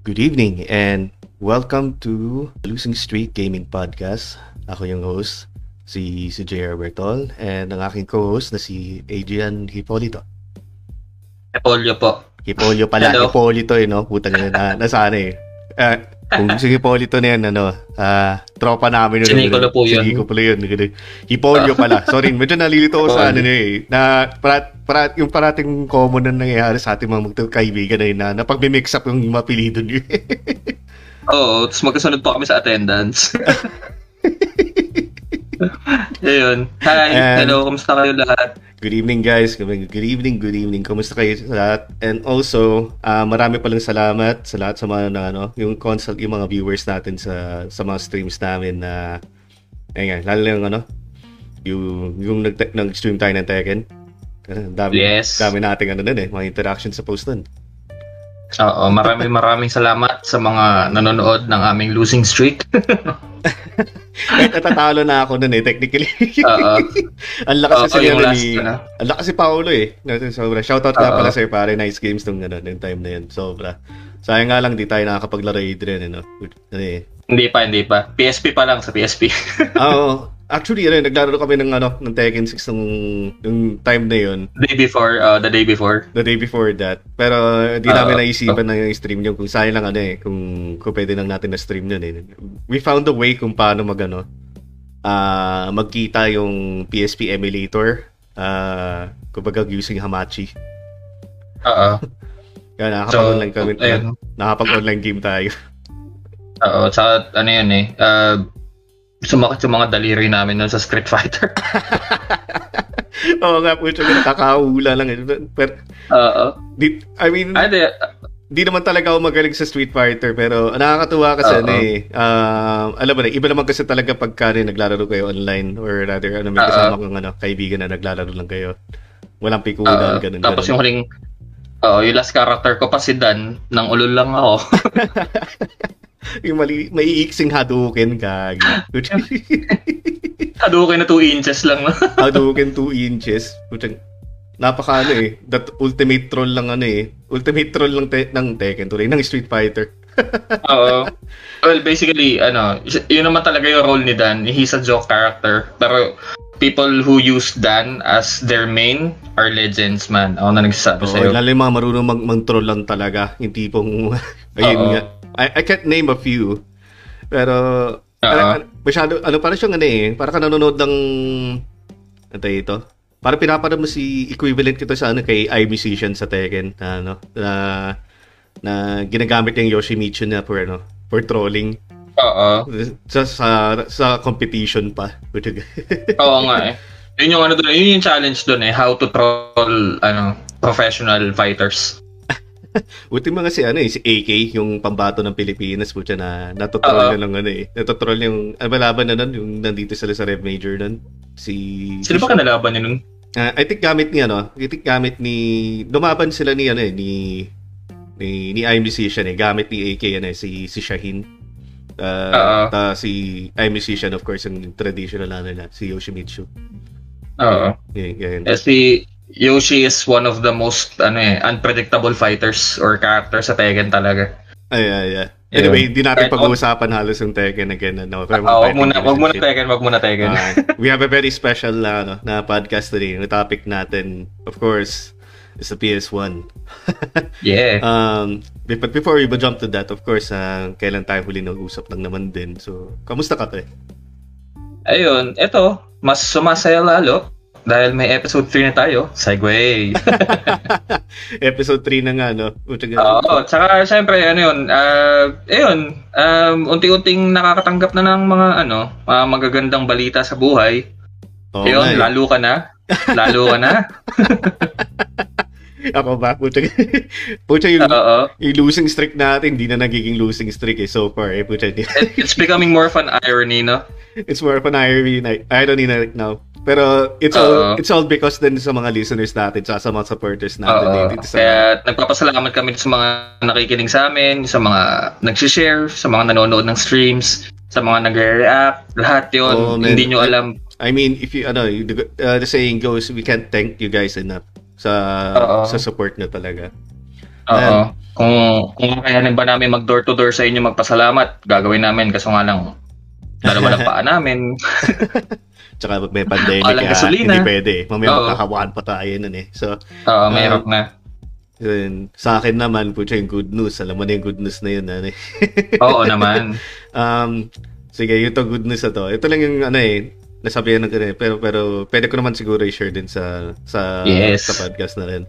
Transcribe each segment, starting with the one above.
Good evening and welcome to Losing Streak Gaming Podcast. Ako yung host, si, si J.R. Bertol and ang aking co-host na si Adrian Hipolito. Epolyo po. Hipolio pala, Hello. Hipolito eh, no? Putang na, na nasaan eh. Ah, kung si Hipolito na yan, ano, ah, tropa namin. Si Nicolo po yun. Si Nico pala yun. Hipolio pala. Sorry, medyo nalilito ako sa ano na eh. Na, parat, parat, yung parating common na nangyayari sa ating mga magkaibigan na yun na, na pag-mix up yung mapilido niyo. Oo, tapos magkasunod po kami sa attendance. Ayun. Hi, And- hello, kumusta kayo lahat? Good evening guys. Good evening, good evening. Kumusta kayo sa lahat? And also, ah, marami palang salamat sa lahat sa mga na, ano, yung consult yung mga viewers natin sa sa mga streams namin na ayun nga, lalo yung ano, yung yung nag nag-stream tayo ng Tekken. Kasi Dami, Yes. dami nating ano nun eh, mga interaction sa post nun. Oo, maraming maraming salamat sa mga nanonood ng aming losing streak. Natatalo na ako nun eh, technically. Oo. ang lakas kasi yung ni, na. ang lakas si Paolo eh. Sobra. Shoutout nga pala sa'yo pare, nice games nung ano, nung time na yun. Sobra. Sayang nga lang di tayo nakakapaglaro Adrian, ano. Ano eh. Hindi pa, hindi pa. PSP pa lang sa PSP. Oo. Actually, ano, naglaro kami ng ano, ng Tekken 6 nung, nung time na yun. day before, uh, the day before. The day before that. Pero di Oo. namin naisipan na yung stream yun. Kung sayang lang ano eh, kung, kung pwede lang natin na stream yun eh. We found a way kung paano mag ano, ah magkita yung PSP emulator. Ah, kumbaga using Hamachi. Oo. Kaya nakakapag-online kami. ayun. Nakakapag-online game tayo. Oo, tsaka ano yun eh, uh, sumakit yung mga daliri namin nun sa Street Fighter. Oo nga po, tsaka nakakahula lang. eh. Pero, Oo. di, I mean, Ay, di, di naman talaga ako magaling sa Street Fighter, pero nakakatuwa kasi ano eh. ah, alam mo na, iba naman kasi talaga pagka rin naglalaro kayo online or rather, ano, may kasama kang ano, kaibigan na naglalaro lang kayo. Walang pikulan, Oo. ganun, Tapos ganun. yung huling, oo, yung last character ko pa si Dan, nang ulol lang ako. Yung mali, may iiksing Hadouken, gagi. Hadouken na 2 inches lang. Hadouken 2 inches. Putang, napaka ano eh. That ultimate troll lang ano eh. Ultimate troll lang te- ng Tekken tuloy, ng Street Fighter. Oo. Well, basically, ano, yun naman talaga yung role ni Dan. He's a joke character. Pero people who use Dan as their main are legends, man. Ako na nagsasabi Oo, sa'yo. lalo yung mga marunong mag- mag-troll lang talaga. Yung tipong, ayun Oo. nga. I, I can't name a few. Pero, ano, masyado, ano, parang siyang ano eh. Parang ka nanonood ng, ano ito? Parang pinapanood mo si equivalent kito sa ano kay iMusician sa Tekken na ano na na ginagamit yung Yoshimitsu na for ano for trolling Oo. sa sa, sa competition pa. Oo nga eh. Yun yung ano doon, yun yung challenge doon eh, how to troll ano, professional fighters. Buti mga si ano eh, si AK, yung pambato ng Pilipinas, putya na natutroll Oo. na lang ano eh. Natutroll yung, ano ba laban na nun, yung nandito sila sa Rev Major nun. Si... Sino ba kanalaban niya nun? Ah, I think gamit ni ano, I think gamit ni, lumaban sila ni ano eh, ni, ni, ni I Musician eh, gamit ni AK ano eh, si, si Shahin. Uh, Oo. ta, si I Musician of course, yung traditional ano na, si Yoshimitsu. Oo. Yeah, ganyan. Eh, si Yoshi is one of the most ano eh, unpredictable fighters or characters sa Tekken talaga. Ay, ay, ay. Anyway, hindi natin pag-uusapan halos yung Tekken again. Ano, pero Ah, wag muna, wag muna. Tekken, wag muna Tekken. Uh, we have a very special na, ano, na podcast today. Yung topic natin, of course, is the PS1. yeah. Um, but before we jump to that, of course, uh, kailan tayo huli nag-usap lang naman din. So, kamusta ka, pre? Ayun, eto, mas sumasaya lalo dahil may episode 3 na tayo. Segway. Episode 3 na nga, no? Oo, tsaka syempre ano yun, ah, ayun, um, unti-unting nakakatanggap na ng mga ano, mga magagandang balita sa buhay. Oo Ayun, eh. lalo ka na. Lalo ka na. Ako ba? Puta, puta yung, yung losing streak natin, hindi na nagiging losing streak eh, so far. Eh, It- It's becoming more of an irony, no? it's more of an irony na, irony right now. Pero it's all Oo. it's all because din sa mga listeners natin, sa, sa mga supporters natin eh, dito sa Kaya nagpapasalamat kami sa mga nakikinig sa amin, sa mga nag-share, sa mga nanonood ng streams, sa mga nagre-react, lahat yun. Oo, man. hindi nyo alam. I mean, if you ano, uh, the saying goes, we can't thank you guys enough sa Oo. sa support na talaga. Oo. Kung kung kakayanin ba namin mag door to door sa inyo magpasalamat, gagawin namin kaso nga lang dalawa lang paa namin. Tsaka may pandemic, Walang ah, gasolina. hindi pwede. Mamaya Oo. magkakawakan pa tayo nun eh. So, Oo, mayroon na. yun. sa akin naman, po yung good news. Alam mo na yung good news na yun. Ano, eh. Oo naman. um, sige, yung to good news na to. Ito lang yung ano eh, nasabihan ng eh, pero pero pwede ko naman siguro i-share din sa sa Yes. sa podcast na rin.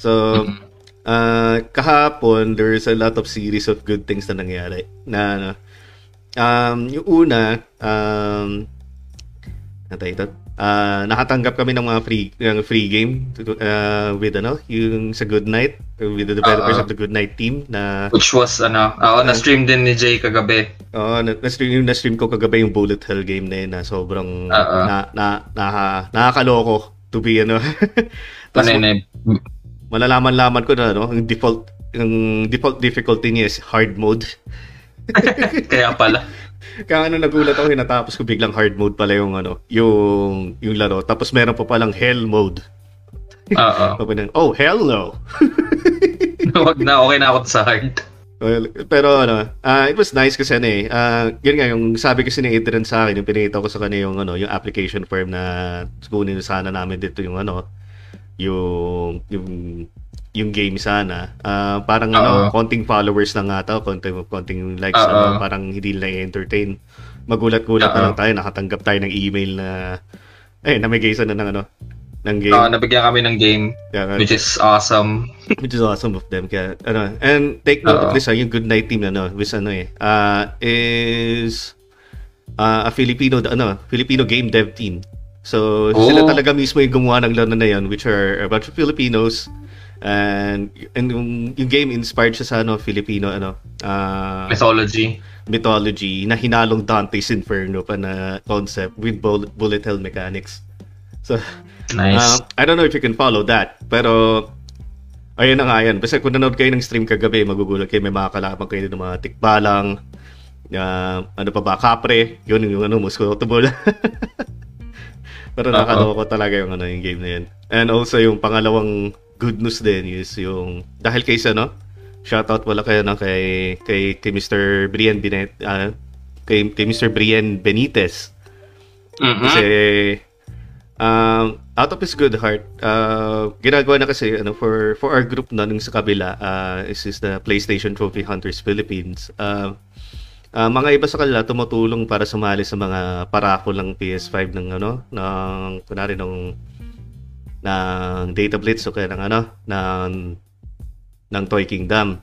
So, Mm. ah kahapon there's a lot of series of good things na nangyari. Na ano, um yung una um ano tayo ito? Ah, nakatanggap kami ng mga free ng free game uh, with ano, yung sa Good Night with the developers Oo. of the Good Night team na Which was, ano, oo, na-stream din ni Jay kagabi. Oo, na- na-stream, yung na-stream ko kagabi yung Bullet Hell game na yun na sobrang Oo. na, na, na, nakakaloko to be ano. Tapos Panay malalaman-laman ko na ano, yung default yung default difficulty niya is hard mode. Kaya pala. Kaya ano nagulat ako natapos ko biglang hard mode pala yung ano, yung yung laro. Tapos meron pa palang hell mode. Oo. Oh hell no. Wag na, okay na ako sa hard. Well, pero ano, ah it was nice kasi ano eh. ah, yun nga yung sabi kasi ni Adrian sa akin, yung pinakita ko sa kanya yung ano, yung application form na kunin sana namin dito yung ano, yung yung yung game sana. Ah, parang ano, Oo. konting followers lang nga to, konting konting likes Oo. ano, parang hindi lang entertain. Magulat-gulat na Oo. lang tayo, nakatanggap tayo ng email na eh namigay sana ng ano, ng game. Oo, nabigyan kami ng game, Kaya- which is awesome. which is awesome of them kaya ano and take note of Oo. this ah, yung good night team na no which ano eh uh, is uh, a Filipino ano Filipino game dev team so Oh. sila talaga mismo yung gumawa ng laro na yan which are a bunch of Filipinos and, and yung, yung game inspired siya sa ano Filipino ano uh, Mythology. mythology na hinalong Dante's Inferno pa na concept with bullet, bullet hell mechanics so Nice. Um, I don't know if you can follow that, pero ayun na nga yan. Basta kung nanood kayo ng stream kagabi, magugulat kayo, may mga kalaban kayo ng mga tikbalang, uh, ano pa ba, kapre, yun yung ano, muskulotable. pero Oo. nakaloko talaga yung ano, yung game na yun. And also yung pangalawang good news din is yung, dahil kay sa, no, shoutout wala kayo no, kay, kay, kay Mr. Brian Binet, ah, kay, kay Mr. Brian Benitez. Mhm. Kasi um, out of his good heart, uh, ginagawa na kasi ano for for our group na nung sa kabila, uh, is, is the PlayStation Trophy Hunters Philippines. Uh, uh, mga iba sa kanila tumutulong para sumali sa mga parako ng PS5 ng ano ng kunari ng ng Data Blitz o kaya ng ano ng ng Toy Kingdom.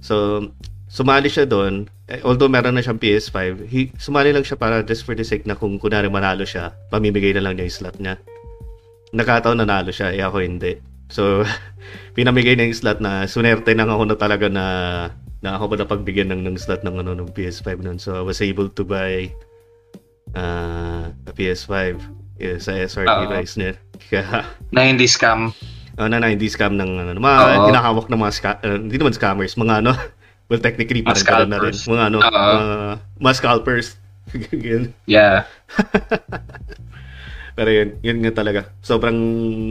So sumali siya doon eh, although meron na siyang PS5, he, sumali lang siya para just for the sake na kung kunwari manalo siya, pamimigay na lang niya yung slot niya. Nakataon nanalo siya, eh ako hindi. So, pinamigay na yung slot na sunerte lang ako na talaga na na ako ba napagbigyan ng, ng slot ng, ano, ng PS5 nun. So, I was able to buy uh, a PS5 yeah, sa price niya. Kaya, Na hindi scam. ano na, hindi scam ng ano, mga hinahawak ng mga, sca- uh, hindi naman scammers, mga ano, well, technically, parang ganun na rin. Mga ano, uh, mga scalpers. Yeah. Pero yun, yun nga talaga. Sobrang,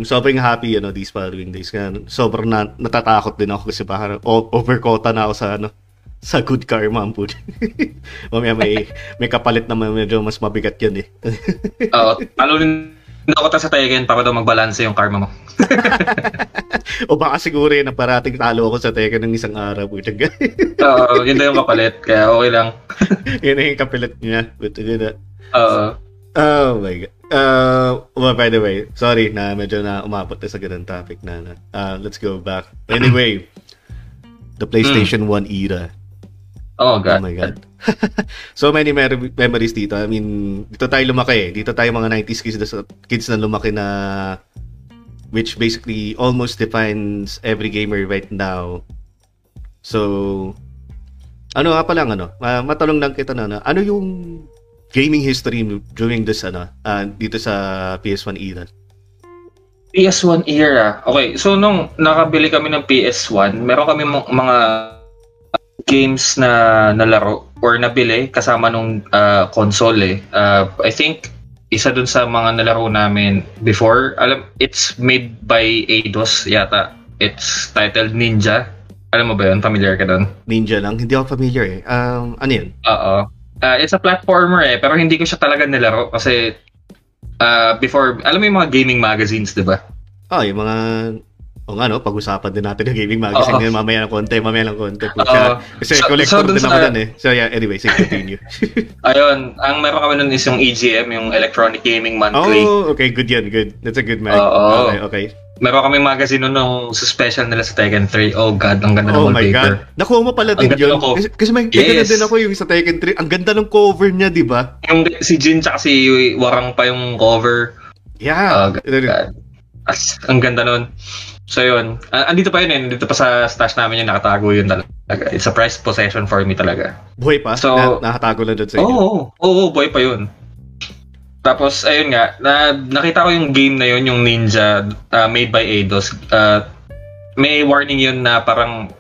sobrang happy, ano, these following days. Kaya sobrang na, natatakot din ako kasi baka o- overquota na ako sa, ano, sa good karma ang pud. Mamaya may, may kapalit na medyo mas mabigat yan eh. Oo. Alunin ako ta sa Tekken para daw magbalanse yung karma mo. o baka siguro yun na parating talo ako sa Tekken ng isang araw. Oo, yun daw yung kapalit. Kaya okay lang. yun yung kapalit niya. But yun na. Oo. Oh my god. Uh, well, by the way, sorry na medyo na umabot na sa ganun topic na. na. Uh, let's go back. Anyway, the PlayStation 1 era. Oh, Oh God. my god. so many mer- memories dito. I mean, dito tayo lumaki eh. Dito tayo mga 90s kids, kids na lumaki na which basically almost defines every gamer right now. So, ano nga pa lang, ano, uh, matanong lang kita na, na, ano yung gaming history during this, ano, ah, dito sa PS1 era? PS1 era. Okay, so nung nakabili kami ng PS1, meron kami mga games na nalaro or nabili kasama nung ah, console eh. Ah, I think isa dun sa mga nalaro namin before, alam, it's made by Eidos yata. It's titled Ninja. Alam mo ba yun? Familiar ka doon? Ninja lang. Hindi ako familiar eh. Um, ano yun? Oo. Uh, it's a platformer eh, pero hindi ko siya talaga nilaro kasi uh, before, alam mo yung mga gaming magazines, di ba? Ah, yung mga o nga no, pag-usapan din natin ng gaming magazine ngayon, mamaya ng konti, mamaya ng konti. Oo. Kasi So- collector so din sa- ako dun eh. So yeah, anyway, sige, continue. Ayun, ang meron kami nun is yung EGM, yung Electronic Gaming Monthly. oh, okay, good yan, good. That's a good mag. Oo. Okay, okay. Meron kami magazine nun nung sa special nila sa Tekken 3. Oh god, ang ganda ng Oh my wallpaper. God. Nakuha mo pala Ang din yun. cover. Kasi, kasi may Yes. din ako yung sa Tekken 3. Ang ganda ng cover niya, di ba? Yung si Jin tsaka si Warang pa yung cover. Yeah. Oh, god. As, ang ganda nun. So yun, Ah, andito pa yun eh, andito pa sa stash namin yung nakatago yun talaga. It's a prized possession for me talaga. Buhay pa? So- na, nakatago lang doon sa Oo, inyo. oo, oo, boy pa yun. Tapos, ayun nga, na, nakita ko yung game na yun, yung Ninja, uh, made by Eidos. Uh, may warning yun na parang,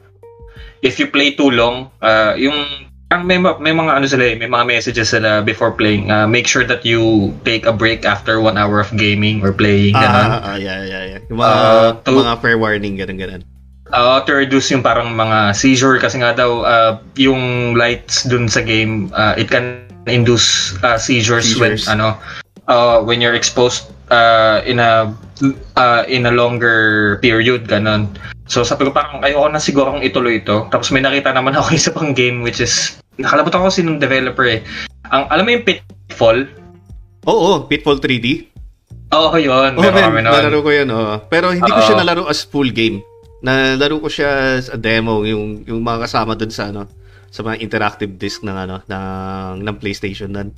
if you play too long, uh, yung, ang may, ma- may mga ano sila eh, may mga messages sila before playing. Uh, make sure that you take a break after one hour of gaming or playing. Ah, ganun. ah, ah, yeah, yeah, yeah. Yung mga, Ah, to- mga fair warning, ganun, ganun. Uh, to reduce yung parang mga seizure kasi nga daw uh, yung lights dun sa game uh, it can induce uh, seizures, Seizures. when ano uh, when you're exposed uh, in a uh, in a longer period ganon so sabi ko parang ayoko na sigurong ituloy ito tapos may nakita naman ako isa pang game which is nakalabot ako sinong developer eh ang alam mo yung Pitfall Oo, Pitfall 3D. Oo, yun. Oh, man, kami nalaro ko yan. Oh. Pero hindi ko Oo. siya nalaro as full game. Nalaro ko siya as a demo, yung, yung mga kasama dun sa ano sa mga interactive disc ng ano ng ng PlayStation nun.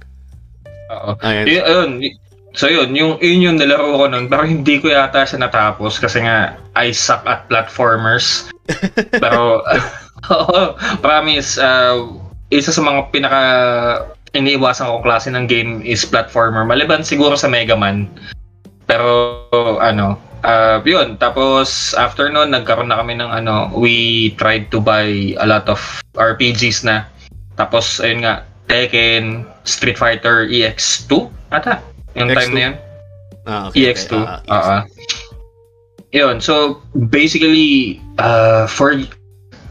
Oo. Ayan. Y- ayun. So yun, yung yun yung nilaro ko nun, pero hindi ko yata siya natapos kasi nga I suck at platformers. pero promise uh, isa sa mga pinaka iniiwasan kong klase ng game is platformer. Maliban siguro sa Mega Man. Pero ano, uh, yun. Tapos after nun, nagkaroon na kami ng ano, we tried to buy a lot of RPGs na. Tapos ayun nga, Tekken, Street Fighter EX2 ata. Yung time EX2? na yun. Ah, okay, EX2. okay. Ah, Oo. Yun, so basically, uh, for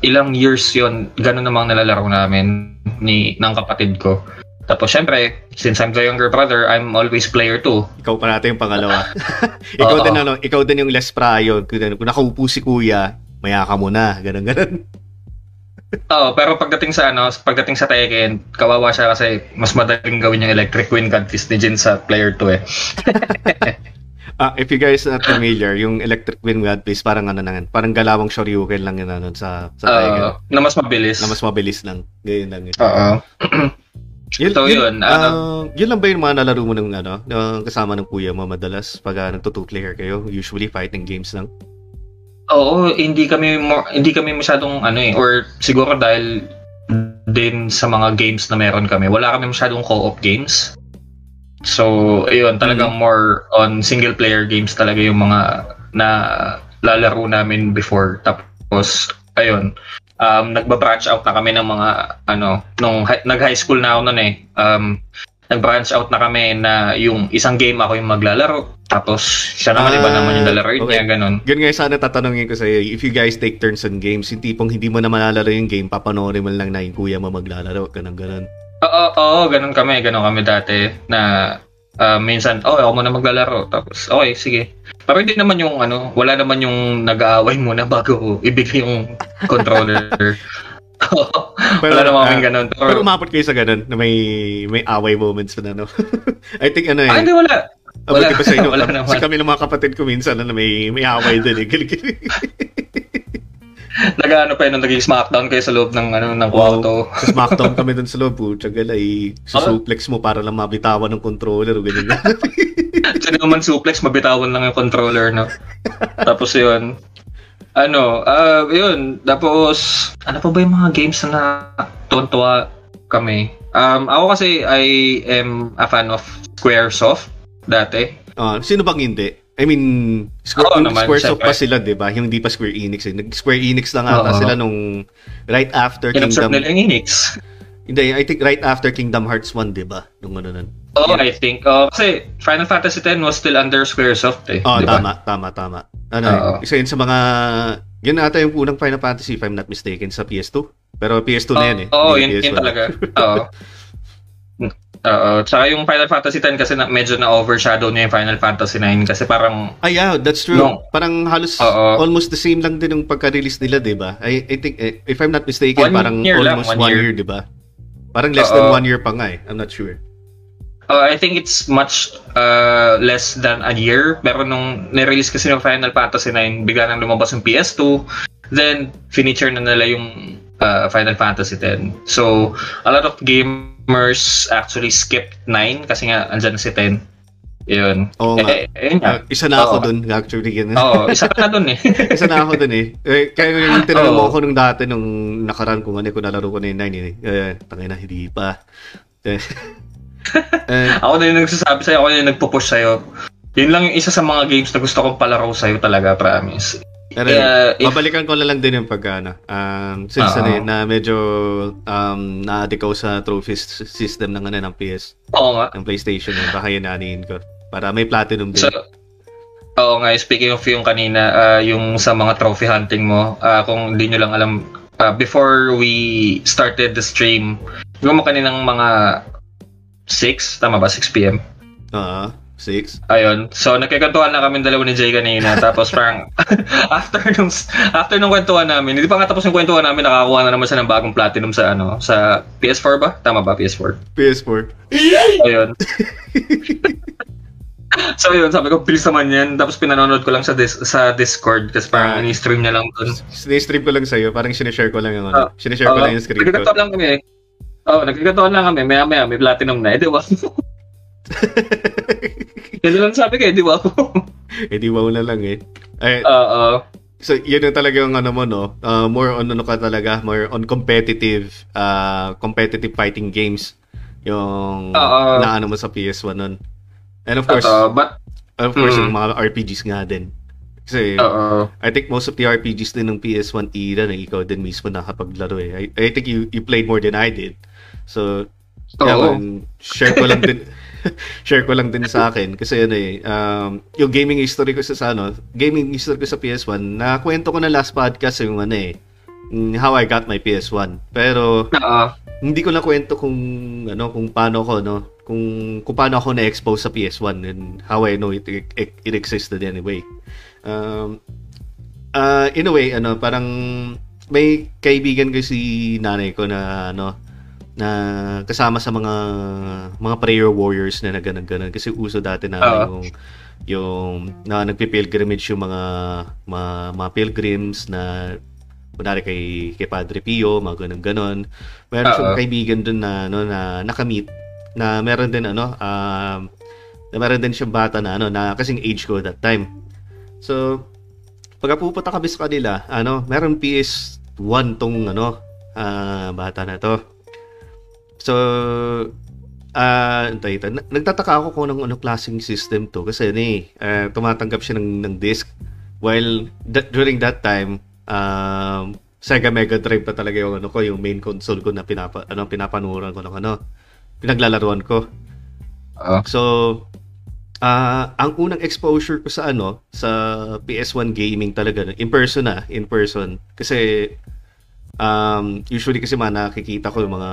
ilang years yun, ganun namang nalalaro namin ni ng kapatid ko. Tapos syempre, since I'm the younger brother, I'm always player 2. Ikaw pa natin yung pangalawa. ikaw din ano, ikaw din yung less. Kung, kung nakaupo si kuya, maya ka muna, ganun ganun. Oo, pero pagdating sa ano, pagdating sa Tekken, kawawa siya kasi mas madaling gawin yung Electric Wind Godfist ni Jin sa player 2 eh. Ah, if you guys not familiar, yung Electric Wind Godface parang ano na yan, parang galawang Shoryuken lang yun ano, sa sa. Oo, na mas mabilis. na mas mabilis lang. Ganyan lang yun. Oo. Yun, So, yun, ah, ano- yun lang ba yung mga nalaro mo ng ano, ng kasama ng kuya mo madalas pag uh, nagto-two-player kayo? Usually fighting games lang. Oo, hindi kami mo, hindi kami masyadong ano eh or siguro dahil din sa mga games na meron kami. Wala kami masyadong co-op games. So, ayun, talagang more on single player games talaga yung mga na lalaro namin before. Tapos, ayun, um, nagba-branch out na kami ng mga, ano, nung hi- nag-high school na ako noon eh. Um, nag-branch out na kami na yung isang game ako yung maglalaro. Tapos, siya naman Ah, iba naman yung lalaroin okay. niya, ganun. Yun nga sana tatanungin ko sa'yo, if you guys take turns on games, yung tipong hindi mo na malalaro yung game, papanoorin mo lang na yung kuya mo maglalaro, ganun ganun. Oo, oo, ganun kami, ganun kami dati na ah, minsan, oh, ako muna maglalaro. Tapos, okay, sige. Pero hindi naman yung ano, wala naman yung nag-aaway muna bago ibigay yung controller. wala naman kaming ah, ganun. Pero, Pero umabot kayo sa ganun, na may may away moments na ano. I think ano eh. ah, hindi, wala. Abot wala. ba sa inyo? Wala Kasi naman. kami ng mga kapatid ko minsan na may may away din eh. Nag-ano pa yun, naging smackdown kayo sa loob ng, ano, ng kwarto. Sa Smackdown kami dun sa loob, putya galay. Susuplex mo para lang mabitawan ng controller o ganyan. Kasi naman suplex, mabitawan lang yung controller, no? Tapos yun, ano, ah, yun, tapos, ano pa ba yung mga games na tuwan-tuwa kami? Um, ako kasi, I am a fan of Squaresoft, dati. Ah, sino bang hindi? I mean, Square, Oo naman, Squaresoft pa sila, di ba? Yung hindi pa Square Enix eh. Square Enix lang ata Oo. sila nung right after Inabsorb Kingdom. nila yung Enix. Hindi, I think right after Kingdom Hearts 1, di ba? Nung ano nun. Oh, I think. Oh, kasi Final Fantasy X was still under Squaresoft eh. Oh, di ba? tama, tama, tama. Ano, Oo. isa yun sa mga Yun ata yung unang Final Fantasy, if I'm not mistaken, sa PS2. Pero PS2 na yan eh. Oo, Hindi yun, yun PS1. talaga. Oo. Oo. Tsaka yung Final Fantasy 10 kasi na, medyo na-overshadow niya yung Final Fantasy 9 kasi parang Ah, yeah, that's true. No. Parang halos Oo. almost the same lang din yung pagka-release nila, di ba? I, I think, eh, if I'm not mistaken, One parang year lang, almost one one, year. year, di ba? Parang less than Oo. one year pa nga eh. I'm not sure. Uh, I think it's much uh, less than a year. Pero nung nirelease kasi ng Final Fantasy 9, bigla nang lumabas yung PS2. Then, finisher na nila yung uh, Final Fantasy 10. So, a lot of gamers actually skipped 9 kasi nga andyan na si 10. Yun. Oo nga. Eh, eh, yun nga. Ah, isa na ako Oo. dun, actually. Ganun. Oo, isa ka na dun eh. isa na ako dun eh. eh kaya yung tinanong mo Oo. ako nung dati, nung nakaraan kung ano, kung nalaro ko na yung 9 eh. Eh, tangina, hindi pa. Eh, eh, ako na yung nagsasabi sa'yo, ako na yung nagpo-push sa'yo. Yun lang yung isa sa mga games na gusto kong palaro sa'yo talaga, promise. Pero Yeah, if- babalikan ko na lang din yung pagka, ano, um, since Oo. ano eh, na medyo um, na-addict ako sa trophy system ng, ano, ng PS, Oo nga. ng PlayStation, yun, baka yun naanihin ko. Para may platinum din. So, oo nga, speaking of yung kanina, ah, yung sa mga trophy hunting mo, ah, kung hindi nyo lang alam, ah, before we started the stream, yung mo kaninang mga 6, tama ba? 6 p.m. Oo, six. Ayun. So, nagkikantuhan na kami dalawa ni Jay kanina. Tapos parang, after nung, after nung kwentuhan namin, hindi pa nga tapos yung kwentuhan namin, nakakuha na naman siya ng bagong platinum sa ano, sa PS4 ba? Tama ba? PS4? PS4. Ayun. so yun, sabi ko, please naman yan. Tapos pinanonood ko lang sa dis- sa Discord kasi parang Ah. ini-stream niya lang doon. Sinistream ko lang sa'yo, parang sinishare ko lang yung ano. Ah, sinishare ko lang yung screen ko. Nagkikataon lang kami. Oo, oh, nagkikataon lang kami. Maya maya, may platinum na. Eh, di ba? Yan lang sabi ko, eh, di ba? eh di wow na lang eh. Ay, Oo. so yun yung talaga yung ano mo no, uh, more on ano ka talaga, more on competitive uh, competitive fighting games yung Oo. na ano mo sa PS1 nun. And of course, Totoo. But, of course Mm. yung mga RPGs nga din. Kasi oo. I think most of the RPGs din ng PS1 era na ikaw din mismo nakapaglaro eh. I, I think you you played more than I did. So man, share ko lang din share ko lang din sa akin kasi ano eh um, yung gaming history ko sa, sa ano, gaming history ko sa PS1 na kwento ko na last podcast yung ano eh how I got my PS1. Pero Oo. hindi ko na kwento kung ano kung paano ko no kung kung paano ako na-expose sa PS1 and how I know it it, it existed anyway. Um uh, in a way ano parang may kaibigan ko si nanay ko na ano na kasama sa mga mga prayer warriors na naganan-ganan kasi uso dati na Oo. yung yung na nagpi-pilgrimage yung mga mga, mga pilgrims na kunwari kay kay Padre Pio, mga ganun ganon. Meron siyang kaibigan dun na ano na nakamit na meron din ano um na meron din siyang bata na ano na kasing age ko that time. So pagka pupunta kami sa kanila, ano, meron PS1 tong ano ah, bata na to. So ah antay ito. Na- Nagtataka ako kung anong ano klaseng system to kasi ano eh, ah, tumatanggap siya ng ng disc while that, during that time um Sega Mega Drive pa talaga yung ano ko, yung main console ko na pinapa ano pinapanuran ko ng ano pinaglalaruan ko. Oo. So, ah ang unang exposure ko sa ano, sa PS1 gaming talaga, in person na, in person. Kasi, um, usually kasi man nakikita ko yung mga,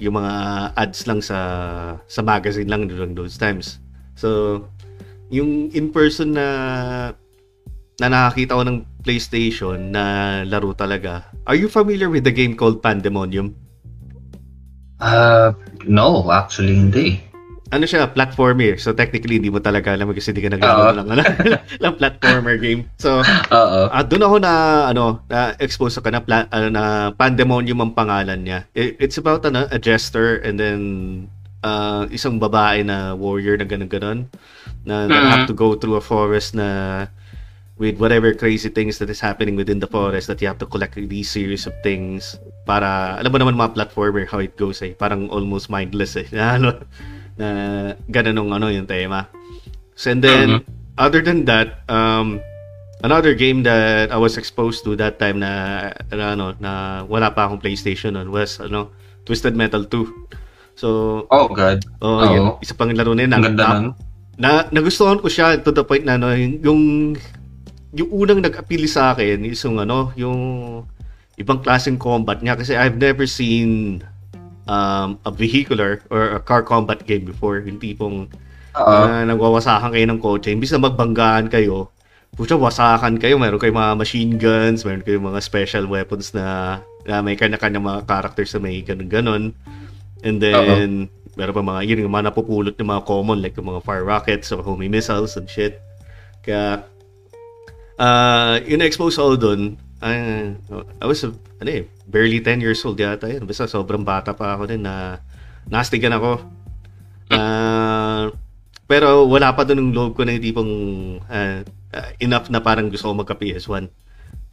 yung mga ads lang sa, sa magazine lang during those times. So, yung in person na, na nakakita ko ng PlayStation na laro talaga. Are you familiar with the game called Pandemonium? Uh, no, actually hindi. Ano siya, platformer. So technically hindi mo talaga alam kasi hindi ka naglalaro ng ano, ng platformer game. So Oo. ah doon ako na ano, na expose ka na pla- ano, na Pandemonium ang pangalan niya. It- it's about ano, a jester and then ah, isang babae na warrior na ganun ganon na that Mhm. have to go through a forest na with whatever crazy things that is happening within the forest that you have to collect these series of things para alam mo naman mga platformer how it goes eh parang almost mindless eh na ano na ganun nung ano yung tema. So and then other than that um another game that I was exposed to that time na, na ano na wala pa akong PlayStation noon was ano Twisted Metal 2 so Oh, God. oh, yun, isa pang laro na yun. Ang na, ganda nun. na nagustuhan ko siya to the point na ano, yung, yung yung unang nag-appeal sa akin is yung ano, yung ibang klaseng combat niya kasi I've never seen um, a vehicular or a car combat game before. Yung tipong uh, nagwawasakan kayo ng kotse. Imbis na magbanggaan kayo, pucha, wasakan kayo. Meron kayong mga machine guns, meron kayong mga special weapons na, na may kanya-kanya mga characters na may ganun-ganon. And then, meron pa mga, yun yung mga napupulot ng mga common, like yung mga fire rockets or homing missiles and shit. Kaya, uh, yun na-expose ako dun. Uh, I was, ano eh, barely 10 years old yata yun. Basta sobrang bata pa ako din na nastigan ako. Uh, pero wala pa doon yung loob ko na yung tipong uh, uh, enough na parang gusto ko magka PS1.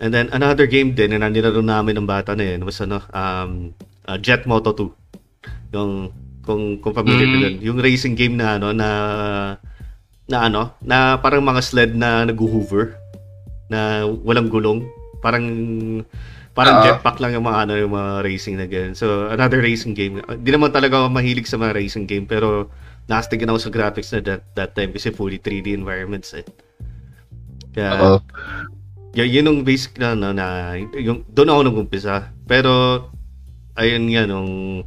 And then another game din na nilaro namin ng bata na yun was ano, um, uh, Jet Moto 2. Yung kung kung familiar Mm. doon, yung racing game na ano na na ano, na parang mga sled na nag-hoover na walang gulong. Parang parang Oo. jetpack lang yung mga ano yung mga racing na ganyan. So another racing game. Hindi naman talaga ako mahilig sa mga racing game pero nastigan ako sa graphics na that, that time kasi fully 3D environments eh. Kaya Oo. y- yun yung basic na, na, na yung, doon ako nag-umpisa. Pero, ayun nga, nung,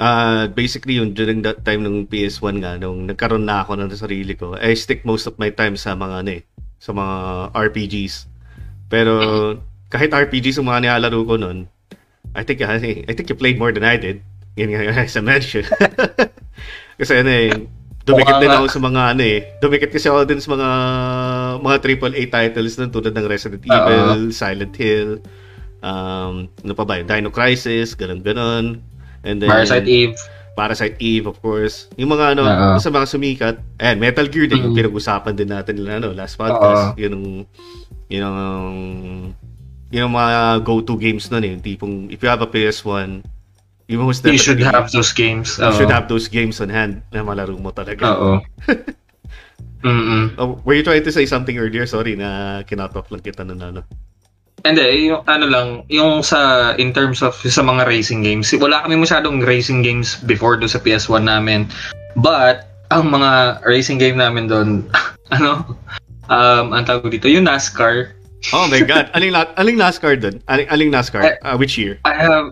ah basically, yung during that time ng PS1 nga, nung nagkaroon na ako ng sarili ko, I stick most of my time sa mga, ano eh, sa mga RPGs. Pero, kahit RPGs yung mga nilalaro ko nun, I think, I think, you played more than I did. Yan nga, as I mentioned. Kasi ano eh, dumikit din ako sa mga ano eh. Dumikit kasi ako din sa mga mga AAA titles na tulad ng Resident Oo. Evil, Silent Hill, um, ano pa ba yun? Dino Crisis, ganun-ganon. And then, Parasite Eve. Parasite Eve, of course. Yung mga ano, Oo. sa mga sumikat. Ayan, Metal Gear din, yung Mm. pinag-usapan din natin nila, ano, last podcast. Yun ang, yun ang, yun ang mga go-to games nun eh. Yung tipong, if you have a PS1, you most You should definitely- have those games. you Oo. should have those games on hand na malaro mo talaga. Oo. Mm-mm. Oh, were you trying to say something earlier? Sorry na kinotok lang kita nun ano. Hindi, yung ano lang, yung sa, in terms of sa mga racing games, wala kami masyadong racing games before do sa PS1 namin. But, ang mga racing game namin doon, ano, um, ang tawag dito, yung NASCAR, Oh my god. Aling, aling NASCAR dun? Aling, aling NASCAR? Uh, which year? I have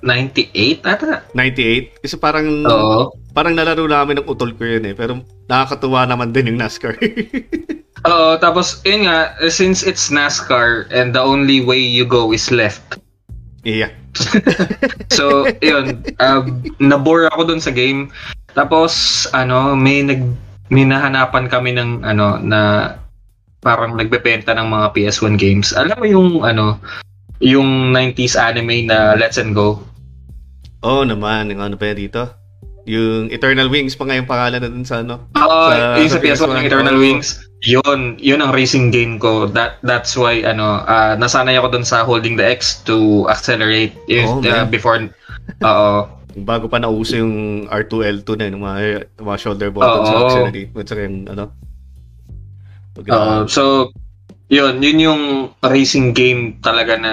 98 ata. 98? Kasi parang Oo. parang nalaro namin ng utol ko yun eh. Pero nakakatuwa naman din yung NASCAR. Oo, tapos, yun nga, since it's NASCAR and the only way you go is left. yeah. So, yun, uh, nabore ako dun sa game. Tapos, ano, may nag may nahanapan kami ng ano na parang nagbebenta ng mga PS1 games. Alam mo yung ano, yung 90s anime na Let's and Go. Oh naman. Yung ano pa yan dito? Yung Eternal Wings pa nga yung pangalan na dun sa ano. Oo, Sa- yung sa sa PS1 PS1, yung Eternal oo. Wings. Yun, yun ang racing game ko. That that's why ano, ah, nasanay ako dun sa holding the X to accelerate Oh, Yun, uh, man. before Oo. Bago pa nauso yung R2L2 na yung mga, mga shoulder buttons Oo. sa auxiliary. At saka yung ano. Oo. so, yun, yun yung racing game talaga na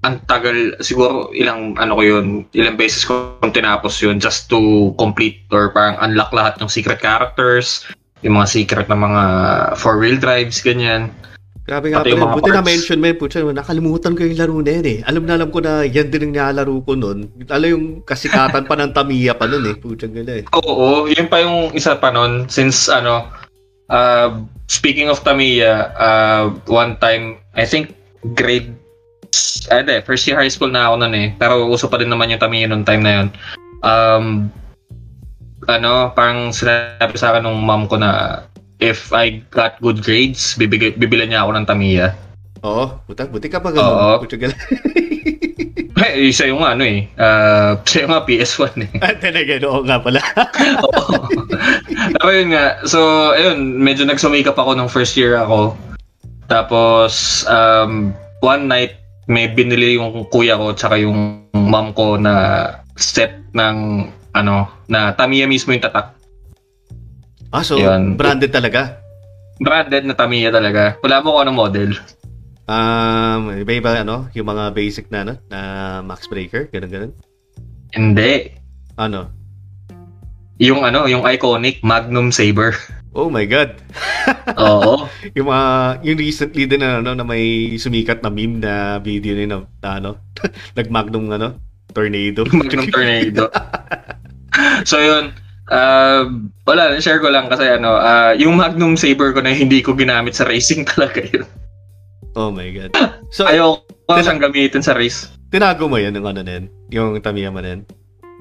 ang tagal, siguro ilang, ano ko yun, ilang beses ko tinapos yun just to complete or parang unlock lahat ng secret characters, yung mga secret na mga four-wheel drives, ganyan. Grabe nga yung pala. Buti na parts. mention mo. Putya, nakalimutan ko yung laro na yun eh. Alam na alam ko na yan din ang nilalaro ko nun. Alam yung kasikatan pa ng Tamiya pa nun eh. Putya gala eh. Oo, yun pa yung isa pa nun, since ano, uh, speaking of Tamiya, uh, one time, I think grade, ah, hindi, first year high school na ako nun eh, pero uso pa din naman yung Tamiya nung time na yun. Um, ano, parang sinabi sa akin ng mom ko na if I got good grades, bibigay, bibilan niya ako ng Tamiya. Oo. Puta, buti ka pa Oo. ganun. Putya gala. Eh, isa yung ano eh, uh, isa yung nga PS1 eh. Then again, oo nga pala. Oo. Pero yun nga, so, ayun, medyo nagsumikap ako nung first year ako. Tapos, um, one night, may binili yung kuya ko tsaka yung mom ko na set ng, ano, na Tamiya mismo yung tatak. ah, so, Yan. branded talaga. Branded na Tamiya talaga. Wala mo kung anong model. Um, iba-iba ano, yung mga basic na ano, na Max Breaker, ganun ganun. Hindi. Ano? Yung ano, yung iconic Magnum Saber. Oh my God. Oo. yung mga, yung recently din na, ano, na may sumikat na meme na video na, na, na ano, nag-magnum, ano, tornado. Magnum tornado. so yun, uh, wala, share ko lang kasi ano, uh, yung Magnum Saber ko na hindi ko ginamit sa racing talaga yun. Oh my God. So, Ayaw ko siyang gamitin sa race. Tinago mo yan, yung ano yun? Yung Tamiya mo yun?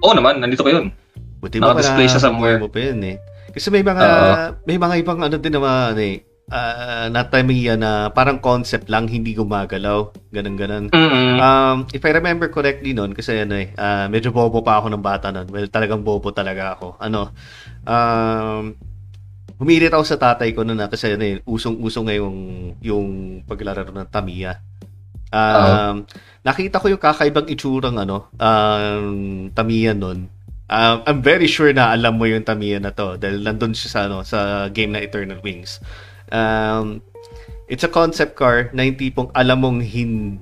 Oo naman, nandito ko yun. Buti mo Naka-display siya somewhere. mo pa yun eh. Kasi may mga, Oo. may mga ibang ano din naman eh, uh, na Tamiya na parang concept lang, hindi gumagalaw. Ganun-ganun. Mm-mm. Um, if I remember correctly noon, kasi ano eh, ah, medyo bobo pa ako ng bata noon. Well, talagang bobo talaga ako. Ano, um, humirit ako sa tatay ko noon na kasi ano eh, usong-usong ngayong yung paglalaro ng Tamiya. Um, nakita ko yung kakaibang itsurang ano, um, Tamiya noon. Um, I'm very sure na alam mo yung Tamiya na to dahil nandun siya sa, ano, sa game na Eternal Wings. Um, it's a concept car na yung tipong alam mong hin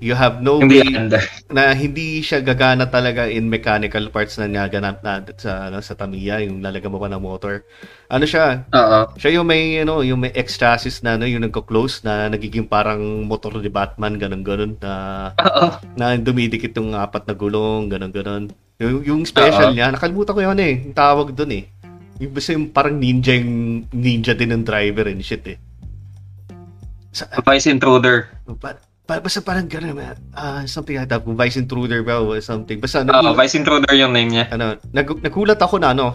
you have no Hindi way na hindi siya gagana talaga in mechanical parts na naganap na sa ano, sa Tamiya yung lalagyan mo pa ng motor. Ano siya? Oo. Siya yung may ano, yung may X chassis na ano, yung nagko-close na nagiging parang motor ni Batman ganun ganun na Oo. na dumidikit yung apat na gulong, ganun ganun. Yung, yung special Oo. niya, nakalimutan ko yun eh. Yung tawag doon eh. Yung basta yung parang ninja yung ninja din ng driver and shit eh. Sa, Vice Intruder. ba, basta parang gano'n, man. Ah, something like that. Kung Vice Intruder ba o something. Basta, Oo, nag, Vice Intruder yung name niya. ano, nag, nagulat ako na, ano,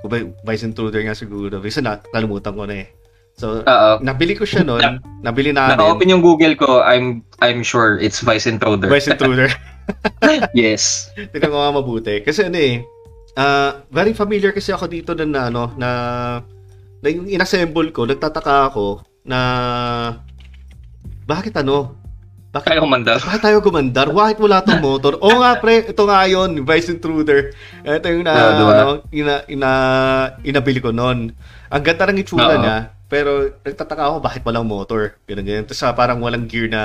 kung ba, Vice Intruder nga siguro. Kasi na, nalimutan ko na eh. So, Oo. nabili ko siya noon. Nabili namin. Naka-open yung Google ko, I'm I'm sure it's Vice Intruder. Vice Intruder. yes. Tingnan ko nga mabuti. Kasi ano eh, ah, very familiar kasi ako dito na, na ano, na, na yung inassemble ko, nagtataka ako na, bakit ano, bakit Kaya kumandar. bakit tayo gumandar? Bakit wala tong motor? Oo nga pre, ito nga yun, Vice Intruder. Ito yung na, Ah, diba? ano, ina, ina, inabili ko noon. Ang ganda ng itsura Oo. niya, pero nagtataka ako bakit walang motor. Ganun ganun. Tapos ah, parang walang gear na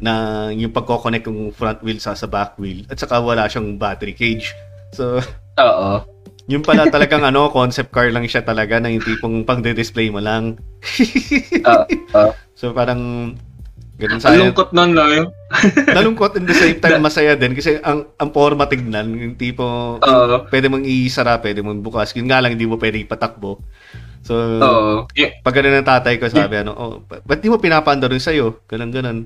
na yung pagko-connect yung front wheel sa sa back wheel at saka wala siyang battery cage. So, Oo. yung pala talagang ano, concept car lang siya talaga na yung tipong pang-display mo lang. Oo. So, parang ganun sa lungkot nun, no? Nalungkot in the same time masaya din kasi ang ang forma tignan yung tipo Oo. pwede mong isara pwede mong bukas. Yun nga lang hindi mo pwede ipatakbo. So Oo. Y- pag ganun ng tatay ko sabi ano oh ba- ba't di mo pinapaandar yung sa'yo? Ganun ganun.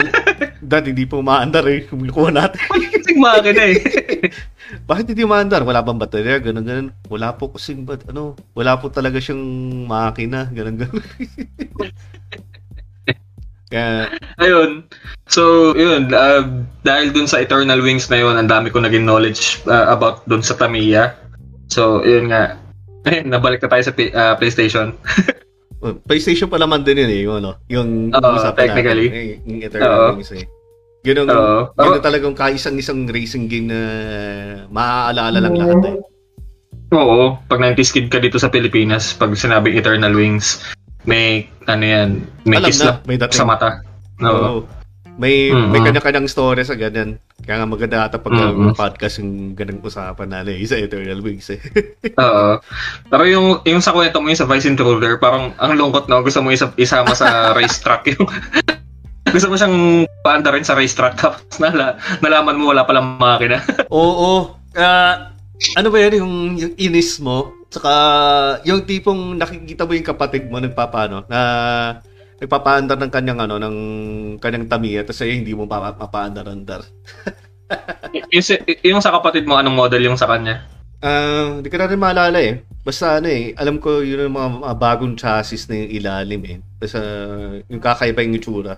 Dad hindi po maandar eh kumukuha natin. Kasing makina eh. bakit hindi maandar wala bang baterya? Ganun ganun. Wala po kasing ano wala po talaga siyang makina. Ganun ganun kaya Ayun. So, yun. Uh, dahil dun sa Eternal Wings na yun, ang dami ko naging knowledge uh, about dun sa Tamiya. So, yun nga. Eh, nabalik na tayo sa uh, PlayStation. PlayStation pa naman din yun eh, yung ano, yung Oo, usapan technically. natin, eh, yung Eternal Oo. Wings eh. Ganun, Oo. ganun Oo. talagang kaisang-isang racing game na maaalala lang lahat eh. Oo. Pag 90s kid ka dito sa Pilipinas, pag sinabing Eternal Wings, may, ano yan, may Alam kiss na, may dating. sa mata. Oo. Oo. May, Mm-mm. may kanya-kanyang story sa ganyan. Kaya nga maganda ata pag Mm-mm. uh, podcast yung ganang usapan natin eh, sa Eternal Wings eh. Oo. Pero yung, yung sa kwento mo yung sa Vice Intruder, parang ang lungkot no, gusto mo isa, isama sa racetrack yung gusto mo siyang paanda rin sa racetrack tapos nala, nalaman mo wala palang makina. Oo. Ah, ano ba yan yung, yung inis mo? Saka yung tipong nakikita mo yung kapatid mo nagpapano na nagpapaandar ng kanyang ano ng kanyang tamiya tapos sa'yo hindi mo mapa- mapaandar-andar. Y- yung, yung sa kapatid mo, anong model yung sa kanya? Ah, hindi ko na rin maalala eh. Basta ano eh, alam ko yun yung mga, mga bagong chassis na yung ilalim eh. Basta yung kakaiba yung itsura.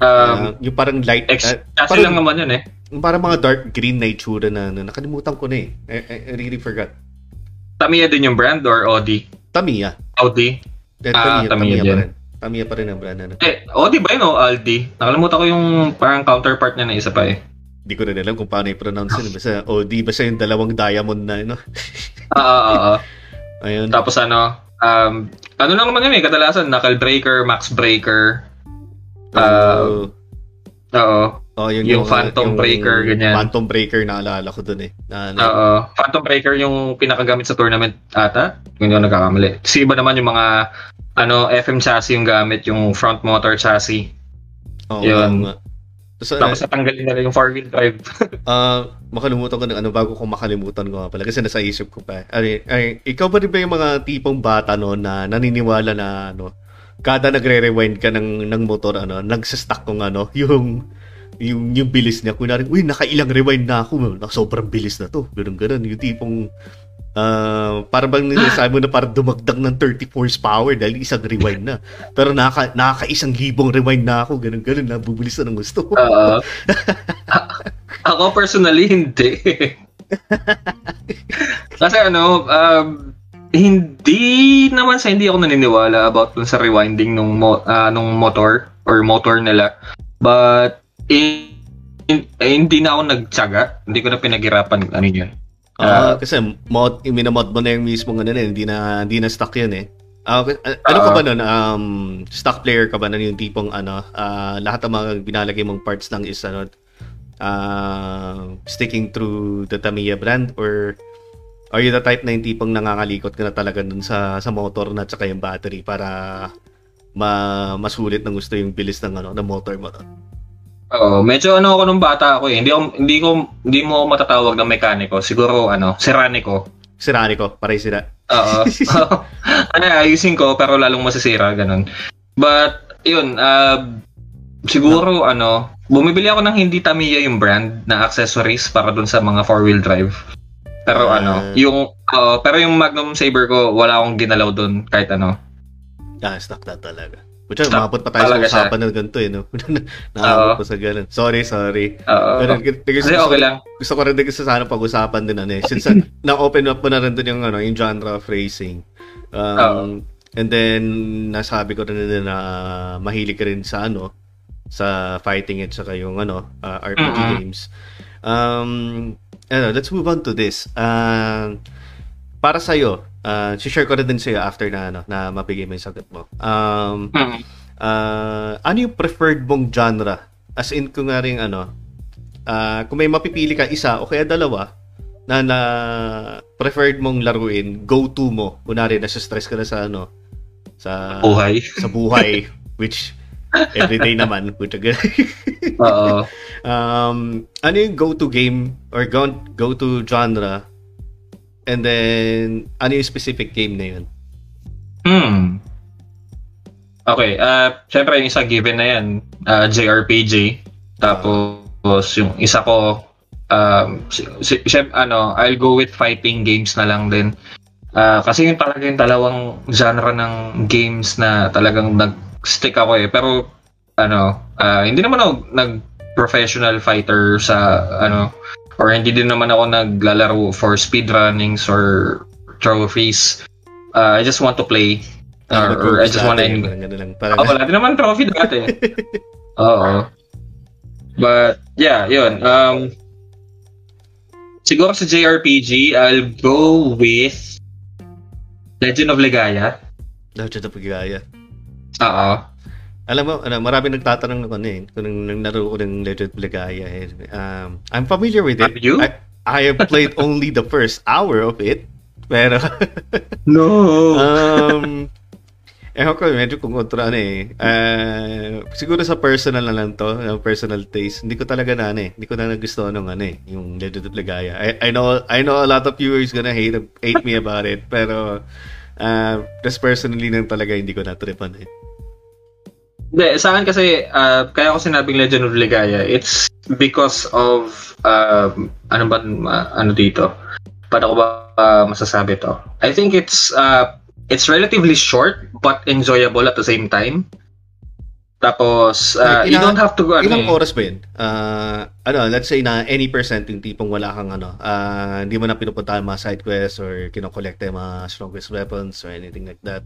Ah, Um, yung parang light, ex, ah, kasi parang- lang naman yun eh. Parang mga dark green na itsura na, na nakalimutan ko na eh. I, I, I really forgot. Tamiya din yung brand or Audi? Tamiya. Audi? Eh, Ah, Tamiya, Tamiya Tamiya, pa rin. Tamiya pa rin ang brand na. Eh, Audi ba yun o Aldi? Nakalimutan ko yung parang counterpart niya na isa pa eh. Hindi ko rin alam kung paano i-pronounce yun. Basta OD, basta yung dalawang diamond na, ano. Ah, ah, ah, ah. Ayun. Tapos ano, um, ano lang naman yun eh, kadalasan, knuckle breaker, max breaker, Oo. oo. Oh, yun Yung Phantom Breaker, ganyan. Phantom Breaker naalala ko dun eh. Na, na, Oo. Phantom Breaker yung pinakagamit sa tournament ata. Hindi ako nagkakamali. Si iba naman yung mga ano FM chassis yung gamit, yung front motor chassis. oo, yun. nga. So, Tapos natanggalin nila yung four-wheel drive. Ah, makalimutan ko ng ano bago ko makalimutan ko nga pala kasi nasa isip ko pa. Ay, ay, ikaw ba rin ba yung mga tipong bata no na naniniwala na ano kada nagre-rewind ka ng ng motor ano, nagsa-stuck kung ano, yung yung yung bilis niya. Kunwari, uy, nakailang rewind na ako. Na, sobrang bilis na to. Ganun ganun. Yung tipong ah para bang nilasabi mo na para dumagdag ng 30 horsepower dahil isang rewind na. Pero nakaka, nakaka-isang libong rewind na ako. Ganun ganun. Nabubilis na ng gusto. Oo. ako personally, hindi. Kasi ano, um, hindi naman sa hindi ako naniniwala about dun sa rewinding nung, mo, ah, nung motor or motor nila. But, eh, hindi na ako nagtsaga. Hindi ko na pinaghirapan ano yun. Ah, Ah. kasi mod, minamod mo na yung mismo ano na, hindi na hindi na stuck 'yun eh. Ah, ano ka Ah. ba nun? Um, stock player ka ba nun yung tipong ano, ah, lahat ng mga binalagay mong parts lang is ano, ah, sticking through the Tamiya brand or are you the type na yung tipong nangangalikot ka na talaga dun sa sa motor na tsaka yung battery para ma masulit ng gusto yung bilis ng ano ng motor mo. Oo, medyo ano ako nung bata ako eh. Hindi ako, hindi ko, hindi mo ako matatawag na mekaniko. Siguro, ano, siraniko. Sirani ko, paray sila. Oo. ano, ayusin ko, pero lalong masisira, ganun. But, yun, uh, siguro, ano, bumibili ako ng hindi Tamiya yung brand na accessories para dun sa mga four-wheel drive. Pero Ah. ano, yung, oo, pero yung Magnum Saber ko, wala akong ginalaw dun kahit ano. Ah, stuck na talaga. Kutsa, Stuck umabot pa tayo sa talaga siya. usapan ng ganito eh, no? Nakabot pa sa ganun. Sorry, sorry. Oo. Pero, gusto, Kasi okay lang. gusto ko rin din gusto sana pag-usapan din ano eh. Since na-open up mo na rin din yung, ano, yung genre of racing. Um, and then, nasabi ko rin din na mahilig ka rin sa ano, sa fighting at saka yung ano, uh, RPG Mhm. games. Um, ano, let's move on to this. Um, para sa'yo, uh, share ko rin din sa'yo after na, ano, na mabigay mo yung sagot mo. Um. Ah, ano yung preferred mong genre? As in, kung nga rin, ano, ah, kung may mapipili ka isa o kaya dalawa na na preferred mong laruin, go-to mo. Kunwari, nasa stress ka na sa ano, sa Buhay. sa buhay, which everyday naman. Puta. Oo. um, ano yung go-to game or go, go-to genre? And then, ano yung specific game na yun? Hmm. Okay, uh, syempre yung isa given na yan, uh, JRPG. Tapos yung isa ko, um, si, si, ano, I'll go with fighting games na lang din. Ah, kasi yung talaga yung dalawang genre ng games na talagang nag-stick ako eh. Pero, ano, ah, hindi naman ako nag-professional fighter sa, ano, or hindi din naman ako naglalaro for speedrunnings or trophies. Ah, I just want to play. Ano, Or, or I just want to parang ganun lang. Parang, Oh, wala din naman trophy dati. Oo. But, yeah, yun. Um, siguro sa JRPG, I'll go with Legend of Legaia. Legend of Gaya. Oo. Alam mo, ano, marami nagtatanong ng ano eh, kung nang nang naro ko ng Legend of Legaia eh. Um, I'm familiar with it. Have you? I, I have played only the first hour of it. Pero, No! um, ewan ko, medyo kung kontra ano eh. Uh, siguro sa personal na lang to, yung personal taste. Hindi ko talaga na ano eh. Hindi ko na nagustuhan ng ano eh, yung Legend of Legaia. I, I know, I know a lot of viewers gonna hate, hate me about it. Pero, uh, just personally lang talaga hindi ko na-tripan eh. Hindi, sa akin kasi, ah, kaya ko sinabing Legend of Legaia, it's because of, um, ano ba, ma- ano dito? Paano ko ba ah, masasabi to? I think it's, uh, it's relatively short, but enjoyable at the same time. Tapos, ah, Like, you ilang- don't have to go, ano Ilang eh. oras ba yun? Ah, ano, let's say na any percent yung tipong wala kang ano, ah, hindi mo na pinupunta ang mga side quests or kinokolekta yung mga strongest weapons or anything like that.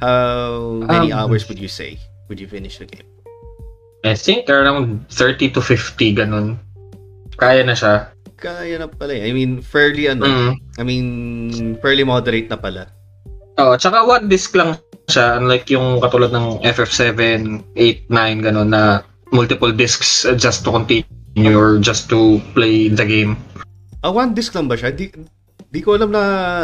How many Um, hours would you say would you finish the game? I think around 30 to 50, ganun. Kaya na siya. Kaya na pala eh. I mean, fairly ano, Mm. I mean, fairly moderate na pala. Oh, tsaka one disc lang siya, unlike yung katulad ng FF7, 8, 9, ganun, na multiple discs just to continue or just to play the game. Ah, one disc lang ba siya? Di, di ko alam na,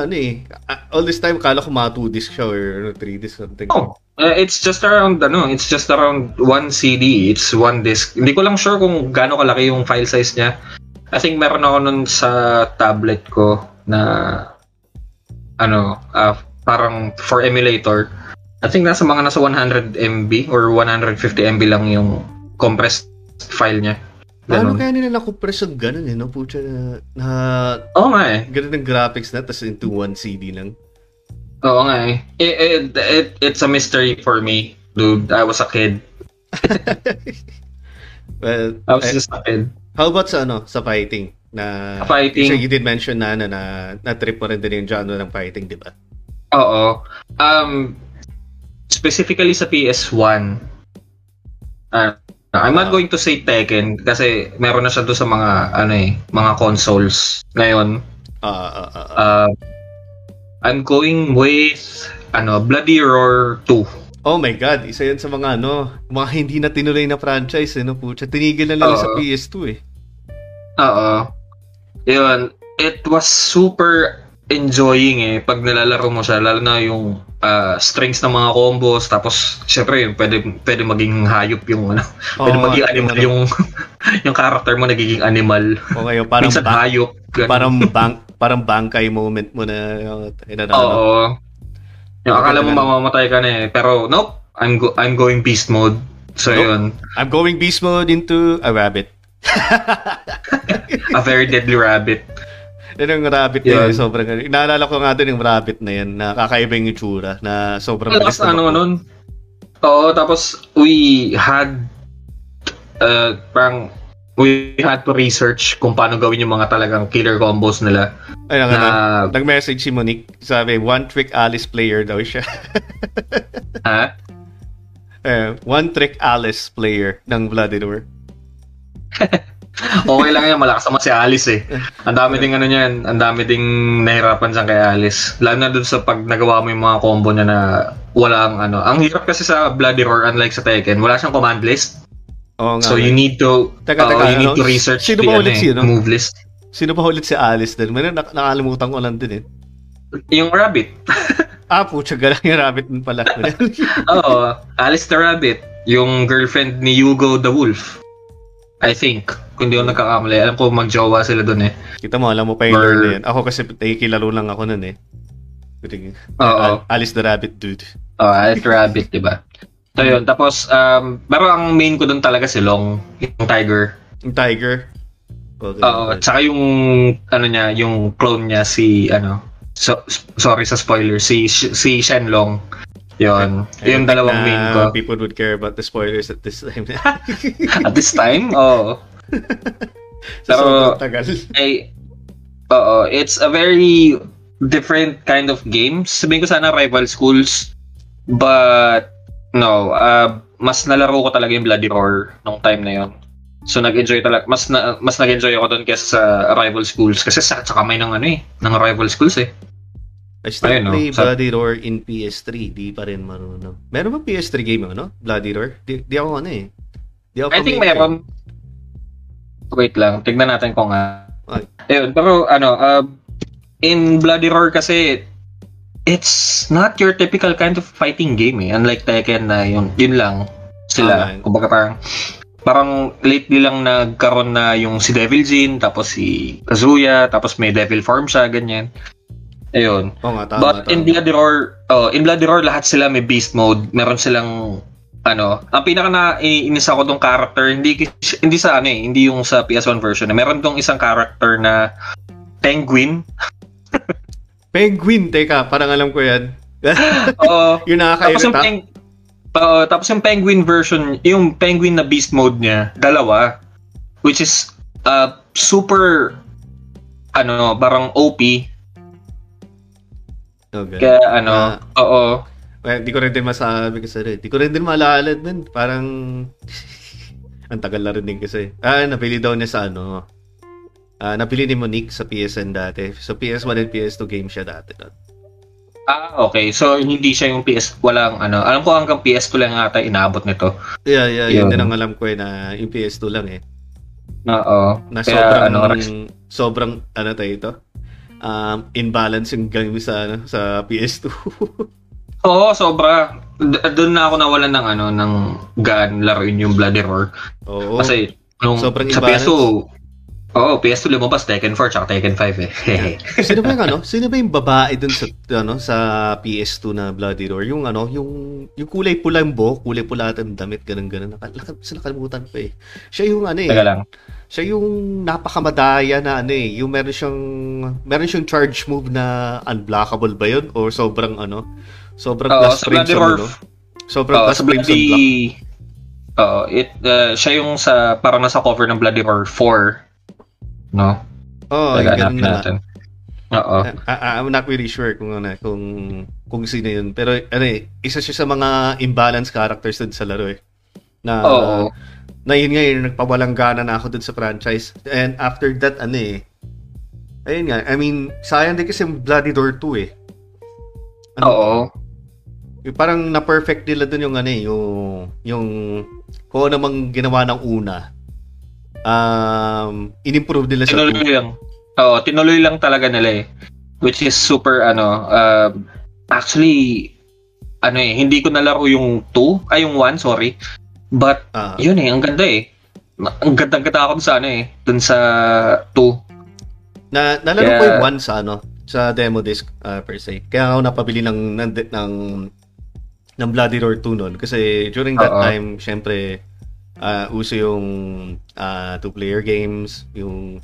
ano eh. Ah, All this time, kala ko mga two disc siya or ano, three disc something. Oh, uh, it's just around ano, it's just around one CD, it's one disc. Hindi ko lang sure kung gaano kalaki yung file size niya. I think meron ako nun sa tablet ko na ano, uh, parang for emulator. I think nasa mga nasa 100 MB or 150 MB lang yung compressed file niya. Paano Ganun. kaya nila na-compress ang ganun eh, no? Pucha na, na Oo nga eh. ganun ang graphics na, tapos into one CD lang. Oo nga eh. It, it, it, it's a mystery for me, dude. I was a kid. Well, I was eh, just a kid. how about sa ano, sa fighting? Na, fighting? Kasi you did mention na, na, na, na trip mo rin din yung genre ng fighting, di ba? Oo. Um, specifically sa PS1, uh, I'm not Ah. going to say Tekken kasi meron na siya doon sa mga ano eh, mga consoles ngayon. Ah, ah, ah, ah. Uh, I'm going with ano, Bloody Roar 2. oh my God, isa yan sa mga ano, mga hindi na tinuloy na franchise, eh, no? Pucha, tinigil na lang Oo. sa PS2 eh. Oo. Yun. It was super enjoying eh pag nilalaro mo siya lalo na yung ah, strings ng mga combos tapos syempre pwede pwede maging hayop yung ano pwede Oo, maging animal yung yung character mo nagiging animal O ngayon, parang, minsan hayop ganun. parang bank, parang bangkay moment mo na, uh, na, na, oo. Yung akala mo mamamatay ka na eh. Pero nope. I'm go I'm going beast mode. So Nope. yun. I'm going beast mode into a rabbit. a very deadly rabbit. Yan ang rabbit na yun, Yun. sobrang, naalala ko nga din yung rabbit na yan, na kakaiba yung itsura, na sobrang Ang lakas ano nun. Oo, tapos we had uh, parang we had to research kung paano gawin yung mga talagang killer combos nila. Ay, nga, Na, nag-message si Monique, sabi, one trick Alice player daw siya. ha? eh, one trick Alice player ng Roar. Okay lang yan, malakas naman si Alice eh. Ang dami ding ano niyan, ang dami ding nahirapan dyan kay Alice. Lalo na dun sa pag nagawa mo yung mga combo niya na walang ano. Ang hirap kasi sa Bloody Roar, unlike sa Tekken, wala siyang command list. Oo nga. So you need to, Teka, oo, teka, you need ano? to research Sino the ano, ulit eh, si, ano? move list. Sino pa ulit si Alice din? May nak- nakalimutan ko lang din eh. Yung rabbit. Ah, putya, galang yung rabbit din pala. Oo, Alice the Rabbit, yung girlfriend ni Hugo the Wolf. I think, kung di ako nagkakamali. Alam ko magjowa sila dun eh. Kita mo, alam mo pa yung Or- na yan. Ako kasi nakikilaro lang ako nun eh. Oo. Al- Alice the Rabbit dude. Oh, Alice the Rabbit, di ba? So yun, tapos, um, pero ang main ko dun talaga si Long, yung tiger. Yung tiger. Okay. Oo, tsaka yung, ano niya, yung clone niya, si, ano, so, sorry sa spoiler, si, si Shenlong. Yun, I yung dalawang main ko. People would care about the spoilers at this time. At this time, oo. Sa Pero- tagal. ay oo, it's a very different kind of game. Sabihin ko sana rival schools, but no, uh, mas nalaro ko talaga yung Bloody Roar nung time na yon. So nag-enjoy talaga, mas na, mas nag-enjoy ako doon kaysa sa rival schools kasi sa, sa kamay ng ano eh, ng rival schools eh. I still Ayun, no? play Sa- Bloody Roar in PS3. Di pa rin marunong. Meron ba PS3 game ano? Bloody Roar? Di, di ako ano eh. Di ako I think meron. Wait lang, tignan natin kung nga. Ay. Ayun, pero ano, uh, in Bloody Roar kasi, it's not your typical kind of fighting game eh. Unlike Tekken na yun, yun lang sila. Tama. Kumbaga parang, parang lately lang nagkaroon na yung si Devil Jin, tapos si Kazuya, tapos may Devil Form siya, ganyan. Ayun. Oo nga, tama. But tama. in Bloody Roar, oh, in Bloody Roar lahat sila may beast mode. Meron silang ano, ang pinaka na inis ako tong character, hindi hindi sa ano eh, hindi yung sa PS1 version. Meron tong isang character na Penguin. Penguin, teka, parang alam ko yan. Oo. yung tapos yung nakakairita. peng, Oo, tapos yung Penguin version, yung Penguin na beast mode niya, dalawa, which is uh, super ano, parang OP. Okay. Kaya ano, oo. Well, di ko rin din masabi kasi rin. Di ko rin din maalala din. Parang... ang tagal na rin din kasi. Ah, napili daw niya sa ano. Ah, napili ni Monique sa PSN dati. So PS1 and PS2 game siya dati. doon. Ah, okay. So, hindi siya yung PS, walang ano. Alam ko hanggang PS2 lang ata inabot nito. Yeah, yeah, yun Yun. din ang alam ko eh, na yung PS2 lang eh. Oo. Na Kaya, sobrang, ano, sobrang, ano tayo ito? Um, imbalance yung game sa, ano, sa PS2. Oo, sobra. Doon na ako nawalan ng ano, ng gun laruin yung Bloody Roar. Oo. Kasi, nung Sobrang sa imbalance. PS2, Oo, PS2 lumabas Tekken 4 tsaka Tekken 5 eh. Sino ba yung ano? Sino ba yung babae dun sa ano sa PS2 na Bloody Roar? Yung ano, yung yung kulay pula yung buhok, kulay pula at ang damit, ganun ganun. Nakal sa nakalimutan ko eh. Siya yung ano eh. Teka lang. Siya yung napakamadaya na ano eh. Yung meron siyang meron siyang charge move na unblockable ba yun or sobrang ano? Sobrang Oo, plus sa frame Bloody sa Roar. ano? Sobrang Oo, plus sa frame sa Bloody... block. Oo, it, uh, siya yung sa, parang nasa cover ng Bloody Roar 4. No? Oo, Teka, ganun na. natin. Oo. I- I- I'm not really sure kung ano, kung kung sino yun. Pero ano eh, isa siya sa mga imbalance characters dun sa laro eh. Na Oo. na yun nga yun, nagpawalang gana na ako dun sa franchise. And after that, ano eh, ayun nga, I mean, sayang din kasi yung Bloody Door 2 eh. Ano, Oo. yung parang na-perfect nila dun yung ano eh, yung, yung, kung ano mang ginawa ng una, um, in-improve nila sa 2. Tinuloy lang. Oo, tinuloy lang talaga nila eh. Which is super, ano, uh, actually, ano eh, hindi ko nalaro yung 2, ay yung 1, sorry. But, Ah, yun eh, ang ganda eh. Ang ganda-ganda ako sa ano eh, dun sa 2. Na nalaro ko Kaya- yung one sa ano, sa demo disc uh, per se. Kaya ako napabili ng ng ng, ng Bloody Roar 2 noon kasi during that Oo. time, syempre uh, uso yung uh, two-player games, yung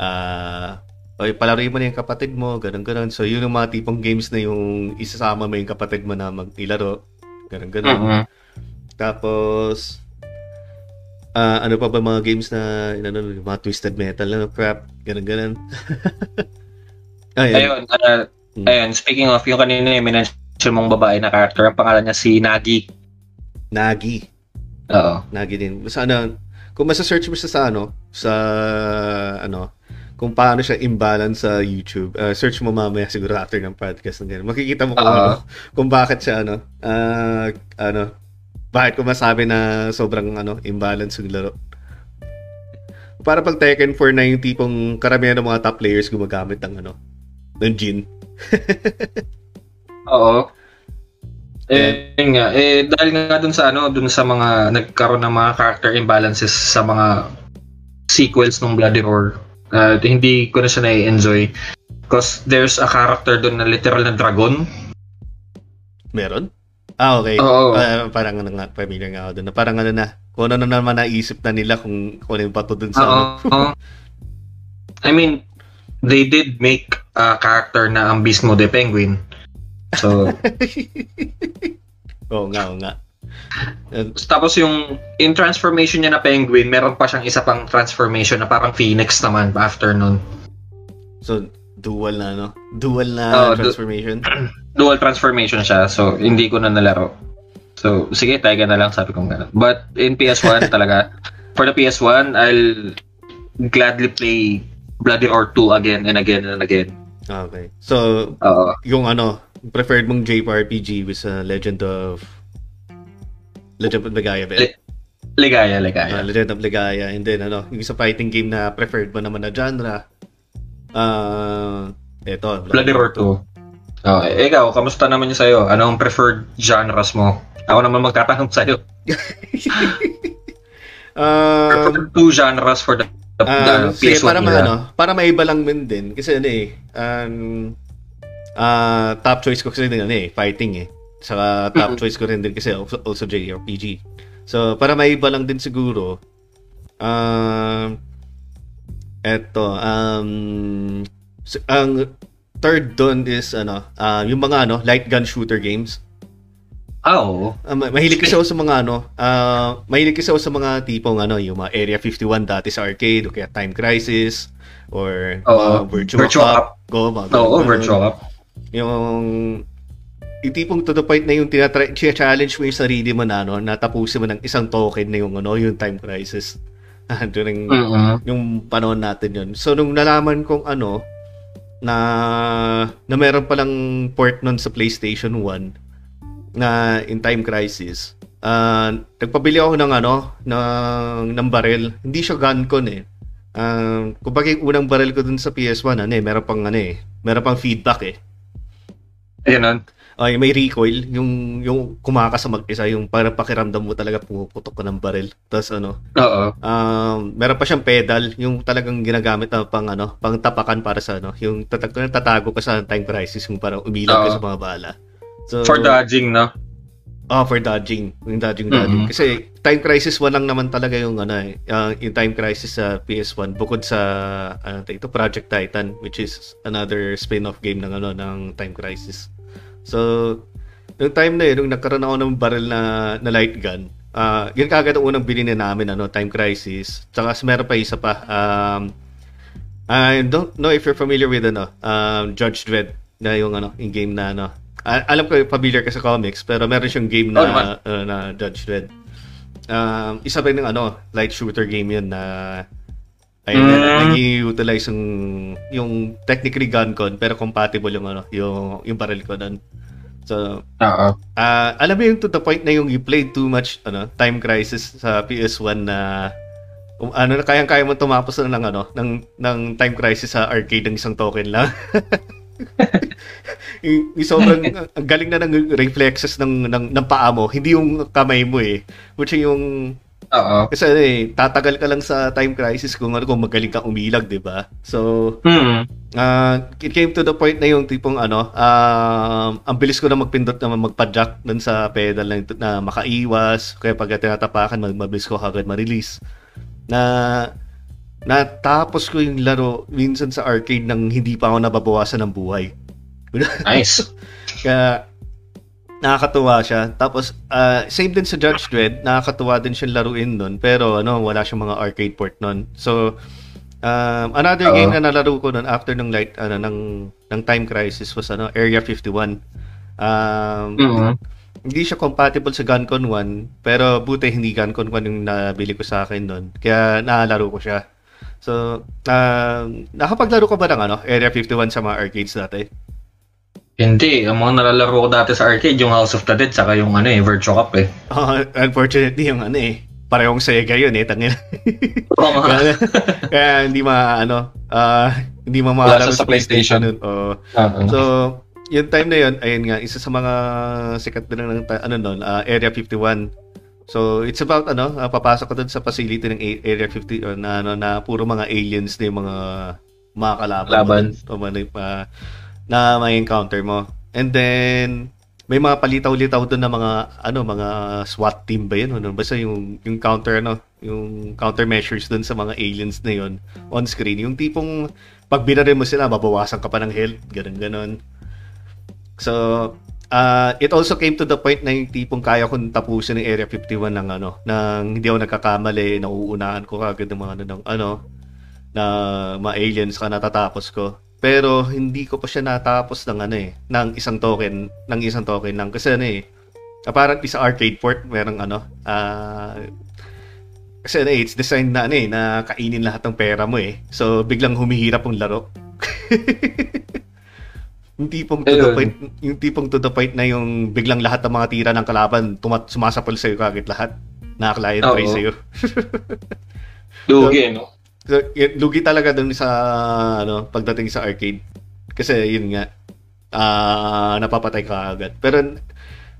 uh, Oy, palaruin mo na yung kapatid mo, ganun ganun. So, yun yung mga tipong games na yung isasama mo yung kapatid mo na maglaro. Ganun ganun. Mhm. Tapos, ah ano pa ba mga games na, ano, yung mga Twisted Metal, ano, crap, ganun, ganun. Ayun. Ayun, uh, Hmm. ayun, speaking of, yung kanina yung minention mong babae na character, ang pangalan niya si Nagi. Nagi. Oo. Nagi din. Basta ano, kung masa-search mo siya sa ano, sa, ano, kung paano siya imbalance sa YouTube, ah, search mo mamaya siguro after ng podcast ng ganun. Makikita mo kung, ano, kung bakit siya, ano, ah, ano, bakit ko masabi na sobrang, ano, imbalance yung laro. Para pag Tekken 4 na yung tipong karamihan ng mga top players gumagamit ng, ano, ng Jin. Oo. Eh, yun nga. Eh, dahil nga dun sa ano, dun sa mga nagkaroon ng mga character imbalances sa mga sequels ng Bloody Roar, uh, hindi ko na siya na-enjoy. Because there's a character dun na literal na dragon. Meron? Ah, okay. Oo. Ah, parang ano nga, familiar nga ako. Na Parang ano na, kung ano na naman naisip na nila kung, kung ano yung bato dun sa ano. Oo. I mean, they did make a character na ang Beast Mode Penguin. So, Oo nga, oo nga. Uh, tapos yung in transformation niya na penguin, meron pa siyang isa pang transformation na parang phoenix naman after nun. so, dual na, no? Dual na du- transformation. Dual transformation siya, so hindi ko na nalaro. So, sige, taiga na lang, sabi ko gano'n. But in PS1 talaga, for the PS1, I'll gladly play Bloody Roar 2 again and again and again. Okay. So, Oo. yung ano, preferred mong JRPG with uh, Legend of Legend of Legaia, ba? Le- Ligaya, Ah, ligaya. Legend of Legaia. And then, ano, yung sa fighting game na preferred mo naman na genre. Ah, eto. Bloody Roar 2. Oh, eh, ikaw, kamusta naman yung sa'yo? Anong preferred genres mo? Ako naman magtatanong sa'yo. Um, Preferred two genres for the, the, Ah, the sige, PS1 para era. ma- ano, para maiba lang din din kasi ano eh, um, ah, top choice ko kasi din ano eh, fighting eh. Saka top choice ko rin din kasi also, also JRPG. So, para maiba lang din siguro, um, eto, um, s- ang third doon is ano, ah, yung mga ano, light gun shooter games. Ah, oo. Ah, ma- mahilig kasi ako sa mga ano, ah, mahilig kasi ako sa mga tipong ano, yung mga Area 51 dati sa arcade o kaya Time Crisis or Oo, mga Virtua, Virtua Cop. Go, mga Oo, ganun. virtual cup. Yung yung tipong to the point na yung tinatry, challenge mo yung sarili mo na ano, natapusin mo ng isang token na yung ano, yung Time Crisis. During Mm-mm. yung panahon natin yun. So, nung nalaman kong ano, na na meron palang port nun sa PlayStation 1 na in Time Crisis. Uh, nagpabili ako ng ano, ng, ng barrel. Hindi siya gun eh. Uh, kumbaga yung unang barrel ko dun sa PS1, ano eh, meron pang ano eh, meron pang feedback eh. Ayun ay may recoil. Yung yung kumaka sa mag-isa yung para pakiramdam mo talaga pumuputok ka ng barrel tapos ano oo. um, meron pa siyang pedal. Yung talagang ginagamit na pang ano pang tapakan para sa ano yung tatag tatago ka sa time crisis yung para umilag ka sa mga bala. So for dodging no? Oh, for dodging. Yung dodging, dodging. Mm-hmm. Kasi Time Crisis 1 lang naman talaga yung ano eh, uh, yung Time Crisis sa PS1 bukod sa ano ito Project Titan which is another spin-off game ng ano ng Time Crisis. So, yung time na yun, nung nagkaroon ako ng barrel na, na light gun, uh, yun kagad ang unang bilhin namin, ano, Time Crisis. Tsaka meron pa isa pa. Um, I don't know if you're familiar with ano, um, Judge Dredd na yung ano, yung game na ano. Uh, alam ko familiar ka sa comics, pero meron siyang game na oh, uh, na Judge Dredd. Um, isa pa ng ano, light shooter game yun na ay mm. nag-utilize yung yung technically gun con pero compatible yung ano yung yung barrel ko doon. So, uh uh, alam mo yung to the point na yung you played too much ano, Time Crisis sa PS1 na um, ano kayang-kaya mo tumapos na ng ano ng ng Time Crisis sa arcade ng isang token lang. yung, yung sobrang ang galing na ng reflexes ng ng ng paa mo, hindi yung kamay mo eh. Which yung Oo. Kasi ano eh, tatagal ka lang sa time crisis kung ano kung magaling ka umilag, 'di ba? So, hmm. uh, it came to the point na yung tipong ano, uh, ang bilis ko na magpindot na magpa-jack dun sa pedal na, na makaiwas, kaya pag tinatapakan, mabilis ko agad ma-release. Na natapos ko yung laro minsan sa arcade nang hindi pa ako nababawasan ng buhay. Nice. kaya nakakatuwa siya. Tapos, uh, same din sa Judge Dredd, nakakatuwa din siyang laruin nun. Pero, ano, wala siyang mga arcade port nun. So, um, another Uh-oh. game na nalaro ko nun after ng light, ano, ng, ng Time Crisis was, ano, Area 51. Um, mm-hmm. Hindi siya compatible sa GunCon 1, pero buti hindi GunCon 1 yung nabili ko sa akin nun. Kaya, naalaro ko siya. So, uh, nakapaglaro ka ba ng ano, Area 51 sa mga arcades dati? Hindi, ang mga nalalaro ko dati sa arcade, yung House of the Dead, saka yung ano eh, Virtua Cop eh. Uh, unfortunately, yung ano eh, parehong Sega yun eh, tangin. Oo kaya, kaya hindi ma, ano, uh, hindi ma maalala sa, sa PlayStation. PlayStation uh, uh-huh. So, yung time na yun, ayun nga, isa sa mga sikat din ng, ano nun, uh, Area 51. So, it's about, ano, uh, papasok ko dun sa facility ng Area 50, uh, na, ano, na puro mga aliens na yung mga, mga kalaban. Laban. O, uh, na may encounter mo. And then, may mga palitaw-litaw doon na mga ano mga SWAT team ba yun? Ano basta yung yung counter ano yung countermeasures doon sa mga aliens na yon on screen. Yung tipong pag binarin mo sila mabawasan ka pa ng health ganun ganun. So uh, it also came to the point na yung tipong kaya kong tapusin ng Area 51 ng ano nang hindi ako nagkakamali nauunahan ko kagad ng mga ano ng ano na mga aliens ka natatapos ko pero hindi ko pa siya natapos ng ano eh, ng isang token, ng isang token lang kasi ano eh, apparently sa arcade port merong ano, ah uh, kasi ano eh, it's designed na ano eh, na kainin lahat ng pera mo eh. So biglang humihirap ang laro. yung tipong to the point, yung tipong to the point na yung biglang lahat ng mga tira ng kalaban tumat sumasapol sa iyo kagad lahat. Naka-client try sa iyo. Lugi, no? Lugi talaga dun sa ano, pagdating sa arcade. Kasi yun nga, uh, napapatay ka agad. Pero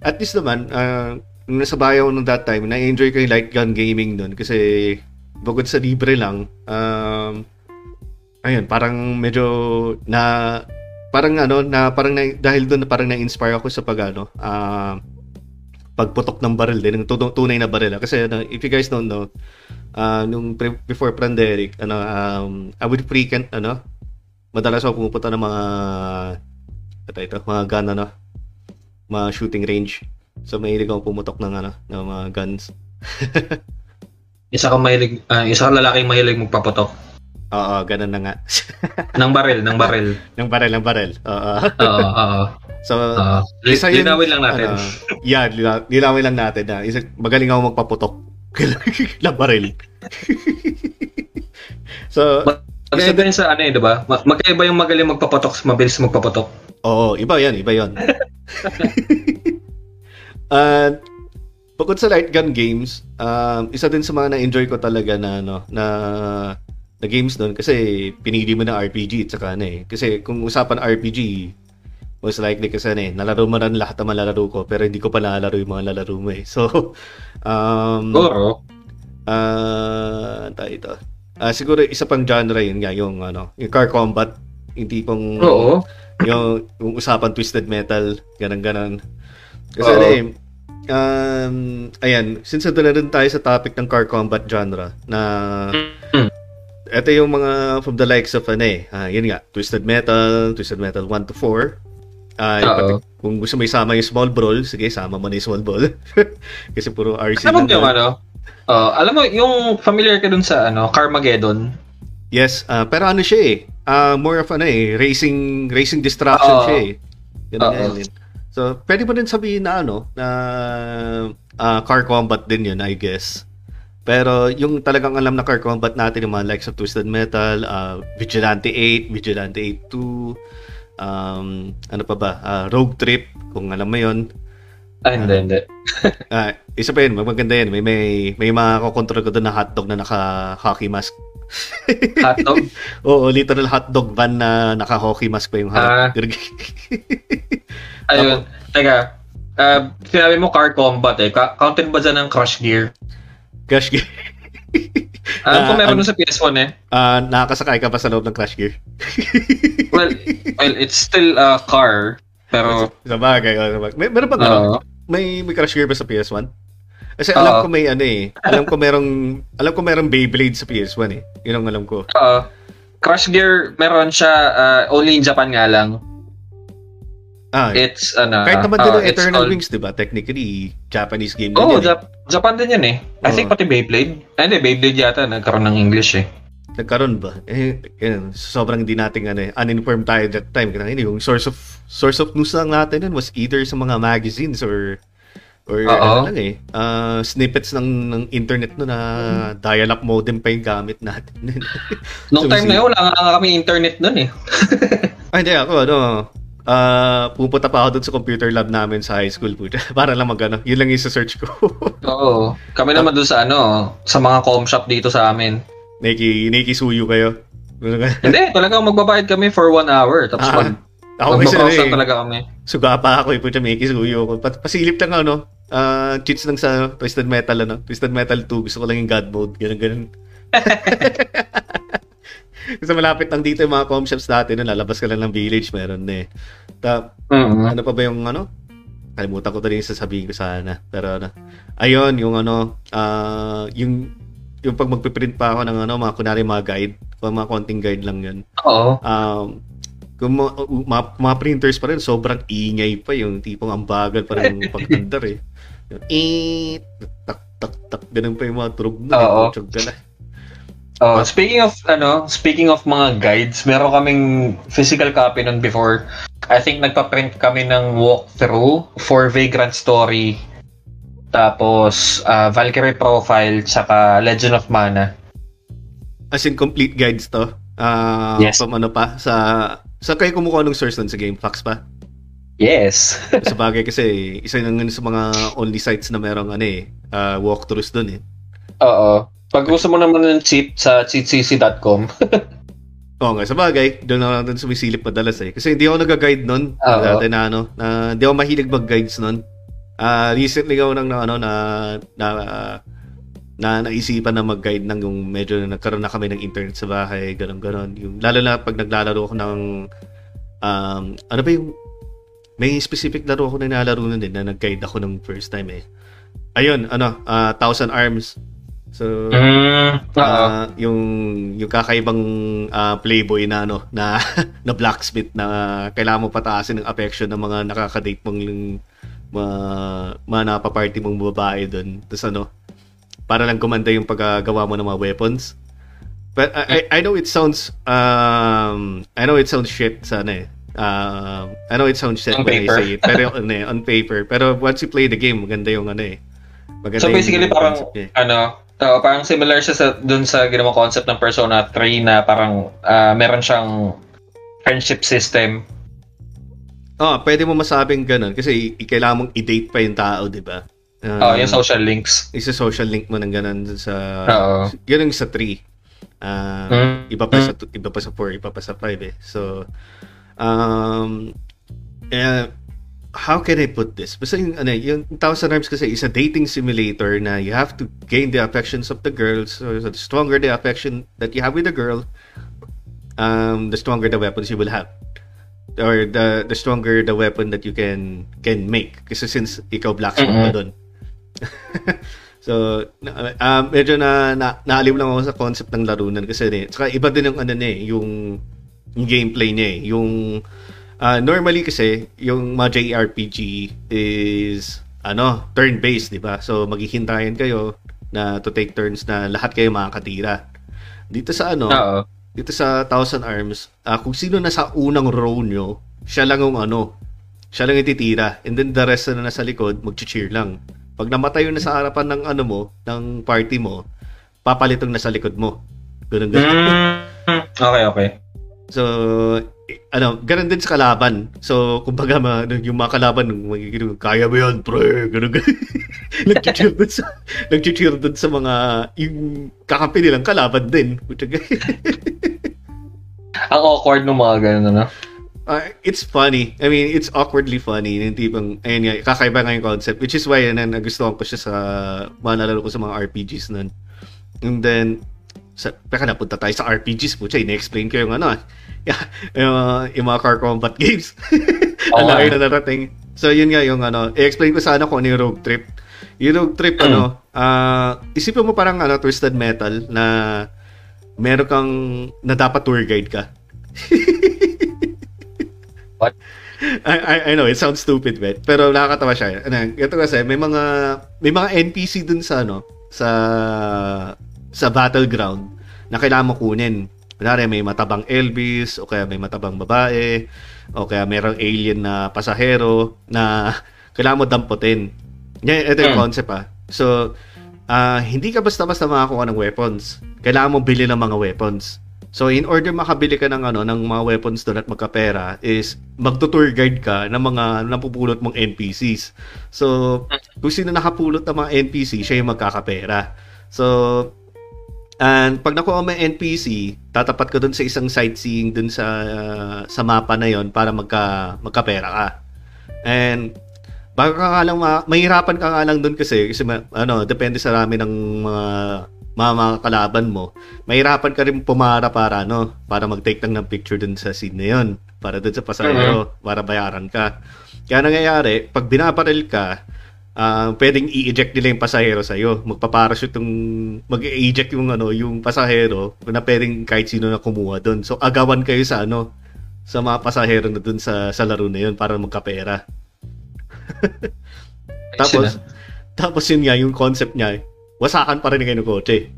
at least naman, uh, nung nasa bayaw nung that time, na-enjoy ko yung light gun gaming dun. Kasi bukod sa libre lang, um, ayun, parang medyo na parang ano na parang na, dahil doon parang na-inspire ako sa pag ano uh, pagputok ng baril din ng tunay na baril kasi uh, if you guys don't know uh, nung pre- before pandemic, ano, um, I would frequent, ano, madalas ako pumupunta ng mga, ito, ito, mga gun, ano, mga shooting range. So, mahilig ako pumutok ng, ano, ng mga guns. isa kang mahilig, uh, isa kang lalaking mahilig magpaputok. Oo, ganun na nga. ng baril, ng baril. ng baril, ng baril. Oo. Oo, oo. So, uh, isa yun, linawin lang natin. Ano, yeah, linawin lang natin na isa, magaling ako magpaputok na baril. so, Magkaiba yun sa ano eh, di ba? Ma- Magkaiba yung magaling magpapatok sa mabilis magpapatok. Oo, iba yan, iba yan. At bukod sa light gun games, um, isa din sa mga na-enjoy ko talaga na ano, na na games doon kasi pinili mo na RPG at saka ano eh. Kasi kung usapan RPG, most likely kasi ano eh, nalaro mo na lahat ng malalaro ko pero hindi ko pa nalalaro yung mga lalaro mo eh. So, um, Siguro. ah tayo ito. Ah, siguro isa pang genre yun nga, yung ano, yung car combat, yung tipong Oo. yung, yung usapan twisted metal, ganun ganon. Kasi Oo. ano eh, um, ayan, since na rin tayo sa topic ng car combat genre, na ito yung mga from the likes of ano eh, ah, yun nga, twisted metal, twisted metal 1 to 4. Oo. pati- kung gusto mo isama yung small brawl, sige, sama mo na yung small brawl. Kasi puro RC Alam mo yung ano? Oh, alam mo, yung familiar ka dun sa ano, Carmageddon? Yes, ah, pero ano siya eh, ah, more of ano eh, racing racing distraction siya eh. Ganun nga Oo. yun. So, pwede mo din sabihin na ano, na ah, car combat din yun, I guess. Pero yung talagang alam na car combat natin, yung mga likes of Twisted Metal, ah, Vigilante 8, Vigilante 8 2, um, ano pa ba, Ah, Rogue Trip, kung alam mo yun. Ah, hindi, hindi. Ah, isa pa yun, maganda yun. May, may, may makakontrol ko doon na hotdog na naka-hockey mask. Hotdog? Oo, literal hotdog van na naka-hockey mask pa yung Ah. harap. Ayun. Teka, ah, sinabi mo car combat eh. Ka- counted ba dyan ng Crush Gear? Crash Gear. Alam ko Ah, meron dun sa PS1 eh. Ah, nakakasakay ka pa sa loob ng Crash Gear. Well, well, it's still a car. Pero, Sa bagay. oh, sa bagay. May, meron ba oo. May, may Crash Gear ba sa PS1? Kasi alam ko may ano eh. Alam ko merong alam ko merong Beyblade sa PS1 eh. Yun ang alam ko. Oo. Crush Gear, meron siya ah, only in Japan nga lang. Ah, It's, ano, kahit naman ah, din it's Eternal called- Wings, 'di ba? Technically Japanese game din oh, yun. eh. Jap- Japan din yun eh. I think Oo. pati Beyblade. Ay, hindi, Beyblade yata nagkaroon ng English eh. Nagkaroon ba? Eh, yun, sobrang hindi natin ano eh, uninformed tayo that time. Kaya yun, yung source of source of news lang natin nun was either sa mga magazines or or Oo. ano lang eh, ah, snippets ng, ng internet no na dial-up modem pa yung gamit natin. Nung So, time na yun, wala nga kami internet nun eh. Ay, hindi ako, ano, ah pupunta pa ako doon sa computer lab namin sa high school po. para lang mag ano, yun lang yung search ko. Oo. Kami naman doon sa ano, sa mga com shop dito sa amin. Niki, Nikisuyo kayo. Ano ka? Hindi, talagang magbabayad kami for one hour. Tapos Ah, mag, ako kasi ano eh, talaga kami. suga pa ako eh, puta, Nikisuyo ko. Pa- pasilip lang ano, ah cheats lang sa Twisted Metal, ano, Twisted Metal 2, gusto ko lang yung God mode, ganun, ganun. Kasi malapit lang dito yung mga com shops dati na lalabas ka lang ng village, meron na eh. Ta- Mhm. ano pa ba yung ano? Kalimutan ko rin yung sasabihin ko sana. Pero ano, ayun, yung ano, ah yung yung pag magpiprint pa ako ng ano, mga kunwari mga guide, o mga konting guide lang yun. Oo. Um, kung mga, mga, mga printers pa rin, sobrang ingay pa yung tipong ang bagal pa rin pag-andar eh. Yung, eh, tak, tak, tak, ganun pa yung mga tunog na. Oo. Eh, Oh, speaking of ano, speaking of mga guides, meron kaming physical copy nun before. I think nagpa-print kami ng walkthrough for Vagrant Story. Tapos ah, Valkyrie Profile tsaka Legend of Mana. As in, complete guides to. Ah, Yes. From ano pa, sa, sa kayo kumukuha ng source nun sa GameFAQs pa? Yes. sa bagay kasi isa yun sa mga only sites na merong ano eh, uh, walkthroughs doon eh. Oo. Pag gusto mo naman ng cheat sa cheatcc.com. Oo nga, sa bagay, doon na doon sumisilip madalas eh. Kasi hindi ako nag-guide nun. Oo. Dati na ano, na, hindi ako mahilig mag-guides nun. Ah, recently ako nang na, ano, na, na, na naisipan na mag-guide nang yung medyo nagkaroon na kami ng internet sa bahay, ganun ganon Yung, lalo na pag naglalaro ako ng, um, ano ba yung, may specific laro ako na nilalaro nun din na nag-guide ako ng first time eh. Ayun, ano, ah, Thousand Arms. So, Mm. Ah, yung yung kakaibang ah, playboy na ano na na blacksmith na kailangan mo pataasin ng affection ng mga nakaka-date mong mga, mga napaparty mong babae doon. Tapos ano, para lang kumanda yung paggawa mo ng mga weapons. But I, I, I know it sounds um I know it sounds shit sa ano eh. Um, I know it sounds shit On when I paper. say it. Pero ano eh, on paper. Pero once you play the game, maganda yung ano eh. Maganda so basically yung parang eh. ano, So, parang similar siya sa dun sa ginawang concept ng Persona 3 na parang ah, meron siyang friendship system. Oh, pwede mo masabing ganun kasi kailangan mong i-date pa yung tao, di ba? Oh, Ah, yung social links. isa social link mo ng ganun sa Oo. yung sa 3. Ah, Mm. iba pa sa iba pa sa 4, iba pa sa 5 eh. So um eh, how can I put this? Basta yung, ano, yung Thousand Arms kasi is a dating simulator na you have to gain the affections of the girls. So, so the stronger the affection that you have with the girl, um, the stronger the weapons you will have. Or the the stronger the weapon that you can can make. Kasi since ikaw blacksmith Mhm. ka doon. so, um, medyo na, na naaliw lang ako sa concept ng laro nun kasi eh, saka iba din yung ano eh, yung, yung gameplay niya eh. Yung ah, normally kasi yung mga JRPG is ano, turn-based, 'di ba? So maghihintayin kayo na to take turns na lahat kayo makakatira. Dito sa ano, Oo. dito sa Thousand Arms, ah, kung sino nasa unang row nyo, siya lang yung ano, siya lang yung titira. And then the rest na nasa likod, mag-cheer lang. Pag namatay yung nasa harapan ng ano mo, ng party mo, papalitong nasa likod mo. Ganun, ganun. Mm, okay, okay. So, ano, ganun din sa kalaban. So, kumbaga, ma, yung mga kalaban, magiging, kaya mo yun, pre, ganun, ganun. nag-cheer dun sa, nag-cheer dun sa mga, yung kakampi nilang kalaban din. Ang awkward ng mga ganun, ano? Uh, it's funny. I mean, it's awkwardly funny. Yung tipong, ayun nga, kakaiba nga yung concept. Which is why, yan, nagustuhan ko siya sa, mga nalaro ko sa mga RPGs nun. And then, sa, teka na, punta tayo sa RPGs po. Siya, ina-explain ko yung ano, ah, yung, uh, yung mga car combat games. Oo Ang laki na narating. So, yun nga yung ano, i-explain ko sana kung ano yung road trip. Yung road trip, ano, ah, isipin mo parang ano, Twisted Metal na meron kang, na dapat tour guide ka. What? I, I, I know, it sounds stupid, bet. Pero nakakatawa siya. Ano, ito kasi, may mga, may mga NPC dun sa, ano, sa, sa battleground na kailangan mo kunin. Kunwari, may matabang Elvis, o kaya may matabang babae, o kaya merong alien na pasahero na kailangan mo damputin. Yan, ito yung Hmm. concept ah. So, ah, hindi ka basta-basta makakuha ng weapons. Kailangan mo bili ng mga weapons. So in order makabili ka ng ano ng mga weapons doon at magkapera is magto-tour guide ka ng mga napupulot mong NPCs. So kung sino nakapulot ng mga NPC, siya yung magkakapera. So and pag nakuha mo yung NPC, tatapat ka doon sa isang sightseeing doon sa sa mapa na yon para magka magkapera ka. And baka ka nga lang ma- mahirapan ka nga lang doon kasi kasi ma- ano depende sa rami ng mga mga, mga kalaban mo mahirapan ka rin pumara para ano para mag-take lang ng picture dun sa scene na yun para dun sa pasahero para bayaran ka kaya nangyayari pag binabaril ka ah, pwedeng i-eject nila yung pasahero sa iyo magpaparachute yung mag-eject yung ano yung pasahero na pwedeng kahit sino na kumuha doon so agawan kayo sa ano sa mga pasahero na dun sa sa laro na yun para magkapera tapos, tapos yun nga, yung concept niya, wasakan pa rin kayo ng kotse.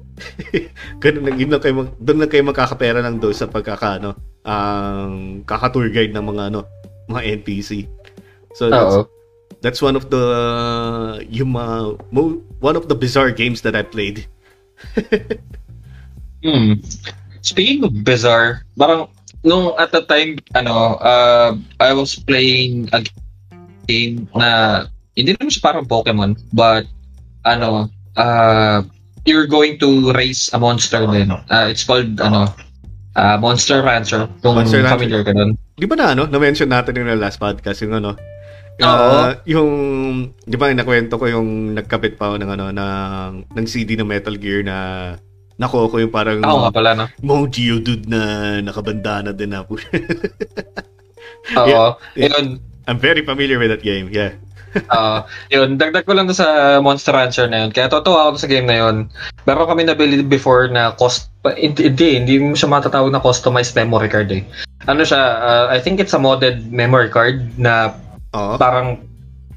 Ganun lang, yun lang kayo, mag, doon lang kayo magkakapera ng doon sa pagkaka, ano, ang kaka-tour guide ng mga, ano, mga NPC. So, that's. That's one of the, yung mga, mo, one of the bizarre games that I played. Hmm. Speaking of bizarre, parang nung at the time, ano, uh, I was playing a game na hindi naman siya parang Pokemon, but ano, uh, you're going to raise a monster din. Uh, it's called, ano, uh, Monster Rancher. Kung Monster Rancher. familiar ka dun. Di ba na, ano, na-mention natin yung last podcast, yung ano, Oo. ah, yung, di ba, nakwento ko yung nagkapit pa ako ng, ano, ng, ng CD ng Metal Gear na nakuha ko yung parang Oo nga pala, no? mga Geodude na nakabandana din na po. Oo. Yeah. Yun, I'm very familiar with that game, yeah. Ah, yun, dagdag ko lang sa Monster Rancher na yun. Kaya totoo ako sa game na yun. Meron kami nabili before na cost, hindi, hindi, hindi mo siya matatawag na customized memory card eh. Ano siya, ah, I think it's a modded memory card na Oo. parang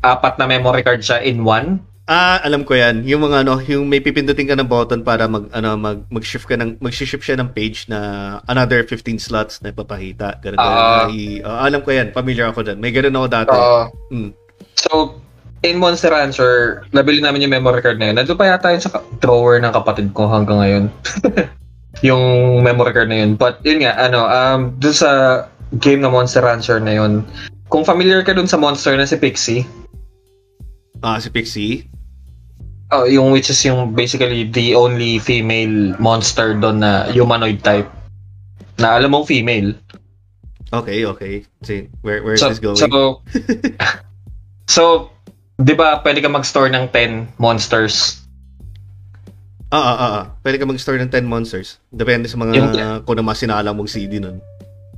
apat na memory card siya in one. Ah, alam ko 'yan. Yung mga ano, yung may pipindutin ka ng button para mag ano mag mag-shift ka ng mag-shift siya ng page na another 15 slots na ipapakita. Ganun, ganun. Ah. I- ah, alam ko 'yan. Familiar ako diyan. May ganun ako dati. Oo. Mm. So, in Monster Rancher, nabili namin yung memory card na yun. Nandun pa yata yun sa drawer ng kapatid ko hanggang ngayon. yung memory card na yun. But yun nga, ano, um, dun sa game na Monster Rancher na yun, kung familiar ka dun sa monster na si Pixie, Ah, si Pixie. oh, yung which is yung basically the only female monster doon na humanoid type. Na alam mong female. Okay, okay. See, where where is So, this going? so, so, di ba pwede ka mag-store ng 10 monsters? ah, ah, ah, ah. Pwede ka mag-store ng 10 monsters. Depende sa mga Yung- kung na masinalang mong CD nun.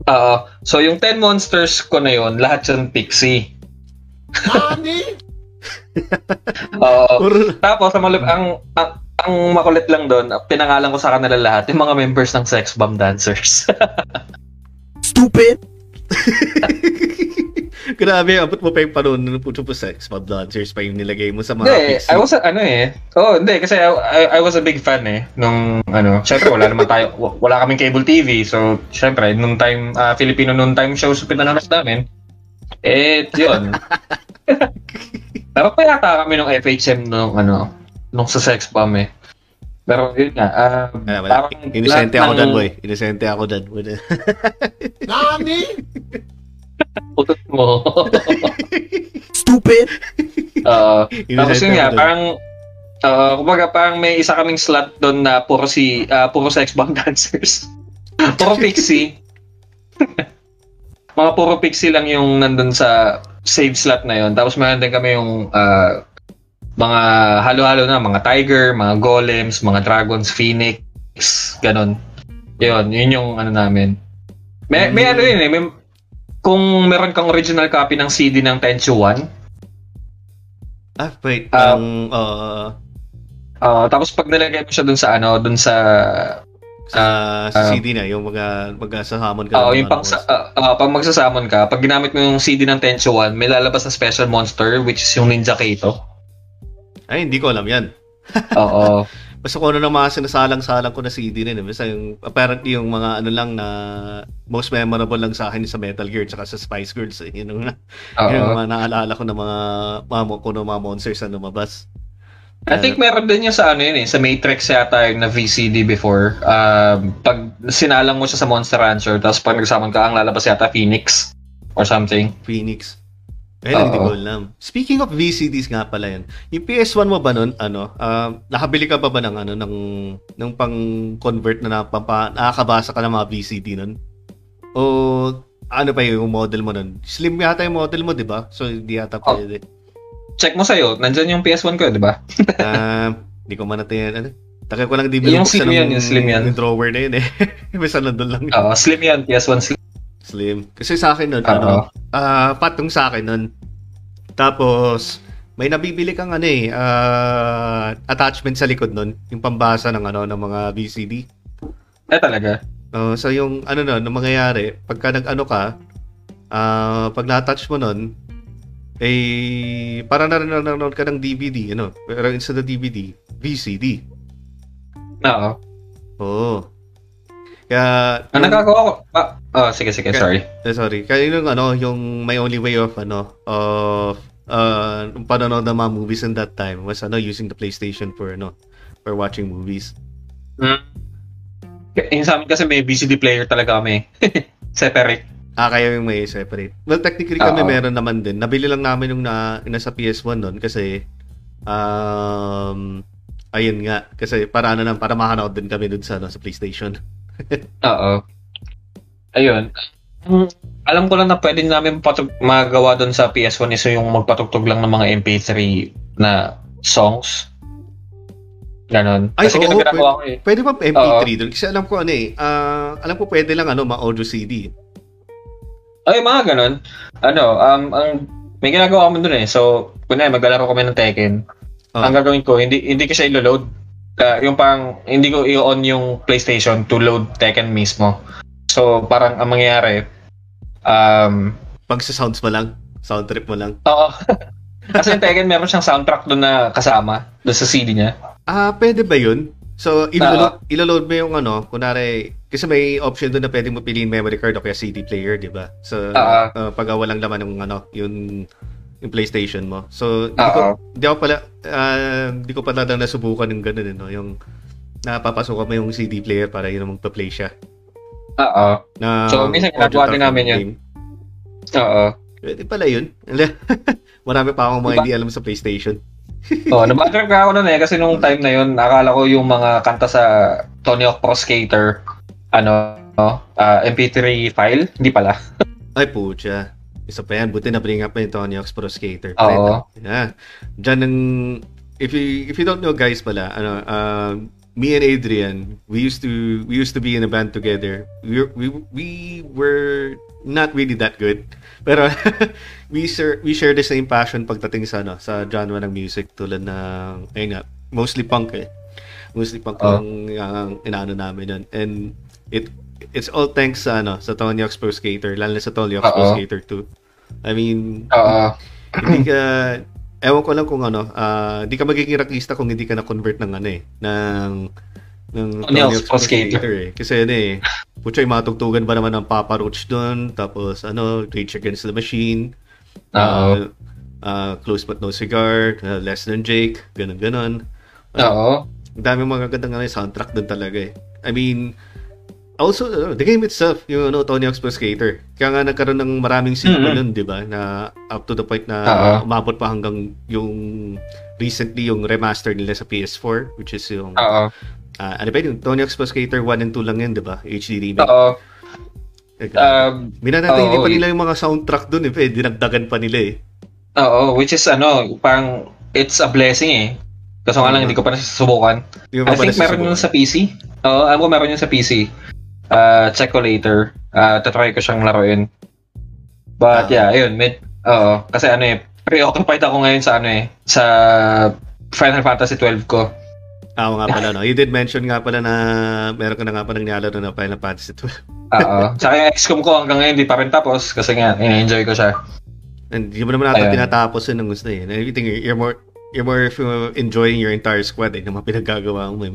Oo. so, yung 10 monsters ko na yun, lahat yun pixie. Oo. Or, Tapos, ang, ang, ang, ang makulit lang doon, pinangalan ko sa kanila lahat, yung mga members ng Sex Bomb Dancers. Stupid! grabe, abot mo pa yung ng puto po sex, Bob Dancers pa yung nilagay mo sa mga Hindi, Pixie. I was, a- ano eh. Oh, hindi, kasi I, I, I was a big fan eh. Nung, ano, syempre wala naman tayo, wa- wala kaming cable TV. So, syempre, nung time, ah, Filipino noon time shows pinanonood namin. Eh, yun. Pero pa yata kami nung FHM nung, ano, nung sa sex bomb eh. Pero yun nga, ah, Ah, wala. parang Inisente lahat ako ng dyan, boy. Inisente ako dyan. Utot mo. Stupid! Oo. Tapos yun nga, dyan. parang uh, kumbaga parang may isa kaming slot doon na puro si ah, puro sex bomb dancers. puro pixie. Mga puro pixie lang yung nandun sa save slot na yon. Tapos meron din kami yung ah, mga halo-halo na, mga tiger, mga golems, mga dragons, phoenix, ganon. Yun, yun yung ano namin. May, may ano yun eh, may, kung meron kang original copy ng CD ng Tenchu 1, Ah, wait. Ah, ang, uh, Ah, tapos pag nilagay mo siya dun sa ano, dun sa sa, sa ah, CD na, yung mga magsasamon ka. Oo, ng yung pang sa, ah, ah, pag magsasamon ka, pag ginamit mo yung CD ng Tenchu 1, may lalabas na special monster which is yung Ninja Kato. Ay, hindi ko alam yan. Oo. Basta kung ano ng mga sinasalang-salang ko na CD na yun. eh. Basta yung, apparently yung mga ano lang na most memorable lang sa akin sa Metal Gear tsaka sa Spice Girls. Eh. Yun yung, yun yung mga naalala ko ng mga, mga, kung ano, mga monsters na lumabas. I think meron din yung sa ano yun eh, sa Matrix yata yung na VCD before. Um, pag sinalang mo siya sa Monster Rancher, tapos pag nagsamon ka, ang lalabas yata Phoenix or something. Phoenix. Ayun, hindi ko alam. Speaking of VCDs nga pala yan. Yung PS1 mo ba nun, ano, ah, nakabili ka pa ba ng, ano, ng, ng pang-convert na napampa, nakakabasa ka ng mga VCD nun? O, ano pa yung model mo nun? Slim yata yung model mo, di ba? So, hindi yata Oh. pwede. Check mo sa'yo, nandyan yung PS1 ko, di ba? Ah, hindi ko man natin, ano, Tagal ko lang di Yung slim yan, yung slim yan. Yung drawer na yun eh. Basta nandun lang. Oo, slim yan, PS1 slim. Slim. Kasi sa akin nun, ano, ah patong sa akin nun. Tapos, may nabibili kang ano eh, ah, attachment sa likod nun, yung pambasa ng ano ng mga VCD. Eh talaga. Uh, so yung ano nun, yung mangyayari, pagka nag-ano ka, ah pag na-touch mo nun, eh, para na rin nanonood ka ng DVD, ano, pero instead of DVD, VCD. Oo. Oo. Kaya, Ang yung- nagagawa ko, ah, oh, sige, sige, Kaya- sorry. Eh, sorry. Kaya yung ano, yung my only way of ano, of uh, panonood ng mga movies in that time was ano, using the PlayStation for ano, for watching movies. Mm. Yung sa amin kasi may VCD player talaga kami. Separate. Ah, kaya yung may separate. Well, technically kami Oo. meron naman din. Nabili lang namin yung na, yung nasa PS1 noon kasi um ayun nga kasi para ano lang para makanood din kami dun sa ano, sa PlayStation. Oo. Ayun. Alam ko lang na pwede namin patug- magawa doon sa PS1 is yung magpatugtog lang ng mga MP3 na songs. Ganon. Ay, Kasi oo, ginagawa ko eh. Pwede ba MP3 doon? Kasi alam ko ano eh, ah, alam ko pwede lang ano, ma-audio CD. Ay, mga ganon. Ano, um, ang, may ginagawa kami doon eh. So, kunwari, maglalaro kami ng Tekken. Ah. Ang gagawin ko, hindi hindi ko siya ilo-load. Ah, yung parang, hindi ko i-on yung PlayStation to load Tekken mismo. So, parang ang mangyayari, um, Pag sa sounds mo lang, sound trip mo lang. Oo. Kasi yung Tekken meron siyang soundtrack doon na kasama doon sa CD niya. Ah, pwede ba yun? So, iloload, iloload mo yung ano, kunwari, kasi may option doon na pwede mo piliin memory card o kaya CD player, di ba? So, Ah. uh, pag walang laman ng ano, yung yung PlayStation mo. So, hindi ko, Oo. hindi ako pala, ah, hindi ko pala na nasubukan yung ganun, eh, no? yung napapasok mo yung CD player para yun magpa-play siya. Oo. Na, So, minsan ginagawa din namin yun. Oo. Pwede pala yun. Marami pa akong mga Diba? hindi alam sa PlayStation. Oh, nabatrip ka ako nun eh kasi nung time na yun, akala ko yung mga kanta sa Tony Hawk Pro Skater ano, ah, MP3 file, hindi pala. Ay, pucha. Isa pa yan. Buti na bring up mo yung Tony Hawk's Pro Skater. Oo. Yeah. Diyan ng... If you, if you don't know guys pala, ano, um, me and Adrian, we used to we used to be in a band together. We we, we were not really that good. Pero we share we share the same passion pagdating sa ano, sa genre ng music tulad ng ayun nga, mostly punk eh. Mostly punk Oh. ang ang inaano namin nun. And it it's all thanks sa ano, sa Tony Hawk's Pro Skater, lalo na sa Tony Hawk's Pro. Skater 2. I mean, Oo. hindi ka ewan ko lang kung ano, ah, hindi ka magiging rockista kung hindi ka na-convert ng ano eh, ng ng Tony Hawk's Pro Skater. eh. Kasi ano eh, putya yung mga tugtugan ba naman ng Papa Roach doon, tapos ano, Rage Against the Machine, ah, ah, Close But No Cigar, ah, Less Than Jake, ganun ganon. Oo. Ang dami mga gandang ano, soundtrack doon talaga eh. I mean, also, uh, the game itself, yung ano, Tony Hawk's Pro Skater. Kaya nga nagkaroon ng maraming sequel Mhm. nun, di ba? Na up to the point na Oo. umabot pa hanggang yung recently yung remaster nila sa PS4, which is yung, Oo. ah, ano ba yun? Tony Hawk's Pro Skater 1 and 2 lang yun, di ba? HD remake. Teka. Um, Minanatili oo, pa nila yung mga soundtrack dun eh. Dinagdagan pa nila eh. oo, which is ano, parang it's a blessing eh. Kaso nga lang, hindi ko pa nasusubukan. I think meron yun sa PC. Oo, alam ko meron yun sa PC. Uh, check ko later. Uh, tatry ko siyang laruin. But Ah. yeah, ayun. Med, oo, kasi ano eh, preoccupied ako ngayon sa ano eh, sa Final Fantasy 12 ko. Ah, oo nga pala, no? You did mention nga pala na meron ka na nga pala nilalaro na Final Fantasy 12. Oo. Tsaka yung XCOM ko hanggang ngayon di pa rin tapos kasi nga, enjoy ko siya. And hindi mo naman natin tinatapos yun ng gusto eh. And everything, you're more, you're more enjoying your entire squad eh, ng mga pinaggagawa mo eh.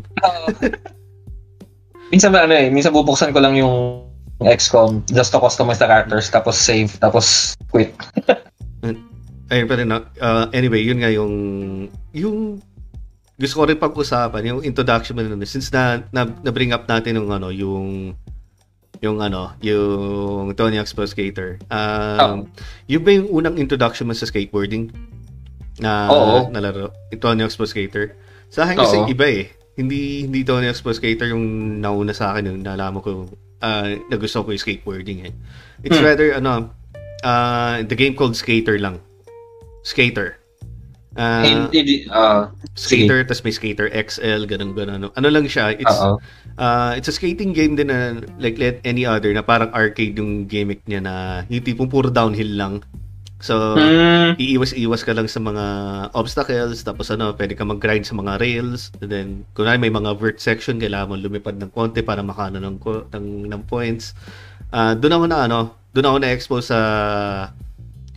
Minsan ba ano eh, minsan bubuksan ko lang yung XCOM just to customize the characters tapos save tapos quit. Ayun pa rin, uh, anyway, yun nga yung, yung, gusto ko rin pag-usapan, yung introduction mo nun, since na, na, na-bring up natin yung ano, yung, yung ano, yung Tony Hawk's Pro Skater. Um, Yun ba yung unang introduction mo sa skateboarding? Na Oo. nalaro? Yung Tony Hawk's Pro Skater? Sa akin kasi iba eh. Hindi hindi Tony Hawk's Pro Skater yung nauna sa akin yung nalaman ko ah na gusto ko yung skateboarding eh. It's Hmm. rather ano ah the game called Skater lang. Skater. Ah, Hindi, uh, skater, tas may Skater XL, ganun ganun. Ano lang siya, it's ah it's a skating game din na like let any other na parang arcade yung gimmick niya na yung tipong puro downhill lang. So, Hmm. iiwas-iwas ka lang sa mga obstacles, tapos ano, pwede ka mag-grind sa mga rails, and then, kunwari may mga vert section, kailangan mo lumipad ng konti para makano ng, ng, ng points. Ah, doon ako na ano, doon ako na-expose sa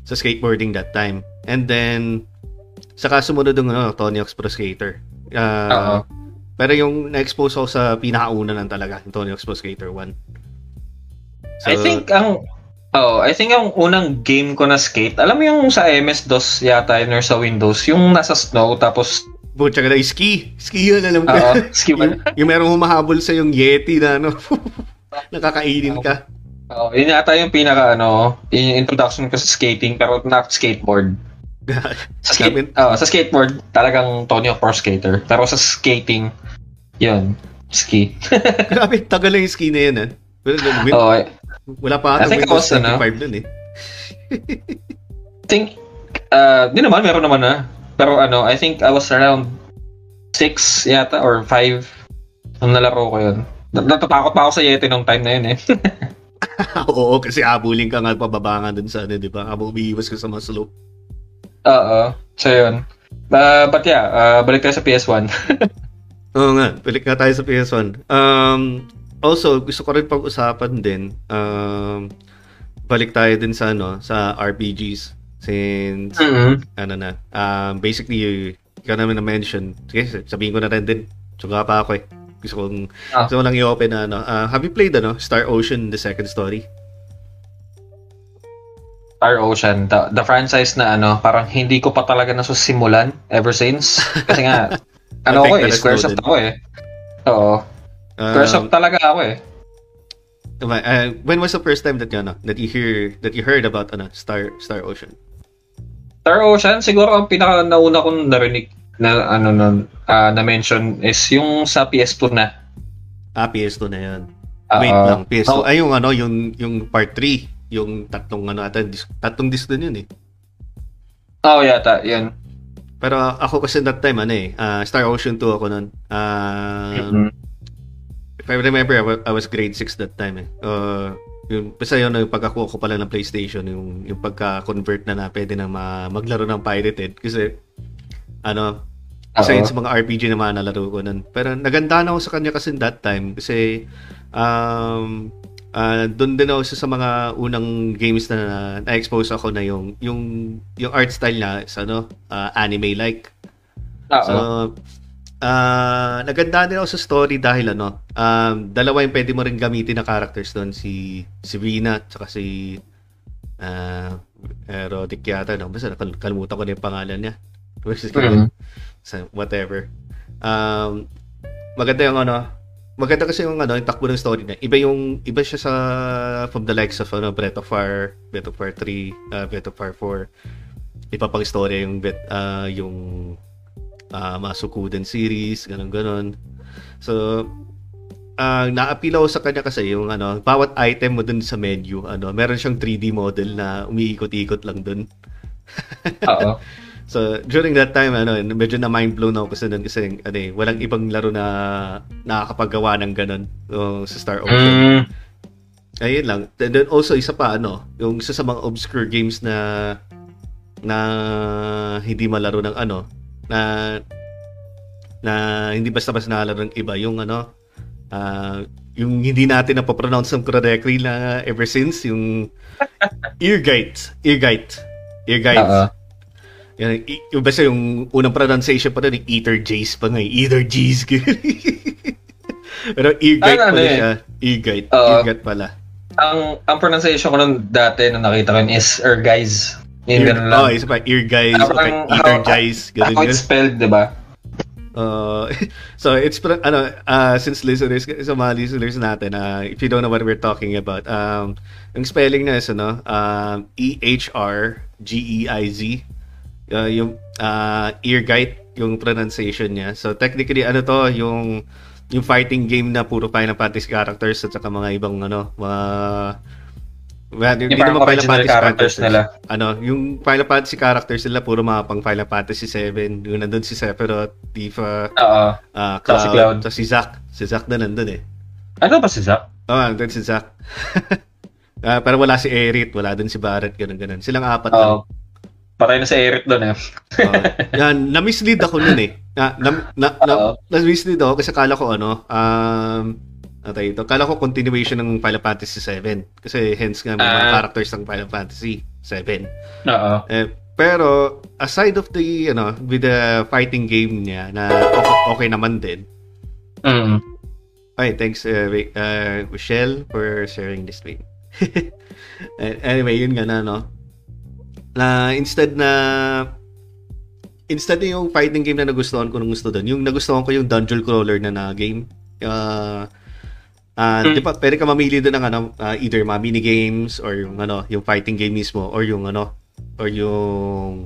sa skateboarding that time. And then, saka sumunod yung ano, Tony Hawk's Pro Skater. Oo. pero yung na-expose ako sa pinakauna lang talaga, yung Tony Hawk's Pro Skater 1. I think ang Oh, I think ang unang game ko na skate, alam mo yung sa MS-DOS yata yun or sa Windows, yung nasa snow tapos Butya ka na, ski. Ski yun, alam ko. Oo, ski ba? yung, yung merong humahabol sa yung Yeti na ano. Nakakainin ka. oh, yun yata yung pinaka ano, yung introduction ko sa skating pero not skateboard. Sa skate, oh, sa skateboard talagang Tony Pro Skater, pero sa skating yun, ski. Grabe, tagal lang yung ski na yun, ah. Well, win- oh, wala pa ata Windows no? 95 dun eh. think uh, di naman meron naman na. Pero ano, I think I was around 6 yata or 5 nung nalaro ko yun. Nat- Natatakot pa ako sa Yeti nung time na yun eh. Oo, kasi abulin ka nga pababa nga dun sa ano, di ba? Habang umiiwas ka sa mga slope. Oo. So yun. Uh, but yeah, uh, balik tayo sa PS1. Oo nga, balik nga tayo sa PS1. Um, also, gusto ko rin pag-usapan din, um, balik tayo din sa ano, sa RPGs. Since, mm ano na, um, basically, ikaw naman na-mention, sige, sabihin ko na rin din, tsuga pa ako eh. Gusto kong, Ah. gusto ko lang i-open na ano. Ah, have you played ano, Star Ocean, the second story? Star Ocean, the, the franchise na ano, parang hindi ko pa talaga nasusimulan ever since. Kasi nga, ano ako eh, Squaresoft ako eh. Oo, Um, Squaresoft talaga ako eh. uh, when was the first time that you, ano, that you hear that you heard about ano, Star Star Ocean? Star Ocean, siguro ang pinaka nauna kong narinig na ano nun, ah, na mention is yung sa PS2 na. Ah, PS2 na 'yan. Ah, Wait ah. lang, PS2. Oh. Ay, yung ano, yung yung part 3, yung tatlong ano ata, tatlong disc din yun eh. Oo, yata, yun. Pero ako kasi that time ano eh, ah, Star Ocean 2 ako nun. Ah, Mhm. If I remember, I wa- I was grade 6 that time eh. Uh, yung, basta yun, yung pagkakuha ko pala ng PlayStation, yung, yung pagka-convert na na pwede na ma- maglaro ng pirated. Kasi, ano, Oo. yun sa mga RPG na mga nalaro ko nun. Pero naganda na ako sa kanya kasi that time. Kasi, um, ah doon din ako sa mga unang games na na-expose ako na yung yung yung art style niya is ano ah, anime like Oo. So, ah naganda din ako sa story dahil ano, um, dalawa yung pwede mo rin gamitin na characters doon, si si Rina at saka si uh, Roddick yata, no? Basta nakal- kalimutan ko na yung pangalan niya. Mhm. So, whatever. Um, maganda yung ano, maganda kasi yung ano, yung takbo ng story niya. Iba yung, iba siya sa, from the likes of ano, Breath of Fire, Breath of Fire 3, uh, Breath of Fire 4. Iba pang story yung, bet, ah, yung uh, Masukuden series, ganun ganon. So, ang na-appeal ako sa kanya kasi yung ano, bawat item mo dun sa menu, ano, meron siyang 3D model na umiikot-ikot lang dun. Oo. So, during that time, ano, medyo na mind blown ako kasi nun kasi ano, eh, walang ibang laro na nakakapagawa ng ganun uh, sa Star Ocean. Mm. Ayun lang. And then also isa pa ano, yung isa sa mga obscure games na na hindi malaro ng ano, na na hindi basta-basta nakalaro ng iba, yung ano, ah, yung hindi natin na pronounce ng correctly na ever since, yung Eargate. Eargate. Eargate. Oo. Yan, yung basta yung unang pronunciation pa yung Ether Jace pa nga, eh. Ether Jace. Pero Eargate ano pala eh? siya. Eargate. Oo. Eargate pala. Ang ang pronunciation ko nung dati nung nakita ko yun is er guys. Yun Ear, lang. oh, isa pa, ear guys, Parang okay, how- ether guys, ganun yun. it's spelled, di ba? Uh, so, it's, ano, uh, since listeners, sa mga listeners natin, uh, if you don't know what we're talking about, um, yung spelling na is, ano, um, E-H-R-G-E-I-Z, uh, yung uh, ear guide, yung pronunciation niya. So, technically, ano to, yung yung fighting game na puro Final Fantasy characters at saka mga ibang ano, mga well, Yung hindi naman Final Fantasy characters nila. ano, yung Final Fantasy characters nila puro mga pang Final Fantasy 7. Yung nandun si Sephiroth, Tifa, Oo. uh, Tsaka si Cloud. Cloud, si Zack. Si Zack na nandun eh. Ano ba si Zack? Oh, nandun si Zack. Ah, pero wala si Aerith, wala dun si Barret, ganun ganun. Silang apat lang. Oo. Patay na si Eric doon eh. Oo. yan, na-mislead ako nun eh. Na, na, na, na, Oo. na-mislead ako kasi kala ko ano, um, ano ito, kala ko continuation ng Final Fantasy 7. Kasi hence nga may mga Ah. characters ng Final Fantasy 7. Oo. Eh, pero aside of the ano with the fighting game niya na okay, okay naman din. Mm. Ay, thanks uh, uh, Michelle for sharing this stream. Eh, anyway, yun nga na no. Na instead na instead na yung fighting game na nagustuhan ko nung gusto doon, yung nagustuhan ko yung dungeon crawler na na game. Uh, ah, Hmm. di ba, pwede ka mamili doon ng ano, ah, either mga mini games or yung ano, yung fighting game mismo or yung ano, or yung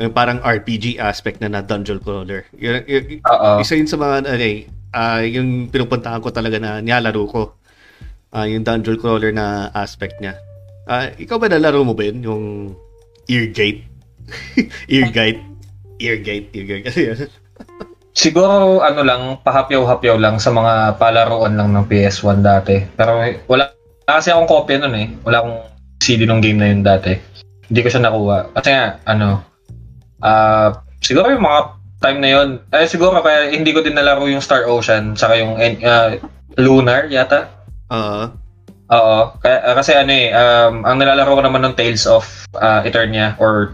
yung parang RPG aspect na na dungeon crawler. Yun, yun- Oo. isa yun sa mga ano ah, yung pinupuntahan ko talaga na nilalaro ko. Ah, yung dungeon crawler na aspect niya. Ah, ikaw ba nalaro mo ba yun? Yung Eargate? Eargate? Eargate? Eargate? Kasi yun. Siguro ano lang, pahapyaw-hapyaw lang sa mga palaruan lang ng PS1 dati. Pero wala kasi akong kopya nun eh. Wala akong CD nung game na yun dati. Hindi ko siya nakuha. Kasi nga, ano, ah siguro yung mga time na yun, eh siguro kaya hindi ko din nalaro yung Star Ocean, saka yung ah, Lunar yata. Ah, Oo, kaya, ah, kasi ano eh, um, ang nilalaro ko naman ng Tales of uh, Eternia or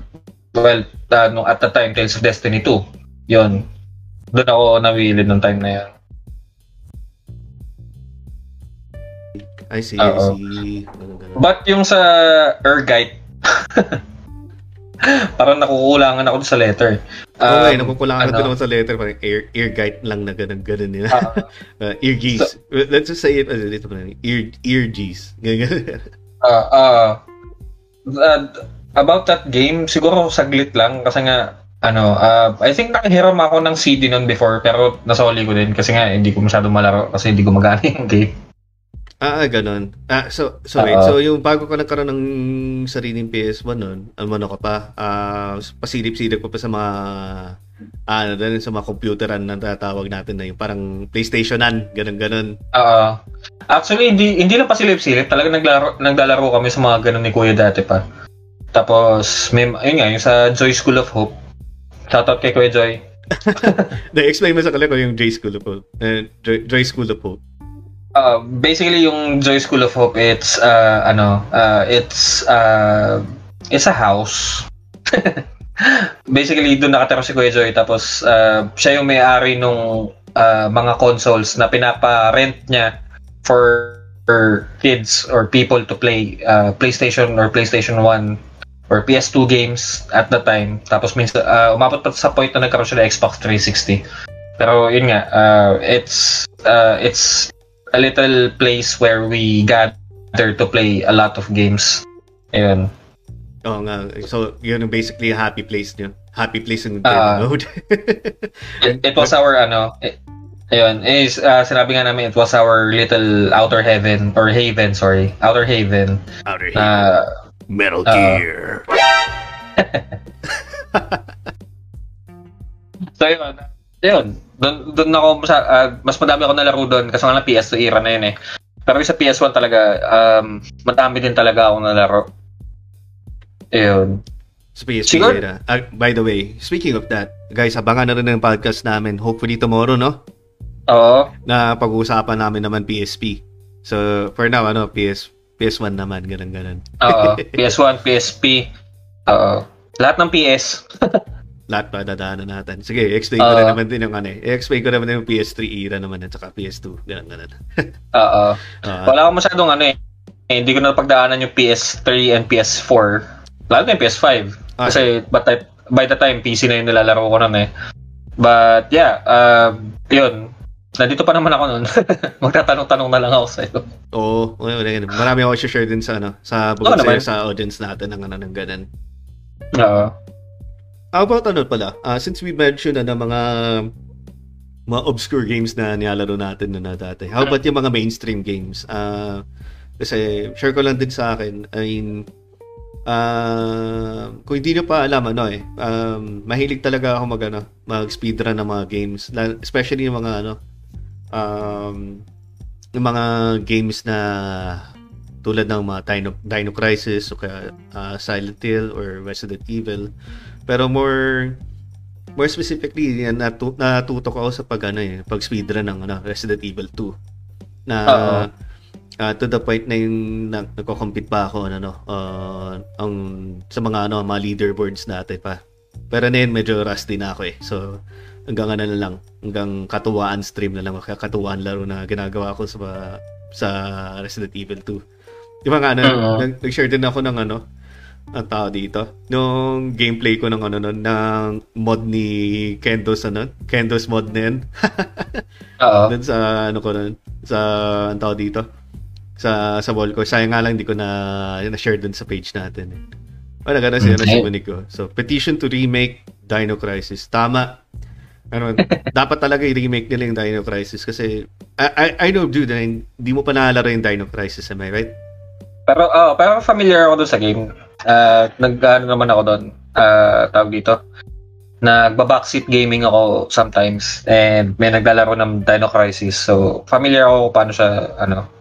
well, uh, nung at the time Tales of Destiny 2. 'Yon. Doon ako nawili nung time na 'yon. I see, I Oo. see. Ganun, ganun. But yung sa Urgite, Parang nakukulangan ako sa letter. Oo, Um, um, nakukulangan ano? ko naman sa letter, parang ear, ear guide lang na ganun, ganun nila. Ah, Uh, ear G's. Let's just say it, uh, dito pa rin, ear, ear. Ganyan. Ah, ah, uh, about that game, siguro saglit lang kasi nga ano, ah, I think nakahiram ako ng CD nun before pero nasoli ko din kasi nga hindi ko masyado malaro kasi hindi ko magana yung game. ah, ah, ganun. Ah, so, so wait. Oo. So, yung bago ka nagkaroon ng sariling PS1 nun, ano ano ka pa, ah, pasilip-silip ko pa sa mga, ah, ano din, sa mga computeran na tatawag natin na yung parang PlayStationan, ganun-ganun. Ah, actually hindi hindi lang pa silip-silip, talaga naglaro naglalaro kami sa mga ganun ni Kuya dati pa. Tapos may yun nga yung sa Joy School of Hope. Shoutout kay Kuya Joy. Na-explain mo sa kanila ko yung J School of Hope. Eh, Joy, Joy School of Hope. Uh, basically yung Joy School of Hope it's uh, ano uh, it's uh, it's a house basically doon nakatira si Kuya Joy tapos uh, siya yung may-ari nung uh, mga consoles na pinapa-rent niya for for kids or people to play uh, PlayStation or PlayStation 1 or PS2 games at the time tapos minsan uh, umabot pa sa point na nagkaroon siya ng Xbox 360 pero yun nga uh, it's uh, it's a little place where we gather to play a lot of games. Ayun. Oo nga. So, yun yung basically a happy place nyo. Happy place in Ah. mode. It, it was our ano, eh, ayun, is uh, sinabi nga namin it was our little outer heaven or haven, sorry. Outer haven. Outer Uh, Metal ah. Gear. so yun. Yun. Doon doon ako sa ah, mas madami ako nalaro doon kasi nga lang PS2 era na yun eh. Pero sa PS1 talaga um madami din talaga ako nalaro. Ayun. Sa PSP Siguro- era. Ah, by the way, speaking of that, guys, abangan na rin ng podcast namin. Hopefully tomorrow, no? Oo. Na pag-uusapan namin naman PSP. So, for now, ano, PS, PS1 naman, ganun, ganun. Oo. PS1, PSP. Oo. Lahat ng PS. Lahat pa dadaanan natin. Sige, explain ko na naman din yung ano eh. explain ko naman yung PS3 era naman at saka PS2. Ganun, ganun. Oo. Wala akong masyadong ano eh. Eh, Hindi ko na pagdaanan yung PS3 and PS4. Lalo na yung PS5. Ah. Kasi by by the time, PC na yung nilalaro ko nun eh. But yeah, uh, yun. Nandito pa naman ako nun. Magtatanong-tanong na lang ako sa'yo. Oo, oh, okay, marami ako share din sa ano, sa bukod naman. sa'yo, sa audience natin ng ano ng ganun. Oo. How about ano pala? Ah, since we mentioned na mga mga obscure games na nilalaro natin na, dati. How about yung mga mainstream games? Ah, kasi share ko lang din sa akin. I mean, ah, kung hindi nyo pa alam ano eh, um, mahilig talaga ako mag ano, mag speedrun ng mga games, especially yung mga ano um, yung mga games na tulad ng mga Dino, Dino Crisis o kaya ah, Silent Hill or Resident Evil. Pero more more specifically yan natu- natutok ako sa pag ano eh, pag speedrun ng ano, Resident Evil 2. Na ah, to the point na yung nag- nagko-compete pa ako ano, ah, ang sa mga ano, mga leaderboards natin pa. Pero na yun, medyo rusty na ako eh. So, hanggang ano na lang, hanggang katuwaan stream na lang, katuwaan laro na ginagawa ko sa sa Resident Evil 2. Di ba nga, ano, nag- nag-share din ako ng ano, ang tao dito. Nung gameplay ko ng ano nun, ng mod ni Kendos ano, Kendos mod na yun. Oo. Doon sa ano ko nun, sa ang tao dito. Sa sa wall ko. Sayang nga lang hindi ko na na-share doon sa page natin. Eh. Wala ka na siya na Okay. sinunik ko. So, petition to remake Dino Crisis. Tama. Ano, dapat talaga i-remake nila yung Dino Crisis kasi I, I, I know dude, na hindi mo pa naalala yung Dino Crisis, am I right? Pero, oh, pero familiar ako doon sa game. Uh, nag, ano naman ako doon, uh, tawag dito, nagba-backseat gaming ako sometimes and may naglalaro ng Dino Crisis. So, familiar ako paano siya, ano,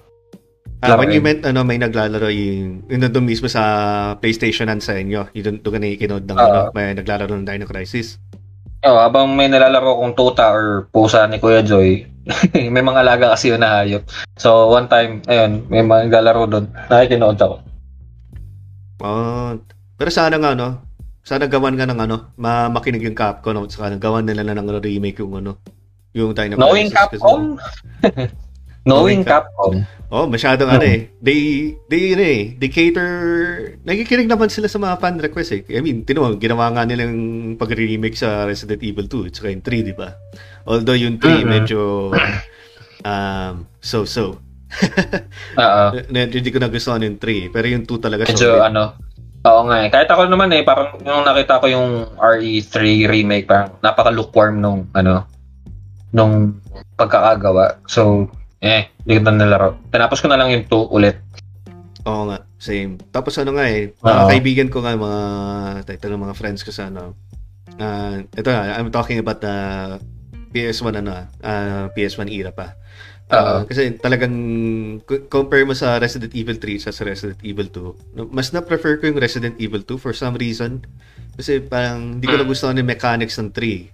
Ah, when you meant ano, may naglalaro yung, yung nandun mismo sa PlayStation sa inyo, yung doon ka nakikinod ng Oo. ano, may naglalaro ng Dino Crisis. Oh, habang may nalalaro kong tuta or pusa ni Kuya Joy, may mga alaga kasi yun na hayop. So, one time, ayun, may mga naglalaro doon, nakikinood ako. Oh, pero sana nga no, sana gawan nga ng ano, ma makinig yung Capcom no, saka gawan nila na ng remake yung ano, yung Dino Knowing Capcom, Knowing Knowing Cap- Capcom. Oh, masyadong ano eh. They, they, ano eh, they cater, nakikinig naman sila sa mga fan requests eh. I mean, tinuwa, ginawa nga nilang pag-remake sa Resident Evil 2 at saka yung 3, di ba? Although yung 3 Mhm. medyo, um, so-so. Oo. Na- Hindi ko nagustuhan yung 3, pero yung 2 talaga Medyo solid. ano. Oo nga eh. Kahit ako naman eh, parang yung nakita ko yung RE3 remake, parang napaka-lukewarm nung ano, nung pagkakagawa. So, eh, hindi ko na nalaro. Tinapos ko na lang yung 2 ulit. Oo nga, same. Tapos ano nga eh, mga kaibigan ko nga, mga, ito ng mga friends ko sa ano, ah ito nga, I'm talking about the PS1 ano, ah, PS1 era pa. Oo. kasi talagang compare mo sa Resident Evil 3 sa Resident Evil 2. no, Mas na-prefer ko yung Resident Evil 2 for some reason. Kasi parang hindi ko Mm. nagustuhan yung mechanics ng 3.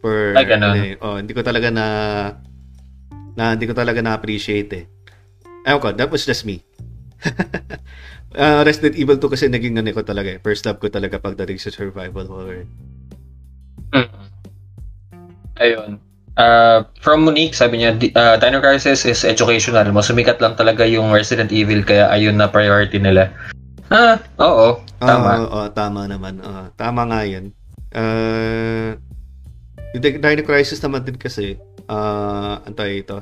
For, Ay, ganun. ano eh, oh, hindi ko talaga na na hindi ko talaga na-appreciate eh. Ewan ko, that was just me. Ah, Resident Evil 2 kasi naging ano ko talaga eh. First love ko talaga pagdating sa survival horror. Mm. Ayun. Uh, from Monique, sabi niya, uh, Dino Crisis is educational. Mas sumikat lang talaga yung Resident Evil, kaya ayun na priority nila. Ah, oo. Tama. Oo, oo, tama naman. Oo, tama nga yan. Uh, yung Di- Dino Crisis naman din kasi, uh, antay ito.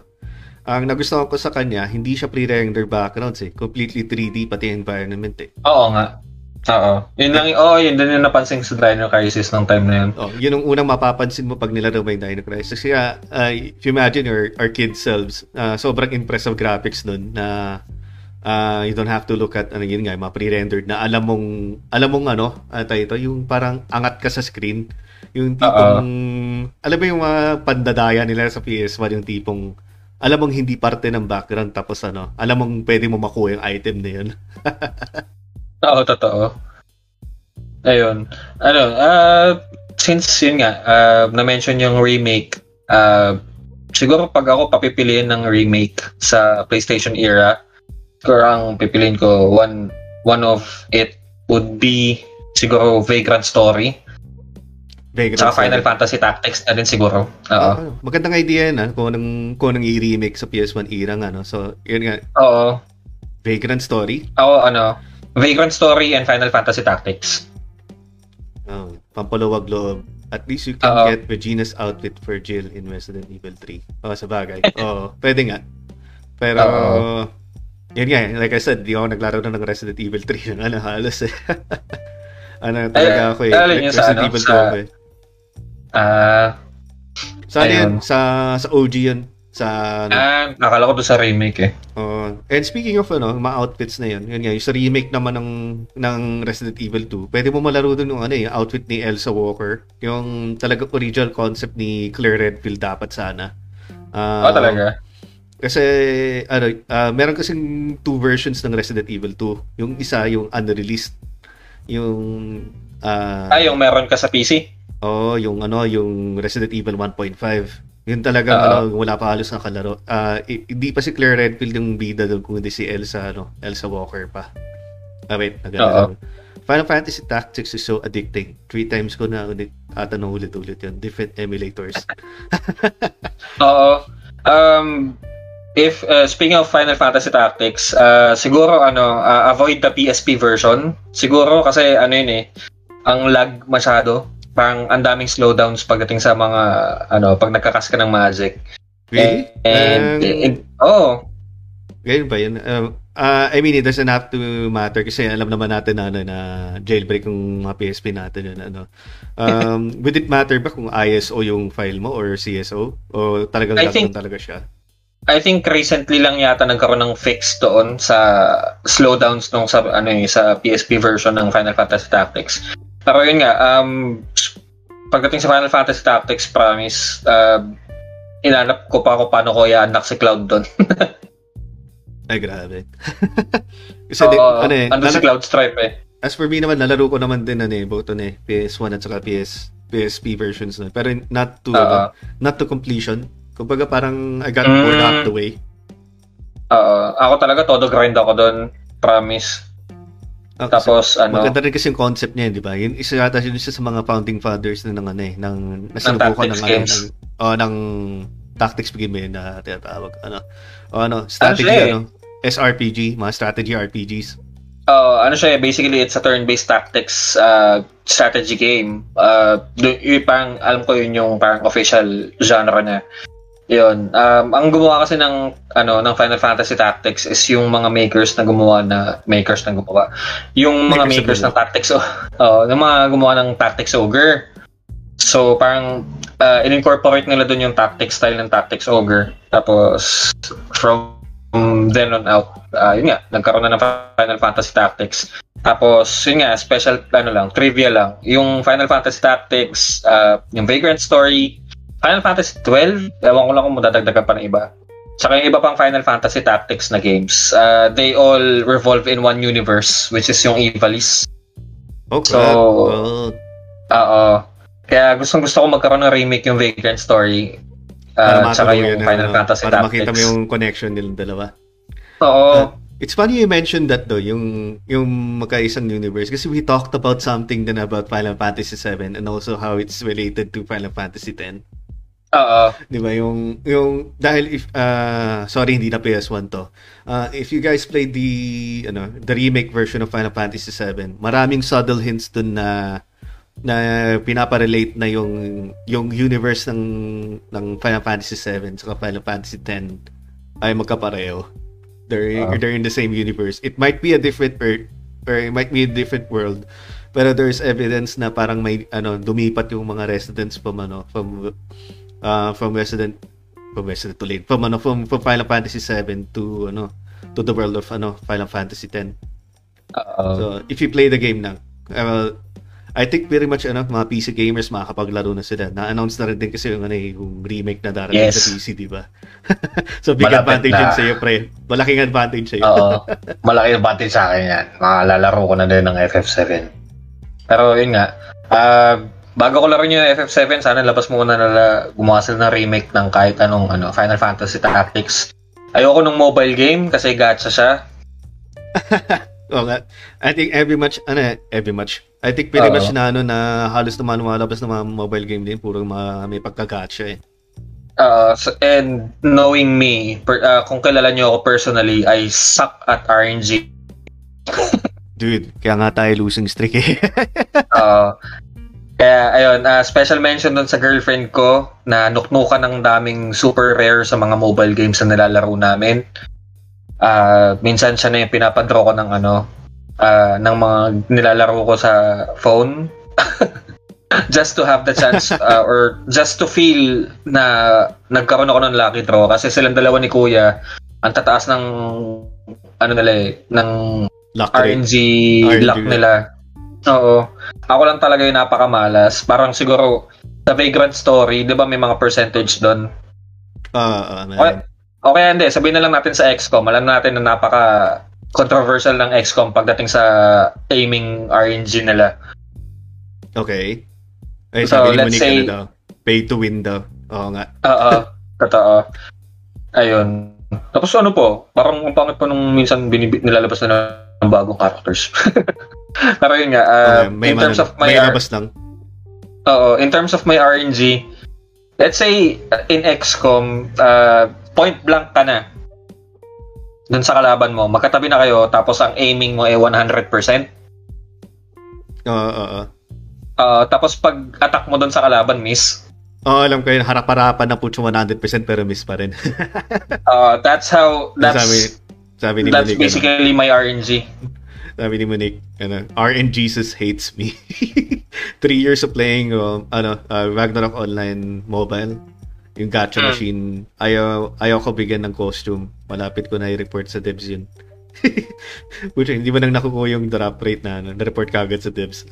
Ang nagustuhan ko sa kanya, hindi siya pre-render backgrounds eh. Completely 3D pati environment eh. Oo nga. Oo. Yun lang, oo, yun din yung napansin sa Dino Crisis nung time na yun. Oh, yun ang unang mapapansin mo pag nilaro mo yung Dino Crisis. Kaya, uh, if you imagine your, our kid selves, uh, sobrang impressive graphics nun na uh, you don't have to look at, ano yun nga, mga pre-rendered na alam mong, alam mong ano, ata ito, yung parang angat ka sa screen. Yung tipong, alam mo yung mga pandadaya nila sa PS1, yung tipong, alam mong hindi parte ng background tapos ano, alam mong pwede mo makuha yung item na yun. Oo, totoo. Ayun. Ano, uh, since yun nga, uh, na-mention yung remake, uh, siguro pag ako papipiliin ng remake sa PlayStation era, siguro ang pipiliin ko, one, one of it would be siguro Vagrant Story. Vagrant Tsaka Final. Fantasy Tactics na din siguro. Oo. Ah, magandang idea yan ah, kung anong, kung anong i-remake sa PS1 era nga, no? So, yun nga, Oo. Vagrant Story. Ako, ano, Vagrant Story and Final Fantasy Tactics. Oh, pampaluwag loob. At least you can Oo. get Regina's outfit for Jill in Resident Evil 3. Oh, sa bagay. Oo, pwede nga. Pero, Oo. yun nga, like I said, di ako naglaro na ng Resident Evil 3 ng ano, halos eh. ano talaga ako eh. alin Like, Resident ano, Evil 2 sa- ako eh. Ah, Sa yun? ayun. Sa, sa OG yun. Sa, ano, ah, nakala ko doon sa remake eh. Oh, and speaking of ano, mga outfits na 'yun, yun nga, yung sa remake naman ng ng Resident Evil 2, pwede mo malaro doon yung ano, yung outfit ni Elsa Walker, yung talagang original concept ni Claire Redfield dapat sana. Ah, Oo, talaga. Kasi ano, ah, meron kasing two versions ng Resident Evil 2. Yung isa yung unreleased, yung ah, Ah, yung meron ka sa PC? Oo, yung ano, yung Resident Evil 1.5. Yun talaga Oo. ano, wala pa halos nakalaro. Ah, i- hindi pa si Claire Redfield yung bida doon kundi si Elsa ano, Elsa Walker pa. Ah, wait, nag Oo. Final Fantasy Tactics is so addicting. Three times ko na ulit ata na ulit-ulit yun. Different emulators. Oo. Um, if, uh, speaking of Final Fantasy Tactics, uh, siguro, ano, uh, avoid the PSP version. Siguro kasi, ano yun eh, ang lag masyado. Parang ang daming slowdowns pagdating sa mga, ano, pag nagkakas ka ng magic. Really? And, Um, and, oh, Ganyan ba yun? Um, ah, I mean, it doesn't have to matter kasi alam naman natin na, ano, na jailbreak yung mga PSP natin. Yun, ano. Um, would it matter ba kung ISO yung file mo or CSO? O talagang I think- talaga siya? I think recently lang yata nagkaroon ng fix doon sa slowdowns nung sa ano eh, sa PSP version ng Final Fantasy Tactics. Pero yun nga, um, pagdating sa Final Fantasy Tactics, promise, uh, inanap ko pa ako paano ko i-unlock si Cloud doon. Ay, grabe. kasi, di, Oo, ano eh, andun si Cloud Stripe eh. as for me naman, nalaro ko naman din, ano eh, both ano eh, PS1 at saka PS, PSP versions nun. Pero not to, ano, not to completion. Kumbaga parang I got Mm. bored out the way. Oo, ako talaga todo grind ako doon, promise. Ah, Tapos ano, Maganda rin kasi yung concept niya, di ba? Yun isa yata yun isa sa mga founding fathers na ng ano eh, ng nasinubukan ng tactics ano, ng, oh, ng tactics game yun na tinatawag. Ano? O ano, strategy, siya eh? ano? SRPG, mga strategy RPGs. Uh, ano siya, eh, basically it's a turn-based tactics uh, strategy game. Uh, do- yung parang, alam ko yun yung parang official genre niya. Yun. Um, ang gumawa kasi ng ano ng Final Fantasy Tactics is yung mga makers na gumawa na makers na gumawa. Yung mga Makers makers ng. Tactics oh, yung mga gumawa ng Tactics Ogre. So parang uh, in-incorporate nila dun yung tactics style ng Tactics Ogre. Tapos from then on out, uh, yun nga, nagkaroon na ng Final Fantasy Tactics. Tapos, yun nga, special, ano lang, trivia lang. Yung Final Fantasy Tactics, uh, yung Vagrant Story, Final Fantasy 12, ewan ko lang kung madadagdagan pa ng iba. Saka yung iba pang Final Fantasy Tactics na games, uh, they all revolve in one universe, which is yung Ivalice. Oh, So, Oo. Kaya gustong gusto ko magkaroon ng remake yung Vagrant Story. para Uh, tsaka matulungan yung na, Final ano, Fantasy Para Tactics. makita mo yung connection nilang dalawa. Oo. It's funny you mentioned that though, yung yung magkaisang universe kasi we talked about something din about Final Fantasy 7 and also how it's related to Final Fantasy 10. Oo. 'Di ba yung yung dahil if uh, sorry hindi na PS1 to. Uh, if you guys played the ano, the remake version of Final Fantasy 7, maraming subtle hints dun na na pinaparelate na yung yung universe ng ng Final Fantasy 7 sa Final Fantasy 10 ay magkapareho. They're Ah. they're in the same universe. It might be a different earth or it might be a different world. Pero there's evidence na parang may ano dumipat yung mga residents from ano from uh, from resident from resident to late from ano from, from Final Fantasy 7 to ano to the world of ano Final Fantasy 10. Oo. So, if you play the game na, uh, I think very much ano, mga PC gamers makakapaglaro na sila. Na-announce na rin din kasi yung, ano, eh, yung remake na darating Yes. sa PC, di ba? so, big Malapit advantage na. yun sa'yo, pre. Malaking advantage sa'yo. Oo. Malaki advantage sa akin yan. Makalalaro ko na din ng FF7. Pero yun nga, ah, bago ko laro yung FF7, sana labas muna na gumawa sila ng remake ng kahit anong ano, Final Fantasy Tactics. Ayoko ng mobile game kasi gacha siya. Oo nga. I think every much, ano every much. I think pretty Oo. much na ano na halos na mga lumalabas na mga mobile game din, puro mga may pagkagacha eh. Uh, so- and knowing me, per, ah, kung kilala nyo ako personally, I suck at RNG. Dude, kaya nga tayo losing streak eh. Uh, kaya ayun, ah, special mention dun sa girlfriend ko na nuknukan ng daming super rare sa mga mobile games na nilalaro namin. Ah, minsan siya na yung pinapadraw ko ng ano, ah, ng mga nilalaro ko sa phone. just to have the chance ah, or just to feel na nagkaroon ako ng lucky draw kasi silang dalawa ni Kuya ang tataas ng ano nila eh, ng rate. RNG, RNG luck nila. Oo. Ako lang talaga yung napakamalas. Parang siguro sa Vagrant Story, 'di ba may mga percentage doon? Ah, man. Okay. Okay, hindi. Sabihin na lang natin sa XCOM. Alam natin na napaka controversial ng XCOM pagdating sa aiming RNG nila. Okay. Ay, So, sabi ni let's Monique, say- ano daw, pay to win daw. Oo nga. Oo. totoo. Ayun. Tapos ano po, parang ang pangit pa nung minsan binib- nilalabas na ng bagong characters. Pero yun nga, uh, Okay, may, in terms ano, of my may R- labas lang. Oo, in terms of my RNG, let's say uh, in XCOM, uh, point blank ka na dun sa kalaban mo, magkatabi na kayo, tapos ang aiming mo ay 100%. Oo, oo, oo. Uh, tapos pag attack mo dun sa kalaban, miss. Oo, alam ko yun, harap-harapan na po 100% pero miss pa rin. Uh, that's how, that's, sabi ni that's Monique, ano, basically my RNG. sabi ni Monique, ano, RNGesus hates me. Three years of playing, um, ano, uh, Ragnarok Online Mobile, yung gacha Hmm. machine, ayaw, ayaw ko bigyan ng costume. Malapit ko na i-report sa devs yun. Buti, hindi ba nang nakukuha yung drop rate na, ano, na-report kagad sa devs.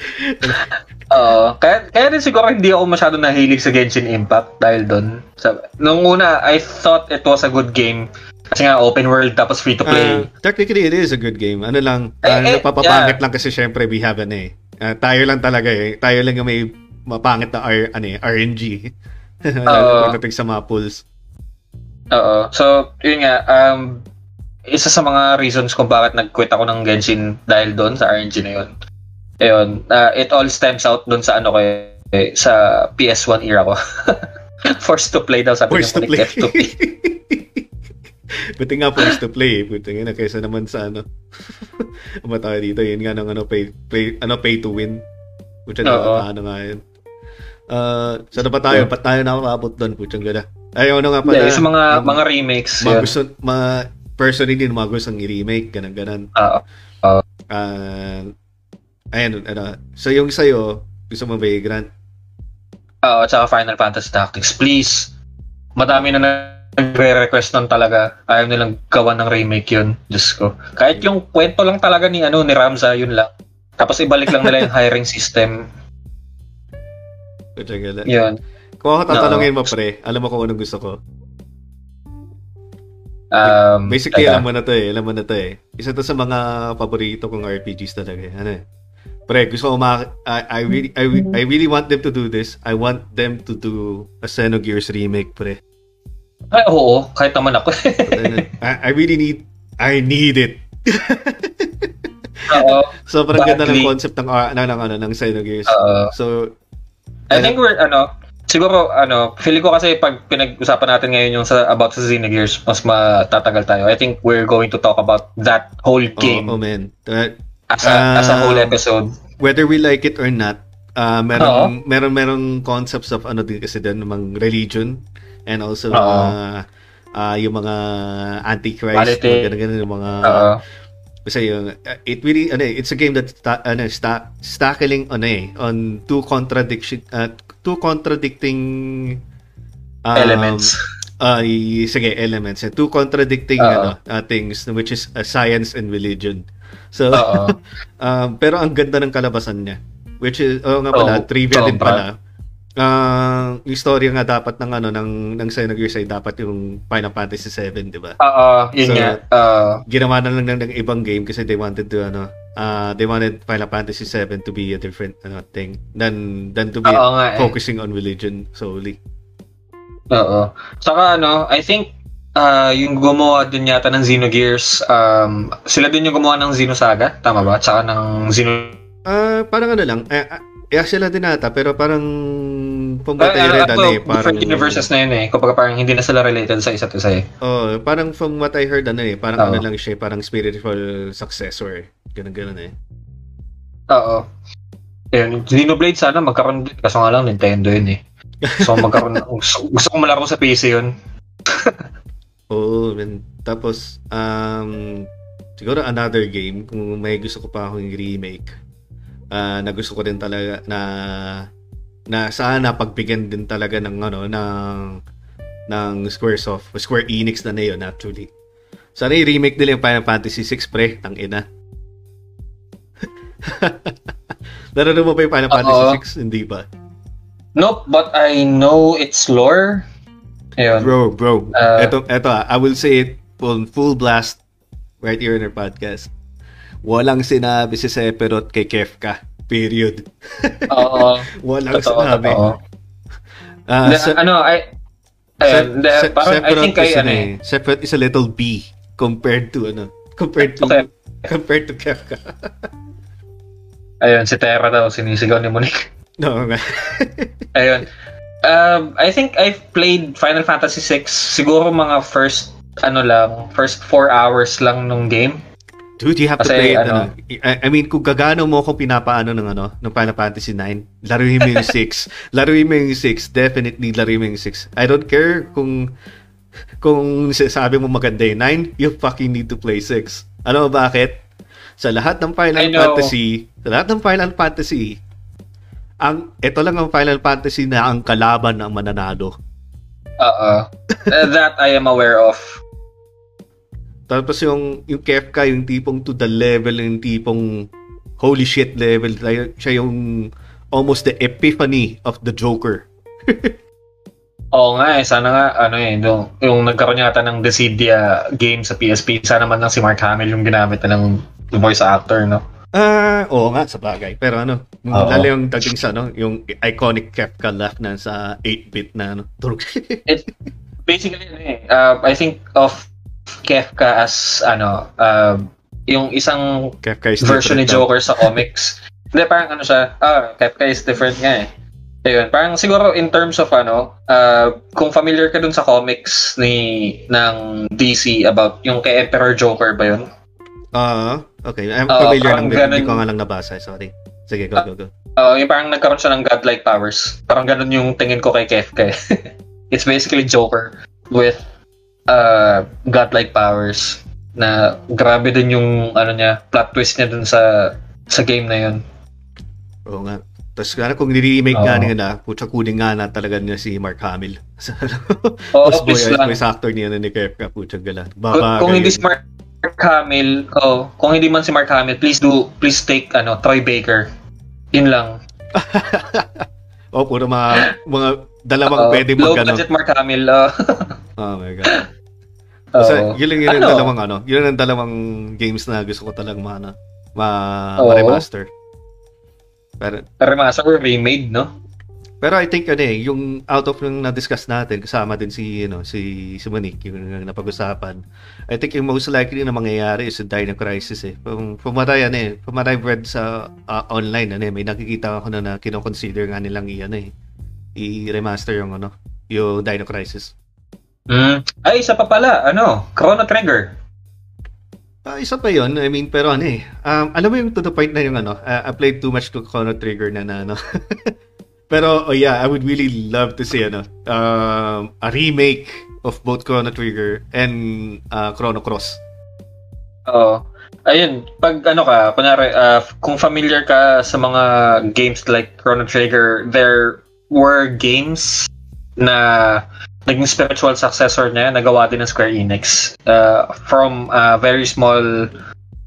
Oo. kaya, kaya din siguro hindi ako masyado nahilig sa Genshin Impact dahil doon. Sa, nung una, I thought it was a good game. Kasi nga, open world, tapos free to play. Uh, technically, it is a good game. Ano lang, Eh, uh, eh, napapapangit yeah. lang kasi syempre we have an eh. Uh, tayo lang talaga eh. Tayo lang yung may mapangit na R, ano, eh, RNG. Oo. Pagdating sa mga pulls. Oo. So, yun nga, um, isa sa mga reasons kung bakit nag-quit ako ng Genshin dahil doon sa RNG na yun. Ayun, uh, it all stems out doon sa ano ko eh, sa PS1 era ko. Forced to play daw sabi Forced to niya play. F2P. Buti nga forced to play. eh. Buti nga na kaysa naman sa ano. Ang matawa dito, yun nga ng ano, pay, pay, ano, pay to win. Oo. nga, ano nga yun. Uh, saan na ba tayo? Ba't tayo nakakabot doon? Putsang gala. Ay, ano nga pala. Hindi, sa mga yung mga remakes. mga yun. gusto, mga, personally, din mga gustong i-remake, ganun, ganun. Oo. Ah, ayun, ano. So, yung sa'yo, gusto mo Vagrant? Oo, tsaka Final Fantasy Tactics. Please, madami na nagre-request nun talaga. Ayaw nilang gawa ng remake yun. Diyos ko. Kahit yung kwento lang talaga ni ano ni Ramza, yun lang. Tapos ibalik lang nila yung hiring system. Putsang gala. Yun. Kung ako tatanungin mo, pre, alam mo kung anong gusto ko. Um, Basically, teka. alam mo na to eh. Alam mo na to eh. Isa to sa mga paborito kong RPGs talaga. eh. Ano eh. Pre, gusto ko ma... I, I, really, I, re- I really want them to do this. I want them to do a Xenogears remake, pre. Ay, oo. Kahit naman ako. I, I really need... I need it. Oo. Sobrang ganda ng concept ng, uh, ng, ng, ano, ng Xenogears. Oo. So, I think we're, ano, siguro, ano, feeling ko kasi pag pinag-usapan natin ngayon yung sa, about sa Xenogears, mas matatagal tayo. I think we're going to talk about that whole oh, game oh man. Uh, as, a, as a whole Ah. episode. whether we like it or not, uh, meron, meron, meron concepts of ano din kasi din, ng religion and also Oo. uh, uh, yung mga antichrist, mga ganun, yung mga Oo. kasi yung uh, it really ano eh, it's a game that sta, ano sta, tackling on eh on two contradiction uh, two contradicting um, elements. uh, sige elements eh, two contradicting Oo. ano uh, things which is uh, science and religion so. Um, pero ang ganda ng kalabasan niya. Which is, oh nga pala, Oo, trivia din sobra. pala. Ah, yung story nga dapat ng ano ng ng Xenogears ay dapat yung Final Fantasy 7, 'di ba? Oo, yun So, nga. Oo. Ginawa na lang ng, ng ibang game kasi they wanted to ano, uh, they wanted Final Fantasy 7 to be a different ano thing than than to be Oo nga eh. focusing on religion solely. Oo. Saka ano, I think ah yung gumawa din yata ng Xenogears, um, sila din yung gumawa ng Xenosaga, tama ba? Tsaka ng Xeno... Ah, parang ano lang, eh, ah, eh, sila din ata, pero parang Ah, pumatay ah, rin ah, ano eh, parang different universes na yun eh. Kumbaga parang hindi na sila related sa isa't isa eh. Oh, parang from what I heard ano eh, parang Oo. ano lang siya, parang spiritual successor. Ganun ganun eh. Oo. Ayun, Xenoblade sana magkaroon din. Kaso nga lang, Nintendo yun eh. So magkaroon, gusto, gusto ko malaro sa PC yun. Oo, man. Tapos um siguro another game kung may gusto ko pa akong remake. ah na gusto ko din talaga na na sana pagbigyan din talaga ng ano ng ng Squaresoft, Square Enix na na yun actually. Sana i-remake nila yung Final Fantasy 6 pre, tang ina. Nanonood mo ba yung Final. Fantasy 6? Hindi ba? Nope, but I know its lore. Ayun. Bro, bro. Uh, eto, eto ah. I will say it on full blast right here in our podcast. Walang sinabi si Sephiroth kay Kefka. Period. Oo. Walang Totoo, sinabi. totoo. Ah, The- Se- ano, I, ayun, the, Se- parang I think I, is ano eh. Sephiroth is a little B compared to ano, compared to Okay. compared to Kefka. Ayun, si Terra daw, sinisigaw ni Monique. no, nga. Ayun. Um, I think I've played Final Fantasy 6 siguro mga first ano lang, first 4 hours lang nung game. Dude, you have to Kasi, play it. ano, Ano, I, I mean, kung gagano mo kung pinapaano ng ano, ng Final Fantasy 9, laruin mo yung 6. laruin mo yung 6. Definitely laruin mo yung 6. I don't care kung kung sabi mo maganda yung 9, you fucking need to play 6. Ano ba bakit? Sa lahat ng Final. Fantasy, sa lahat ng Final Fantasy, ang ito lang ang Final Fantasy na ang kalaban ng mananalo. Oo. Uh, that I am aware of. Tapos yung yung Kefka, yung tipong to the level, yung tipong holy shit level, siya yung almost the epiphany of the Joker. Oo nga eh, sana nga, ano eh, yung, yung nagkaroon yata ng Decidia game sa PSP, sana man lang si Mark Hamill yung ginamit na ng voice actor, no? Ah, oo nga, sa bagay. Pero ano, yung Oo. lalo yung dating sa, ano, yung iconic Kefka laugh na sa 8-bit na, ano, durog. Basically, ano eh, uh, I think of Kefka as, ano, uh, yung isang Kefka is version ni Joker sa comics. Hindi, parang ano siya, ah, Kefka is different nga eh. Ayun, parang siguro in terms of ano, uh, kung familiar ka dun sa comics ni ng DC about yung kay Emperor Joker ba yun? Ah, okay. I'm familiar parang ng ganun- hindi ko nga lang nabasa. Sorry. Sige, go, go, go. Uh, yung parang nagkaroon siya ng godlike powers. Parang ganun yung tingin ko kay Kefka. It's basically Joker with uh, godlike powers na grabe din yung ano niya, plot twist niya dun sa sa game na yun. Oo nga. Tapos nga kung nire-remake nga Oo. nila, putya kunin nga na talaga niya si Mark Hamill. Oo, Tapos boy, lang. voice actor niya na ni Kefka, putya gala. Kung, Baba, kung hindi si Mark Hamill, oh, kung hindi man si Mark Hamill, please do, please take ano, Troy Baker. Yun lang. oh, puro mga, mga dalawang Oo, pwede low mag ano. budget Mark Hamill. Uh, Oh my God. Kasi oo. yun lang yun ang Ano? dalawang ano, yun ang dalawang games na gusto ko talagang ma, ano, ma, Oo. ma-remaster. Pero, remaster or remade, no? Pero I think ano eh, yung out of yung na-discuss natin, kasama din si, you know, si, si Monique, yung napag-usapan. I think yung most likely na mangyayari is yung Dino Crisis eh. What I, ano eh, from what I've read sa uh, online, ano eh, may nakikita ako na na kinoconsider nga nilang i-ano eh, i-remaster yung ano, yung Dino Crisis. Mm. Ay, isa pa pala, ano, Chrono Trigger. Ah, isa pa yon I mean, pero ano eh. Um, alam mo yung to the point na yung ano, uh, I played too much to Chrono Trigger na na ano. pero, oh yeah, I would really love to see ano, um, a remake of both Chrono Trigger and uh, Chrono Cross. Oo. Ayun, pag ano ka, kunyari, ah, kung familiar ka sa mga games like Chrono Trigger, there were games na naging spiritual successor niya, nagawa din ng Square Enix. Uh, from a very small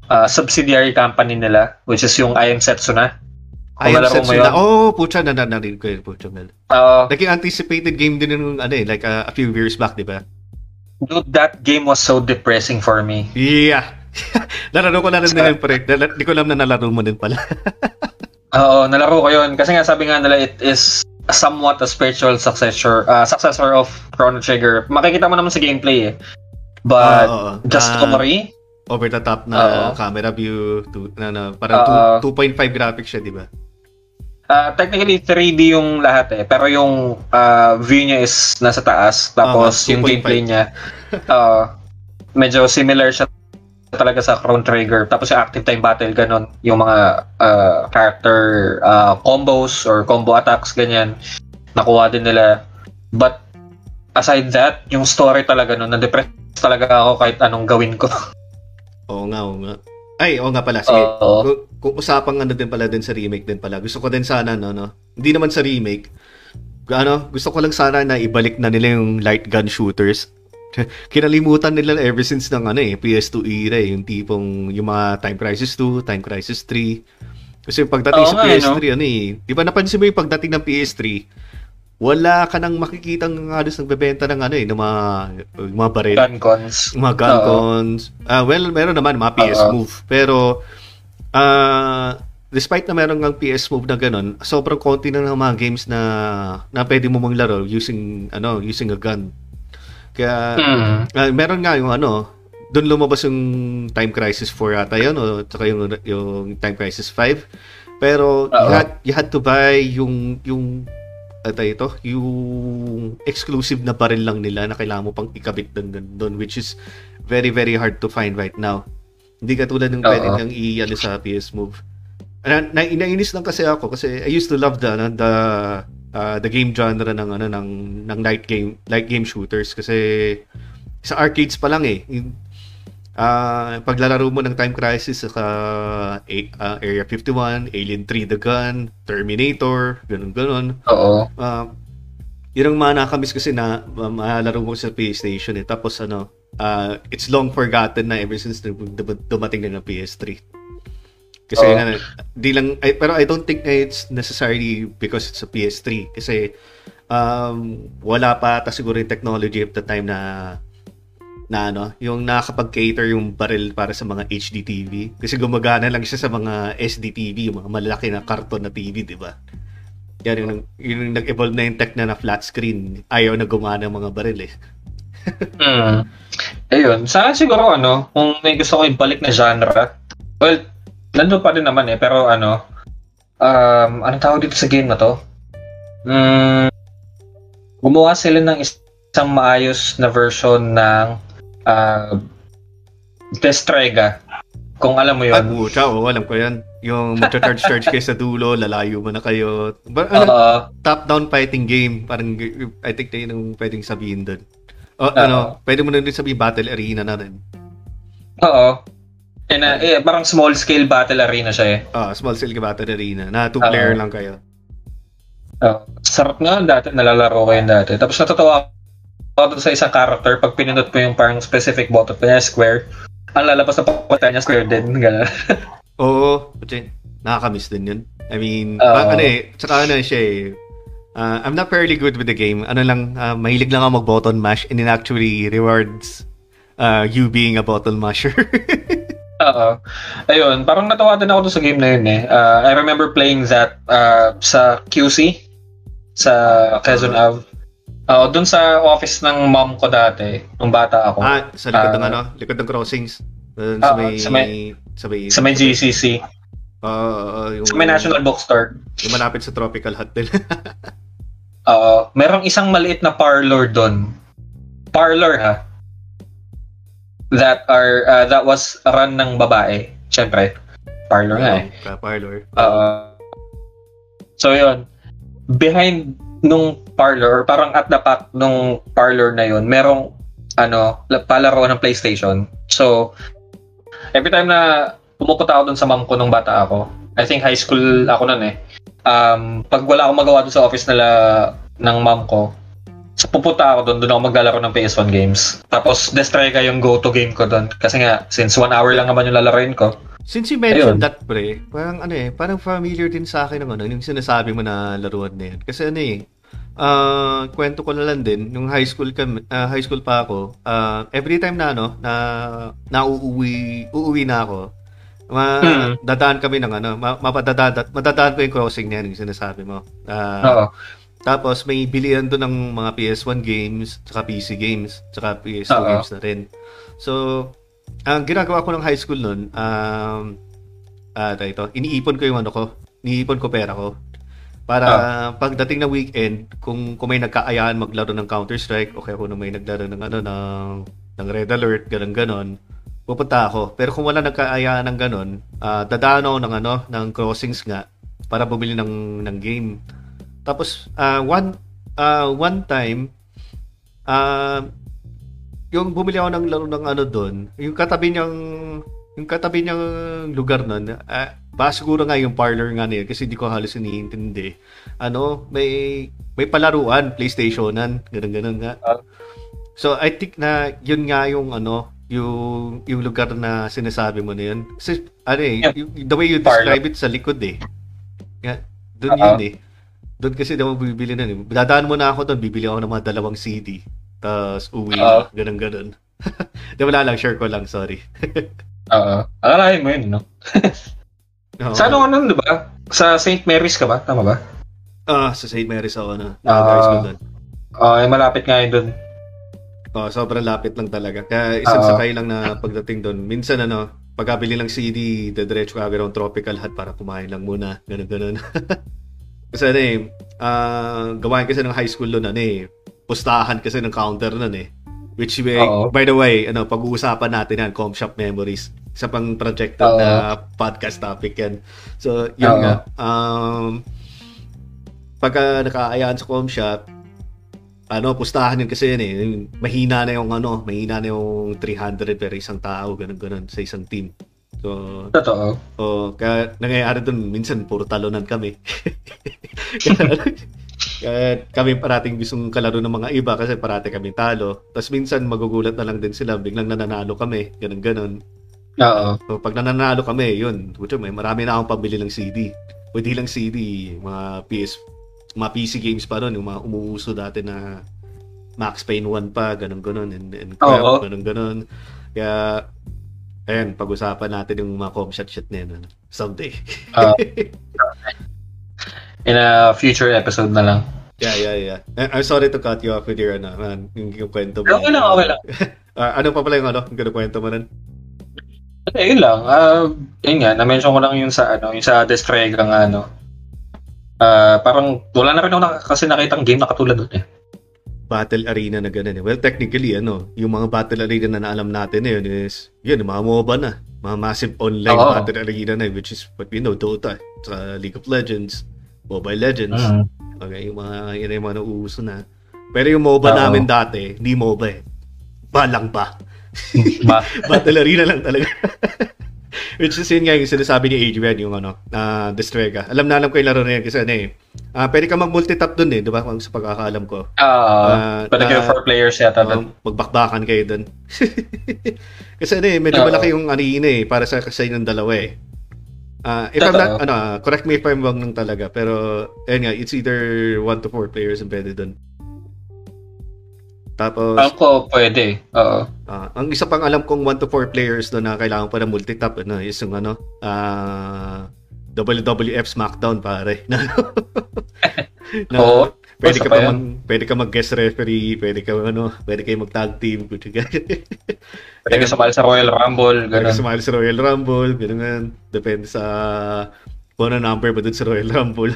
uh, subsidiary company nila, which is yung I Am Setsuna. Mo Setsuna. yun. Oh, putya, na narinig ko yun, putya, Mel. Uh, Naging anticipated game din yung ano eh, like uh, a few years back, di ba? dude, that game was so depressing for me. Yeah. Nalaro ko na rin nila yung pre. Nala- Di ko alam na nalaro mo din pala. Oo, nalaro ko yun. Kasi nga sabi nga nila, it is somewhat a spiritual successor uh, successor of Chrono Trigger. Makikita mo naman sa gameplay eh. But Oo, oo. the Ah, story, over the top na Oo. camera view to, na, na parang two- 2.5 graphics siya, di ba? Uh, technically 3D yung lahat eh. Pero yung uh, view niya is nasa taas. Tapos Ah, yung 2.5. gameplay niya, uh, medyo similar siya talaga sa Chrono Trigger. Tapos yung active time battle, ganun. Yung mga uh, character uh, combos or combo attacks, ganyan. Nakuha din nila. But aside that, yung story talaga nun, na-depress talaga ako kahit anong gawin ko. Oo nga, oo nga. Ay, oo nga pala. Sige. Oo. Kung, kung usapang ano din pala din sa remake din pala. Gusto ko din sana, no, no? Hindi naman sa remake. Ano, gusto ko lang sana na ibalik na nila yung light gun shooters. Kinalimutan nila ever since ng ano eh, PS2 era eh, yung tipong yung mga Time Crisis 2, Time Crisis 3. Kasi yung pagdating Oo sa nga, eh, PS3, ano eh, di ba napansin mo yung pagdating ng PS3, wala ka nang makikitang halos nagbebenta ng ano eh, ng mga, mga baril. Gun cons. Mga gun Oo. cons. Ah, well, meron naman mga PS Oo. Move. Pero, ah, despite na meron ng PS Move na ganun, sobrang konti na ng mga games na na pwede mo mang laro using, ano, using a gun. Kaya, Hmm. ah, meron nga yung ano, doon lumabas yung Time Crisis 4 ata yun, o tsaka yung, yung Time Crisis 5. Pero, you had, you had to buy yung, yung, ata ito, yung exclusive na baril lang nila na kailangan mo pang ikabit doon, doon, which is very, very hard to find right now. Hindi katulad ng pwede Oo. nang i-ano sa PS Move. Na, na, inainis lang kasi ako kasi I used to love the ano, the uh, the game genre ng ano ng ng night game light game shooters kasi sa arcades pa lang eh. Yung, ah, paglalaro mo ng Time Crisis sa uh, Area 51, Alien 3 The Gun, Terminator, ganun ganun. Oo. Uh, yun ang mga nakamiss kasi na uh, malaro mo sa PlayStation eh. Tapos ano, uh, it's long forgotten na ever since dum- dum- dumating na ng PS3. Kasi Oo. di lang, I- pero I don't think it's necessarily because it's a PS3. Kasi um, wala pa ata siguro yung technology at the time na na ano, yung nakakapag-cater yung barrel para sa mga HD TV. Kasi gumagana lang siya sa mga SD TV, yung mga malaki na karton na TV, di ba? Yan yung, yung nag-evolve na yung tech na na flat screen. Ayaw na gumana mga baril eh. Hmm. Ayun. Sa akin siguro ano, kung may gusto ko ibalik na genre, well, nandun pa rin naman eh, pero ano, um, anong tawag dito sa game na to? mm, gumawa sila ng isang maayos na version ng uh, Destrega. Kung alam mo Ay, yun. pucha, oo, alam ko yan. Yung magcha-charge-charge kayo sa dulo, lalayo mo na kayo. Ba, ano, Oo. top-down fighting game. Parang, I think na yun ang pwedeng sabihin doon. O, Oo. ano, pwede mo na rin sabihin battle arena na rin. Oo. And, uh, eh, parang small scale battle arena siya eh. Ah, small scale battle arena na two-player Oo. lang kayo. Oh, sarap nga dati, nalalaro ko yun dati. Tapos natutuwa ako sa isang character, pag pinindot mo yung parang specific button, kanya square, ang lalabas na papunta niya square din. Gano'n. Oo, kasi nakakamiss din yun. I mean, Oo. ba, ano eh, tsaka ano siya eh, uh, I'm not fairly good with the game. Ano lang, uh, mahilig lang ako mag-button mash and it actually rewards uh, you being a button masher. Oo. Ayun, parang natawa din ako sa game na yun eh. Uh, I remember playing that uh, sa QC, sa Quezon Ave. Oo, dun sa office ng mom ko dati, nung bata ako. ah, sa likod ng Ah. ano, likod ng crossings. Doon sa Ah, may, sa may- sa may, sa may GCC. Ah, yung, Sa may National Bookstore. Yung malapit sa Tropical Hut din. Oo. merong isang maliit na parlor doon. Parlor ha. That are uh, that was run ng babae. Syempre. Parlor nga eh. Parlor. Oo. so yun. Behind nung parlor, or parang at the back nung parlor na yun, merong ano, la- palaro ng PlayStation. So, every time na pumupunta ako dun sa mom ko nung bata ako, I think high school ako nun eh. Um, pag wala akong magawa dun sa office nila ng mom ko, so pupunta ako dun, dun ako maglalaro ng PS1 games. Tapos, Destrega yung go-to game ko dun. Kasi nga, since one hour lang naman yung lalaroin ko. Since you mentioned Ayun. that, pre, parang ano eh, parang familiar din sa akin ng ano, yung sinasabi mo na laruan na yan. Kasi ano eh, ah, kwento ko na lang din, nung high school kami, ah, high school pa ako, ah, every time na ano, na nauuwi, uuwi na ako, ma, Hmm. dadaan kami ng ano, ma, mapadadaan, madadaan ko yung crossing na yan, yung sinasabi mo. Oo. tapos may bilihan doon ng mga PS1 games, tsaka PC games, tsaka PS2 Oo. games na rin. So, ang ginagawa ko ng high school noon, um, tayo ito, iniipon ko yung ano ko, iniipon ko pera ko. Para pagdating ng weekend, kung, kung may nagkaayaan maglaro ng Counter-Strike, o kaya kung may naglaro ng ano, ng, ng Red Alert, ganun ganon pupunta ako. Pero kung wala nagkaayaan ng ganon, ah dadaan ako ng ano, ng crossings nga, para bumili ng, ng game. Tapos, ah, one, ah, one time, ah, yung bumili ako ng laro ng ano doon, yung katabi niyang, yung katabi niyang lugar nun, ah, ba siguro nga yung parlor nga niya kasi hindi ko halos iniintindi. Ano, may may palaruan, PlayStationan, ganun-ganun nga. Ah. So I think na yun nga yung ano, yung yung lugar na sinasabi mo na yun. Kasi ano eh, Yeah. yung- the way you Parlor. describe it sa likod eh. Nga, doon Oo. yun eh. Doon kasi daw bibili na eh. Dadaan mo na ako doon, bibili ako ng mga dalawang CD. Tapos uwi, Oo. ganun ganun. Di wala lang, share ko lang, sorry. Oo. Alalahin mo yun, no? Oo. Sa ano nun, di ba? Sa St. Mary's ka ba? Tama ba? Ah, sa St. Mary's ako na. Ah. Uh, high school doon. Oo, eh, malapit nga yun dun. Oh, sobrang lapit lang talaga. Kaya isang Oo. sakay lang na pagdating doon. Minsan ano, pagkabili ng CD, dediretso ka ng Tropical Hut para kumain lang muna. Ganun, ganun. kasi ano eh, ah, gawain kasi ng high school doon, ano eh, pustahan kasi ng counter nun eh. Which way, Oo. by the way, ano, pag-uusapan natin yan, Com Shop Memories. Isa pang projected Oo. na podcast topic yan. So, yun Oo. nga. Um, pagka nakaayaan sa Com Shop, ano, pustahan yun kasi yun eh. Mahina na yung ano, mahina na yung 300 per isang tao, ganun ganun sa isang team. So, Totoo. oh, kaya nangyayari dun, minsan puro talunan kami. kaya, kaya kami parating gustong kalaro ng mga iba kasi parati kami talo. Tapos minsan magugulat na lang din sila, biglang nananalo kami, ganun ganun. Oo. So, pag nananalo kami, yun, putyo, may marami na akong pabili ng CD. Pwede lang CD, mga PS, mga PC games pa ron, yung mga umuuso dati na Max Payne 1 pa, ganun ganun, and, and crap, ganun ganun. Kaya, ayun, pag-usapan natin yung mga com shot na yun, ano, someday. Oo. In a future episode na lang. yeah, yeah, yeah. Eh, I'm sorry to cut you off with your, ano, man, yung, yung kwento mo. Okay lang, okay lang. Ah, ano pa pala yung, ano, yung kwento mo nun? Eh, yun lang. Ah, yun nga, na-mention ko lang yung sa, ano, yung sa Destrega nga, ano. Ah, parang wala na rin ako nak- kasi nakitang game na katulad doon eh. Battle arena na ganun eh. Well, technically, ano, yung mga battle arena na naalam natin ngayon is, yun, yung mga MOBA na. Mga massive online Oo. battle arena na, which is what we know, Dota, sa League of Legends, Mobile Legends. Mm. Okay, yung mga, yun yung mga nauuso na. Pero yung MOBA Oo. namin dati, hindi MOBA eh. Balang ba? Ba- battle arena lang talaga. Which is yun nga yung sinasabi ni Adrian, yung ano, na Destrega. Alam na alam ko yung laro na yan kasi ano eh. ah pwede ka mag-multitap dun eh, di ba? Sa pagkakaalam ko. Ah, Ah, pwede kayo ah, four players yata doon. Um, magbakbakan kayo dun. kasi ano eh, medyo Oo. malaki yung arena eh, para sa kasi ng dalawa eh. Ah, if I'm not, ano, correct me if I'm wrong nung talaga, pero, ayun nga, it's either 1 to 4 players pwede dun. Tapos, Alam ko pwede. Oo. Ah, ang isa pang alam kong 1 to 4 players doon na kailangan pa ng multitap ano, is yung ano, ah WWF SmackDown pare. na, na Oo. pwede ka pa yan. mag, pwede ka mag guest referee, pwede ka ano, pwede kayo mag tag team, pwede ka. Pwede ka sumali sa Royal Rumble, pwede ka ganun. sumali sa Royal Rumble, ganun nga. Depende sa kung ano number ba doon sa Royal Rumble.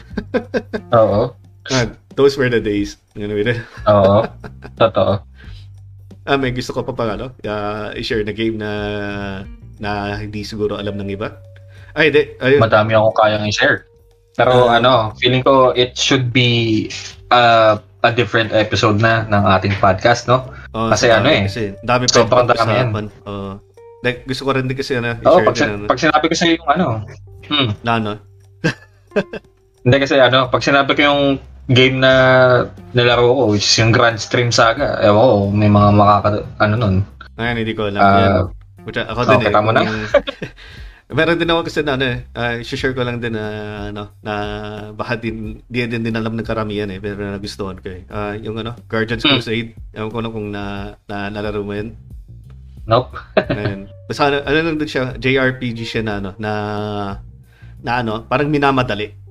Oo. ah, those were the days. Ano yun? Oo. Totoo. Ah, may gusto ko pa pang ano, ah, i-share na game na na hindi siguro alam ng iba. Ay, di. Ayun. Madami akong kayang i-share. Pero Ah. ano, feeling ko it should be uh, a different episode na ng ating podcast, no? Oh, kasi sa ano eh, Kasi, dami pa sobrang dami yan. Oo. like, gusto ko rin din kasi ano, i-share pag, din ano, pag sinabi ko sa yung ano, hmm, na ano. hindi kasi ano, pag sinabi ko yung game na nilaro ko, which is yung Grand Stream Saga, ewan ko, may mga makaka, ano nun. Ayun, hindi ko alam. Ah, yan. Which, ako oh, din eh. mo na? Meron din ako kasi na ano eh, uh, share ko lang din na ano, na baka din, di din din alam ng karamihan eh, pero nagustuhan ko eh. Ah, yung ano, Guardians Hmm. Crusade, ewan ko lang kung na, na nalaro mo yun. Nope. Ayun. Basta ano, ano lang din siya, JRPG siya na ano, na na ano, parang minamadali.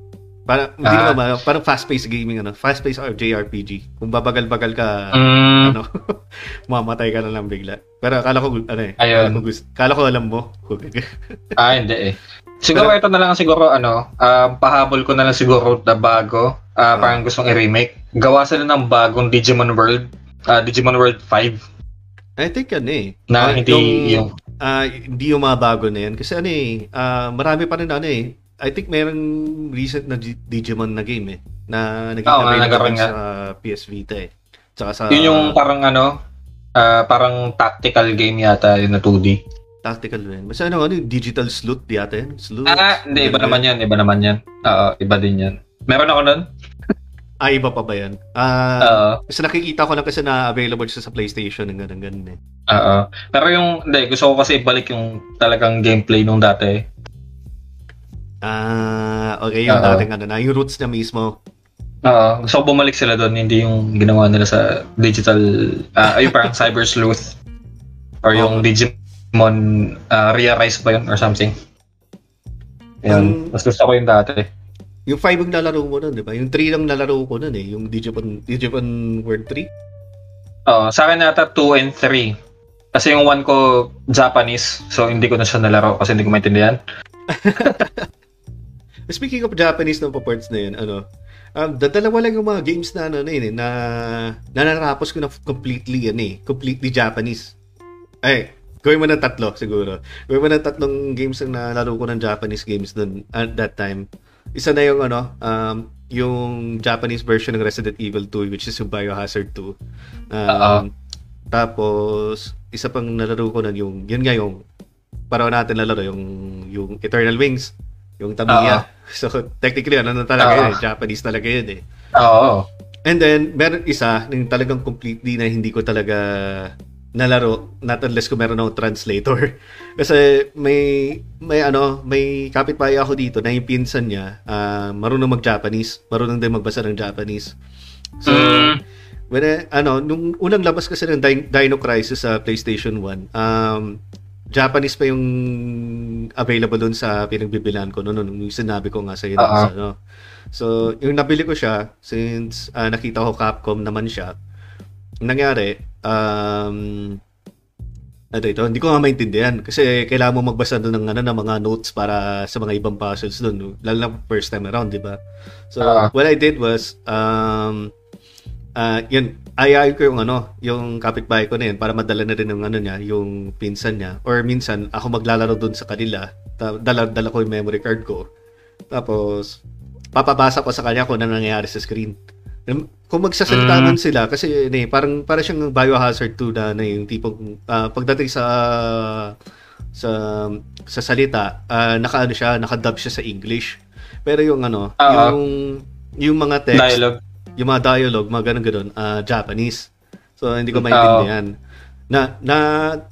Parang hindi Ah. ma- parang fast-paced gaming ano, fast-paced or JRPG. Kung babagal-bagal ka, Mm, ano, mamatay ka na lang bigla. Pero akala ko ano eh, Ayun. akala ko, gusto, akala ko alam mo. ah, hindi eh. Siguro ito na lang siguro ano, um, pahabol ko na lang siguro na bago, ah, Ah. parang gustong i-remake. Gawa sila ng bagong Digimon World, ah, Digimon World 5 I think ano eh. na Ah, hindi yung, ah, hindi yung mga bago na yan. Kasi ano eh, ah, marami pa rin ano eh. I think merong recent na G- Digimon na game eh. Na naging nga, available nagkaroon sa PS Vita eh. Tsaka sa yun yung parang ano, ah, parang tactical game yata yun na 2D. tactical rin. Basta ano, ano, yung digital sleuth yata yan. Sleuth. Ah, hindi, iba naman yan, iba naman yan. Oo, iba din yan. Meron ako nun? Ah, iba pa ba yan? Ah, Oo. Kasi nakikita ko lang kasi na available siya sa PlayStation ng ganun ganun eh. Oo. Pero yung, hindi, gusto ko kasi ibalik yung talagang gameplay nung dati. Ah, okay, yung Oo. dating ano na, yung roots niya mismo. Oo. Gusto ko bumalik sila doon, hindi yung ginawa nila sa digital, ah yung parang Cyber Sleuth. Or yung Oo. Digimon uh, Rise ba yun or something. Yun. Um, Mas gusto ko yung dati. Yung 5 yung nalaro mo nun, di ba? Yung 3 lang nalaro ko nun eh. Yung Digimon, Digimon World 3. Oo. sa akin nata 2 and 3. Kasi yung 1 ko Japanese, so hindi ko na siya nalaro kasi hindi ko maintindihan. Speaking of Japanese ng parts na yun, ano, um, dadalawa lang yung mga games na ano na yun eh, na, na narapos ko na completely yan eh, completely Japanese. Ay, gawin mo ng tatlo siguro. Gawin mo ng tatlong games na nalaro ko ng Japanese games dun at that time. Isa na yung ano, um, yung Japanese version ng Resident Evil 2 which is yung Biohazard 2. Um, tapos isa pang nalaro ko nun yung yun nga yung para natin nalaro yung yung Eternal Wings, yung Tamiya. So technically ano na talaga Oo. yun, eh, Japanese talaga yun eh. Oo. And then, meron isa yung talagang completely na hindi ko talaga nalaro not unless kung meron akong translator. Kasi may may ano, may kapitbahay ako dito na yung pinsan niya, ah, marunong mag-Japanese, marunong din magbasa ng Japanese. So, Mm. when eh, ano, nung unang labas kasi ng Din- Dino Crisis sa PlayStation 1, um, Japanese pa yung available doon sa pinagbibilan ko noon, nung sinabi ko nga sa iyo. Oo. ano. So, yung nabili ko siya, since ah, nakita ko Capcom naman siya, ang nangyari, um, ano ito, hindi ko nga maintindihan kasi kailangan mo magbasa doon ng ano ng mga notes para sa mga ibang puzzles doon, lalo na first time around, 'di ba? So, Ah. what I did was um uh, yun, ayayin ko yung ano, yung kapitbahay ko na yun para madala na rin ng ano niya, yung pinsan niya. Or minsan, ako maglalaro doon sa kanila. Dala, dala ko yung memory card ko. Tapos, papabasa ko sa kanya kung ano nangyayari sa screen. Kung magsasalita Mm. sila, kasi yun eh, parang, parang siyang Biohazard 2 na, na yung tipong, ah, pagdating sa sa sa salita, ah, naka ano siya, naka-dub siya sa English. Pero yung ano, Oo. yung yung mga text, Dialogue. Yung mga dialogue, mga ganun ganun, ah, Japanese. So hindi ko maintindihan. Na na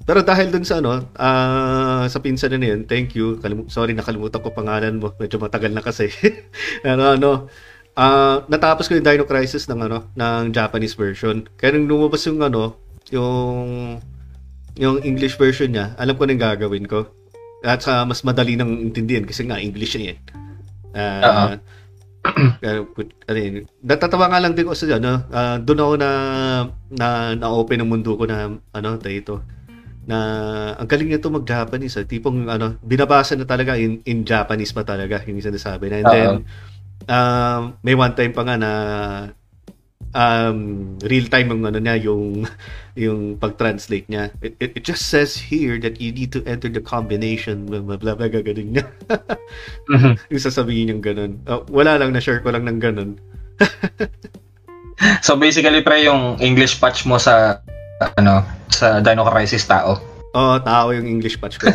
pero dahil dun sa ano, ah, sa pinsan na yun, thank you. Kalim- sorry nakalimutan ko pangalan mo. Medyo matagal na kasi. ano ano, ah, natapos ko yung Dino Crisis ng ano, ng Japanese version. Kaya nung lumabas yung ano, yung yung English version niya, alam ko na yung gagawin ko. At sa mas madali nang intindihan kasi nga English niya eh. Kaya, put- ano yun, natatawa nga lang din ko sa ano, ah, doon ako na na na-open ang mundo ko na ano dito na ang galing nito mag-Japanese, ah. tipong ano, binabasa na talaga in, in Japanese pa talaga yung sinasabi na. And Oo. then um, may one time pa nga na um, real time yung ano niya yung yung pag-translate niya. It, it, it just says here that you need to enter the combination blah blah blah, blah gagaling niya. Mhm. yung sasabihin yung ganun. Oh, wala lang, na-share ko lang ng ganun. So basically pre yung English patch mo sa ano sa Dino Crisis tao. Oo, oh, tao yung English patch ko.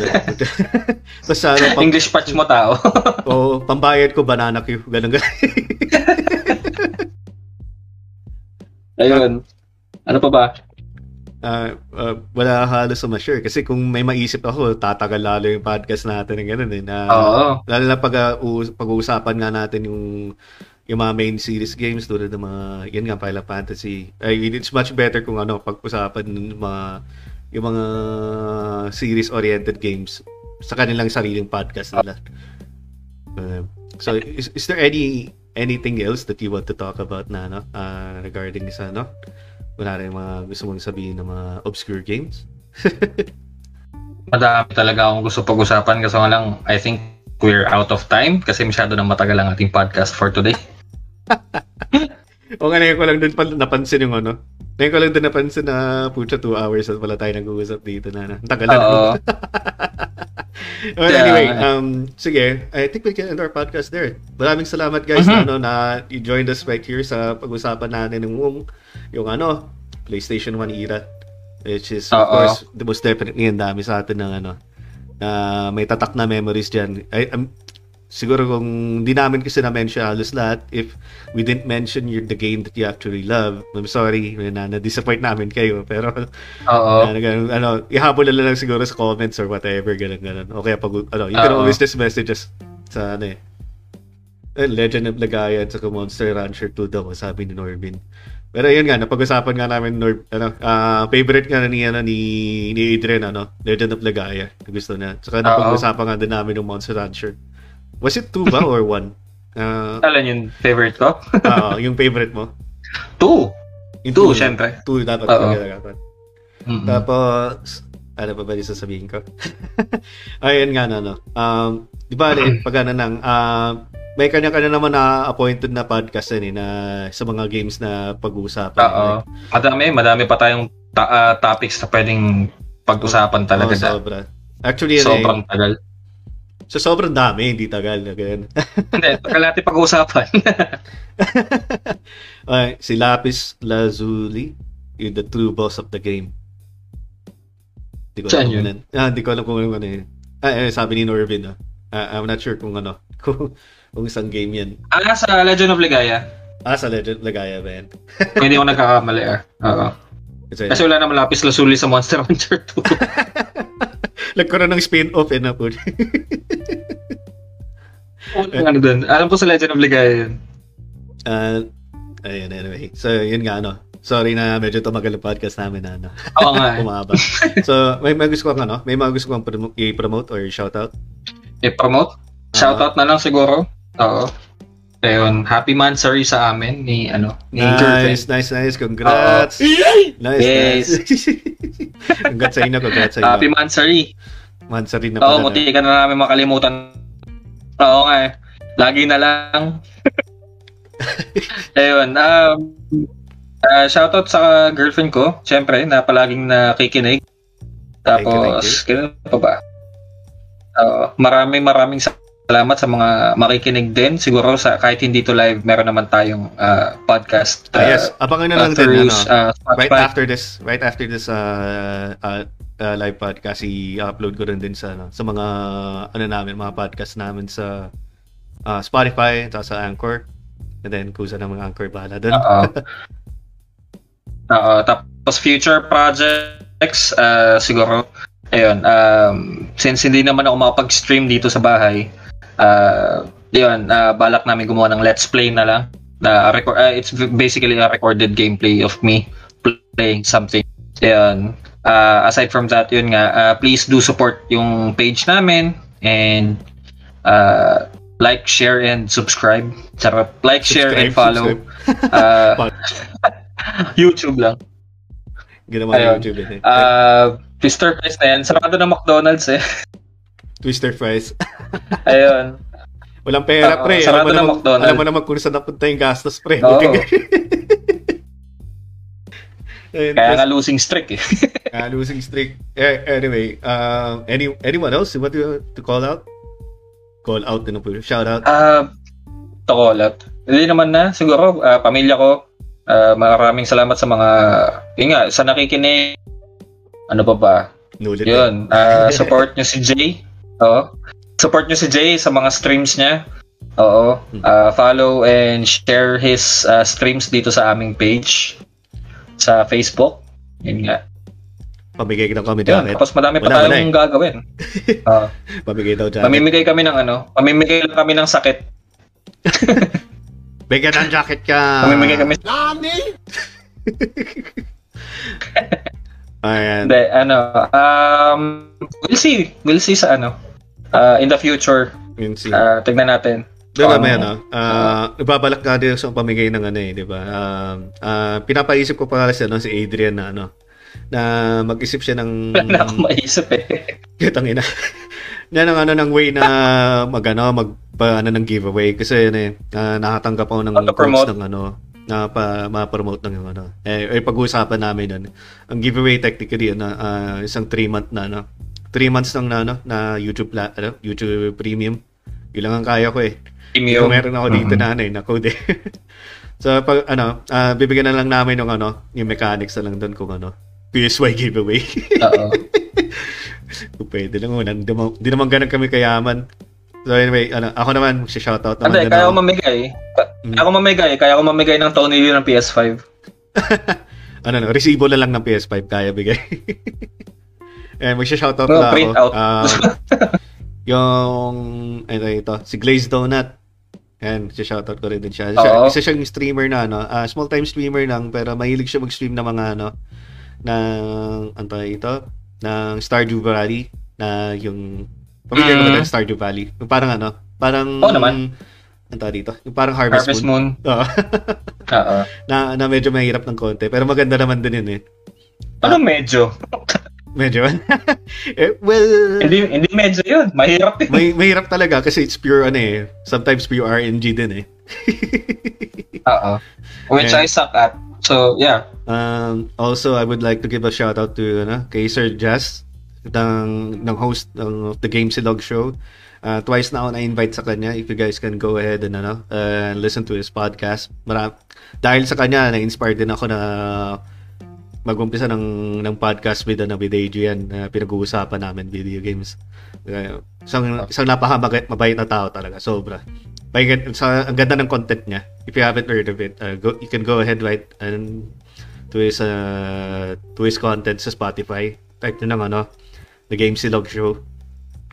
Basta ano, pam- English patch mo tao. oh, pambayad ko banana Q, ganun ganun. Ayun. Ano pa ba? Ah, ah, wala halos sa ma-share kasi kung may maisip ako, tatagal lalo yung podcast natin ng ganun eh. Na, Oo. Lalo na pag, uh, pag-uusapan nga natin yung yung mga main series games tulad ng mga yan nga Final Fantasy. Ay, it's much better kung ano pag-usapan ng mga yung mga series oriented games sa kanilang sariling podcast nila. Uh, so is, is there any anything else that you want to talk about na ano uh, regarding sa ano? Wala rin mga gusto mong sabihin ng mga obscure games? Madami talaga akong gusto pag-usapan kasi nga lang I think we're out of time kasi masyado nang matagal ang ating podcast for today. O nga, ngayon ko lang din pala napansin yung ano. Ngayon ko lang din napansin na pucha 2 hours at pala tayo nag-uusap dito na. na. Ang Tagal na. Well, anyway, um, sige, I think we can end our podcast there. Maraming salamat guys Mhm. na, ano, na you joined us right here sa pag-usapan natin ng yung, yung ano, PlayStation 1 era. Which is, of Oo. course, the most definitely ang dami sa atin ng ano, na may tatak na memories dyan. I, um, siguro kung di namin kasi na-mention halos lahat, if we didn't mention your, the game that you actually love, I'm sorry na na-disappoint namin kayo. Pero Oo. ano, ganun, ano, ihabol na lang siguro sa comments or whatever, ganun, ganun. O kaya pag, ano, you can Oo. always just message us sa, ano eh, eh, Legend of Lagaya at saka Monster Rancher 2 daw, sabi ni Norbin. Pero yun nga, napag-usapan nga namin, Norb, ano, ah, favorite nga ni, ano, ni, ni Adrian, ano, Legend of Lagaya. Gusto niya. Saka Oo. napag-usapan nga din namin ng Monster Rancher. Was it 2 ba or 1? Ah, Alam yung favorite ko? ah, yung favorite mo? Two. Yung Two, two. syempre. 2 dapat Oo. talaga dapat. Mm-mm. Tapos, ano pa ba yung sasabihin ko? Ayun nga na, no. Um, di ba, eh, pag ano nang, ah, may kanya-kanya naman na appointed na podcast yan eh, na sa mga games na pag-uusapan. Oo. Madami, madami pa tayong ta- ah, topics na pwedeng pag-usapan talaga. Oo, da. sobra. Actually, yan Sobrang eh, tagal. So sobrang dami, hindi tagal. na Ganyan. Hindi, tagal natin pag-uusapan. Ay, si Lapis Lazuli, yung the true boss of the game. Hindi ko Saan alam kung ano- Ah, hindi ko alam kung ano yun. Ah, eh, sabi ni Norvin, ah. Ah, I'm not sure kung ano, kung, kung isang game yan. ah, sa Legend of Ligaya. Ah, sa Legend Lagaya ba yan? Pwede ako nagkakamali ah. Oo. Kasi wala naman lapis lazuli sa Monster Hunter 2. Nagkaroon ng spin-off eh na po. Ano dun. Alam ko sa Legend of Ligaya yun. Ah, ayun, anyway. So, yun nga, ano. Sorry na medyo tumagal ang podcast namin na, ano, Oo nga. eh. umaba. so, may mga gusto kong, ano, may mga gusto promo- i-promote or shoutout. I-promote. Shoutout na lang siguro. Oo. Ayun, happy mansary sa amin ni ano, ni girlfriend. Nice, nice, nice. Congrats. Nice, Yes. nice. Congrats sa inyo, congrats sa Happy inyo. Mansari. Mansari na Oo, pala. muti ka na namin makalimutan. Oo nga eh. Lagi na lang. Ayun. Um, uh, shoutout sa girlfriend ko. Siyempre, na palaging nakikinig. Tapos, kailan pa ba? Oo, maraming maraming salamat sa mga makikinig din. Siguro sa kahit hindi to live, meron naman tayong uh, podcast. Ah, yes, abangan na uh, lang din, ano, uh, right after this, right after this uh, uh, uh, live podcast, i-upload ko rin din sa ano, sa mga ano namin, mga podcast namin sa uh, Spotify, at sa Anchor. And then kung saan ang mga Anchor bahala doon. Oo. Oo, tapos future projects, uh, siguro, ayun, um, since hindi naman ako makapag-stream dito sa bahay, uh, yun, uh, balak namin gumawa ng let's play na lang. Na record, uh, it's basically a recorded gameplay of me playing something. Yun. Uh, aside from that, yun nga, uh, please do support yung page namin and uh, like, share, and subscribe. Charot. Like, share, and Subscribe, follow. Uh, YouTube lang. Ginawa Ayun. YouTube eh. Uh, Twister Fries na yan. Sarado ng McDonald's eh. Twister fries. Ayun. Walang pera, pre. Alam sarado mo, ng naman, McDonald's. alam mo naman kung saan napunta yung gastos, pre. Oo. Ayun, Kaya nga losing streak eh. Ah, losing streak. Eh, anyway, um, any anyone else you want to, to call out? Call out din po. Shout out. Ah, Tokolat. Hindi naman na. Siguro, ah, pamilya ko. ah, maraming salamat sa mga, yun nga, sa nakikinig. Ano pa ba? Nulit. Yun. ah, support nyo si Jay. Oo. Support nyo si Jay sa mga streams niya. Oo. Ah, follow and share his ah, streams dito sa aming page sa Facebook. Yun nga. Pamigay ng kami jacket. Tapos madami pa Wala, wala tayong gagawin. Ah, Pamigay daw jacket. pamimigay kami ng ano, pamimigay lang kami ng sakit. Bigyan ng jacket ka. Pamimigay kami Ayan. Hindi, ano, um, we'll see. We'll see sa ano. Uh, in the future, Yun si. uh, tignan natin. Diba, ano? may ano, ah, nababalak nga din sa pamigay ng ano eh, di ba? Um, ah, pinapaisip ko pa kasi ano, si Adrian na ano, na mag-isip siya ng Wala na akong maisip eh. Kitang ina. Yan ang ano ng way na mag ano, mag pa, ano ng giveaway kasi ano eh, ah, nakatanggap ako ng codes ng ano na pa ma-promote ng ano. Eh, eh pag-uusapan namin nun. Ang giveaway technically ano, ah, isang 3 month na ano. 3 months lang na ano na YouTube pla- ano, YouTube Premium. Yun lang ang kaya ko eh. Premium. Meron ako dito na ano eh, na code eh. so pag ano, ah, bibigyan na lang namin ng ano, yung mechanics na lang doon kung ano. PSY giveaway. Oo. Kung pwede lang muna. Hindi naman, di naman ganun kami kayaman. So anyway, ano, ako naman, si shoutout naman. Din kaya ako. ko mamigay. Mm. Kaya ko mamigay. Kaya ko mamigay ng Tony Lee ng PS5. ano, no, resibo na lang ng PS5 kaya bigay. Eh, mag-shoutout No, na ako. out. Ah, yung, ano ito, si Glazed Donut. Yan, si shoutout ko rin din siya. siya isa siyang streamer na, ano, ah, small time streamer lang, pero mahilig siya mag-stream ng mga, ano, ng, ano ito, ng Stardew Valley, na yung, pamilya ko Mm. ba ng Stardew Valley? Yung parang ano, parang, Oo naman. ano tawag dito? Yung parang Harvest, Harvest Moon. Moon. Oo. Oo. na, na medyo mahirap ng konti, pero maganda naman din yun eh. Ano medyo? Medyo. eh, well, Hindi hindi medyo yun. Mahirap yun. may mahirap talaga kasi it's pure ano eh. Sometimes pure RNG din eh. Oo. Which Yeah. I suck at. So, yeah. Um, also, I would like to give a shout out to ano, kay Sir Jazz ng, ng host ng The Game Silog Show. Uh, twice na ako na-invite sa kanya. If you guys can go ahead and ano, uh, listen to his podcast. Mara- dahil sa kanya, na-inspired din ako na mag-umpisa ng, ng podcast with, ano, with Adrian na pinag-uusapan namin video games. Uh, isang, isang napaka mabait na tao talaga. Sobra. May, sa, ang ganda ng content niya. If you haven't heard of it, uh, go, you can go ahead right and to his uh, to his content sa Spotify. Type nyo ng ano, The Game Silog Show.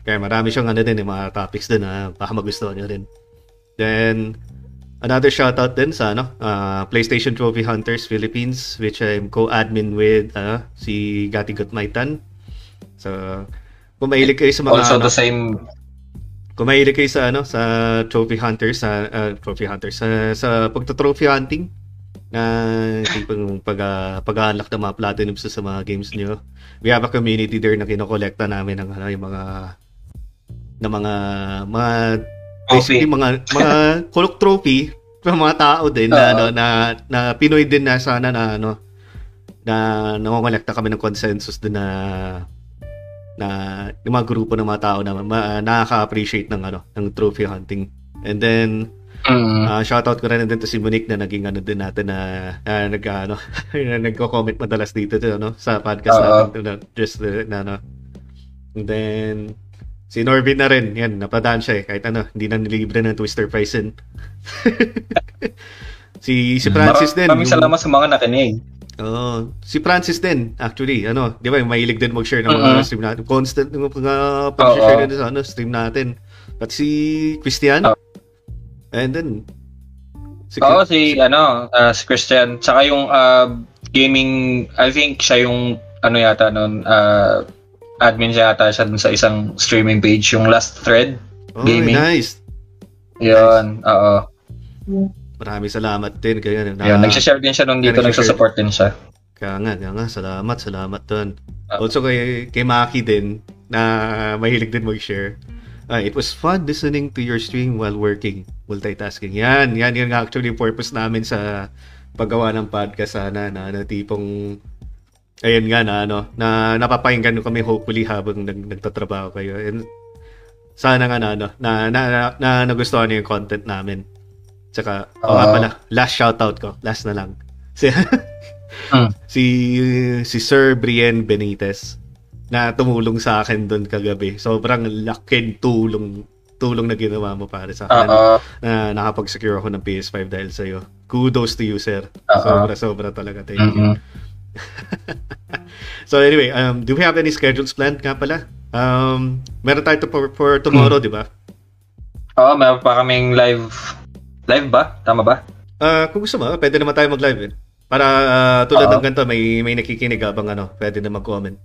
Kaya marami siyang ano din, eh, mga topics din na baka magustuhan nyo rin. Then, another shoutout din sa ano, uh, PlayStation Trophy Hunters Philippines, which I'm co-admin with uh, si Gati Gutmaitan. So, kung mahilig kayo sa mga Also ano, the same kung mahilig kayo sa ano sa trophy hunters sa uh, trophy hunters sa sa pagto-trophy hunting na tipong pag, uh, pag-unlock ng mga platinums sa mga games nyo. We have a community there na kinokolekta namin ng ano, yung mga na mga mga basically mga mga kulok trophy ng mga tao din na ano na na Pinoy din na sana na ano na nangongolekta kami ng consensus din na na yung mga grupo ng mga tao na ma, nakaka-appreciate ng ano ng trophy hunting. And then Mm. uh, shoutout ko rin din to si Monique na naging ano din natin na uh, nag ano na nagko-comment madalas dito to, ano sa podcast Oo. natin to, just uh, na ano. And then si Norvin na rin, yan, napadaan siya eh, kahit ano, hindi na nilibre ng Twister Prize yun. si si Francis din. Maraming yung- salamat sa mga nakinig. Oo. si Francis din, actually, ano, di ba, mahilig din mag-share ng mga Mhm. stream natin. Constant yung mga pag-share din sa ano, stream natin. At si Christian, Oo. and then, si, Oo, si, ano, ah, si Christian. Tsaka yung ah, gaming, I think siya yung, ano yata nun, ah, admin siya yata siya dun sa isang streaming page, yung Last Thread. oh, gaming. nice. Yun, oo. Maraming salamat din. Kaya, na, Yun, nagsashare din siya nung dito, nagsasupport din siya. kaya nga, kaya nga, salamat, salamat doon. Ah. Also kay, kay Maki din, na mahilig din mag-share. Ah, it was fun listening to your stream while working. Multitasking. Yan, yan yung actually purpose namin sa paggawa ng podcast sana na, na tipong ayun nga na ano na napapakinggan kami hopefully habang nag, nagtatrabaho kayo and sana nga na ano na na, na, na nagustuhan niyo yung content namin tsaka oh, nga Oo. pala last shoutout ko last na lang si Hmm. si si Sir Brian Benitez na tumulong sa akin doon kagabi sobrang laking tulong tulong na ginawa mo para sa akin Oo. na nakapag-secure ako ng PS5 dahil sa iyo kudos to you sir Oo. sobra sobra talaga thank you Mhm. So anyway, um, do we have any schedules planned nga pala? Um, meron tayo for, for tomorrow, di ba? Oo, meron pa kaming live. Live ba? Tama ba? Ah, kung gusto mo, pwede naman tayo mag-live eh. Para ah, tulad Oo. ng ganito, may, may nakikinig habang ano, pwede na mag-comment.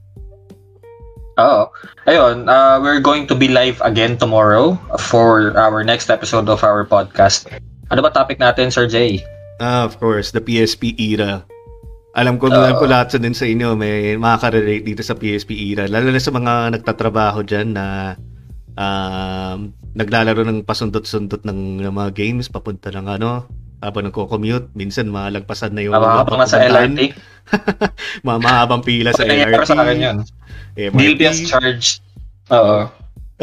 Oo. Ayun, uh, we're going to be live again tomorrow for our next episode of our podcast. Ano ba topic natin, Sir Jay? Ah, of course, the PSP era. Alam ko, alam ko lahat sa din sa inyo, may makaka-relate dito sa PSP era. Lalo na sa mga nagtatrabaho dyan na um, naglalaro ng pasundot-sundot ng, ng mga games, papunta ng ano, habang nagko-commute. Minsan, malagpasan na yung... Habang nasa papuntahan. LRT. Mga mahabang pila sa Nangyayari LRT. sa akin yun. MRT. Guilty as charged. Oo.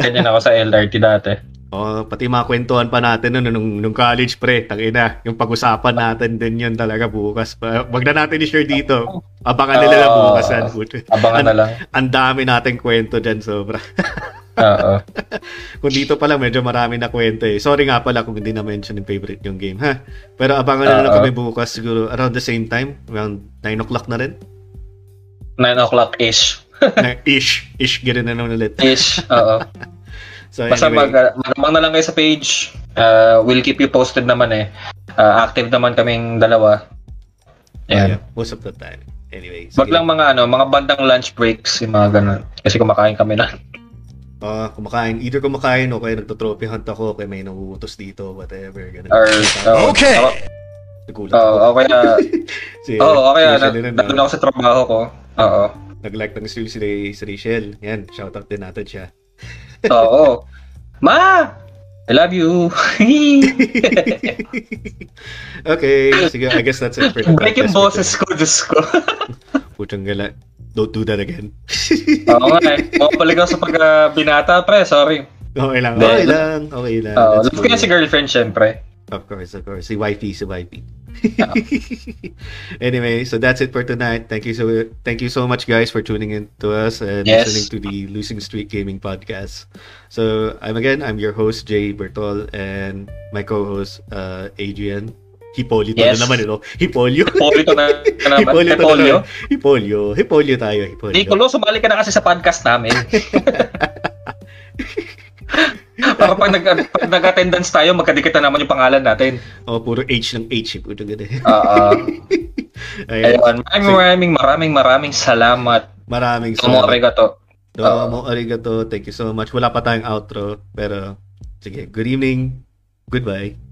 Ganyan ako sa LRT dati. Oh, pati mga kwentuhan pa natin no, nung, nung college pre, tangina, yung pag-usapan natin din yun talaga bukas. Wag na natin i-share dito. Abangan nila na Oo. bukas. Puti. Abangan na lang. Ang dami nating kwento dyan, sobra. Oo. kung dito pala, medyo marami na kwento eh. Sorry nga pala kung hindi na-mention yung favorite yung game, ha? Pero abangan na lang kami bukas siguro around the same time, around 9 o'clock na rin. 9 o'clock-ish. Na, ish, ish, ganun na naman ulit. Ish. Oo. So Basta mag, anyway, na lang kayo sa page. Uh, we'll keep you posted naman eh. Uh, active naman kaming dalawa. yeah, Ayan. most of the time. Anyway, Wag sige. lang mga ano, mga bandang lunch breaks, yung mga ganun. Kasi kumakain kami na. Ah, kumakain. Either kumakain o kaya nagtotrophy hunt ako, kaya may nanguutos dito, whatever. Ganun. Or, uh, Okay. Oo, Nagulat oh, ako. okay na. Si, Oo, okay na. Nandun ako sa trabaho ko. Oo. Nag-like ng stream si, si Rachel. Yan, shoutout din natin siya. Oo. Ma! I love you. okay, sige, I guess that's it for the Break yung boses ko, Diyos ko. Putang gala. Don't do that again. Oo nga eh. Mapabalik ako sa pag uh, binata, pre. Sorry. okay lang, okay lang, okay lang. That's love ko yan si girlfriend, syempre. Of course, of course. Si wifey, si wifey. anyway, so that's it for tonight. Thank you so thank you so much guys for tuning in to us and Yes. listening to the Losing Streak Gaming podcast. So I'm again, I'm your host Jay Bertol and my co-host uh, Adrian. Hipolio Yes. na naman, no? Hipolio. Polito na, na naman. Hipolio. Hey, Polio. Hipolio. Hipolio tayo, Hipolio. Niccolo, sumali ka na kasi sa podcast namin. Para pag, nag, pag nag-attendance tayo, magkadikit na naman yung pangalan natin. Oh, puro H ng H. eh. Puto ganda. Oo. Ayan. ayun. Maraming, maraming, maraming, maraming salamat. Maraming Tomo arigato. Domo arigato. Thank you so much. Wala pa tayong outro. Pero, sige. Good evening. Goodbye.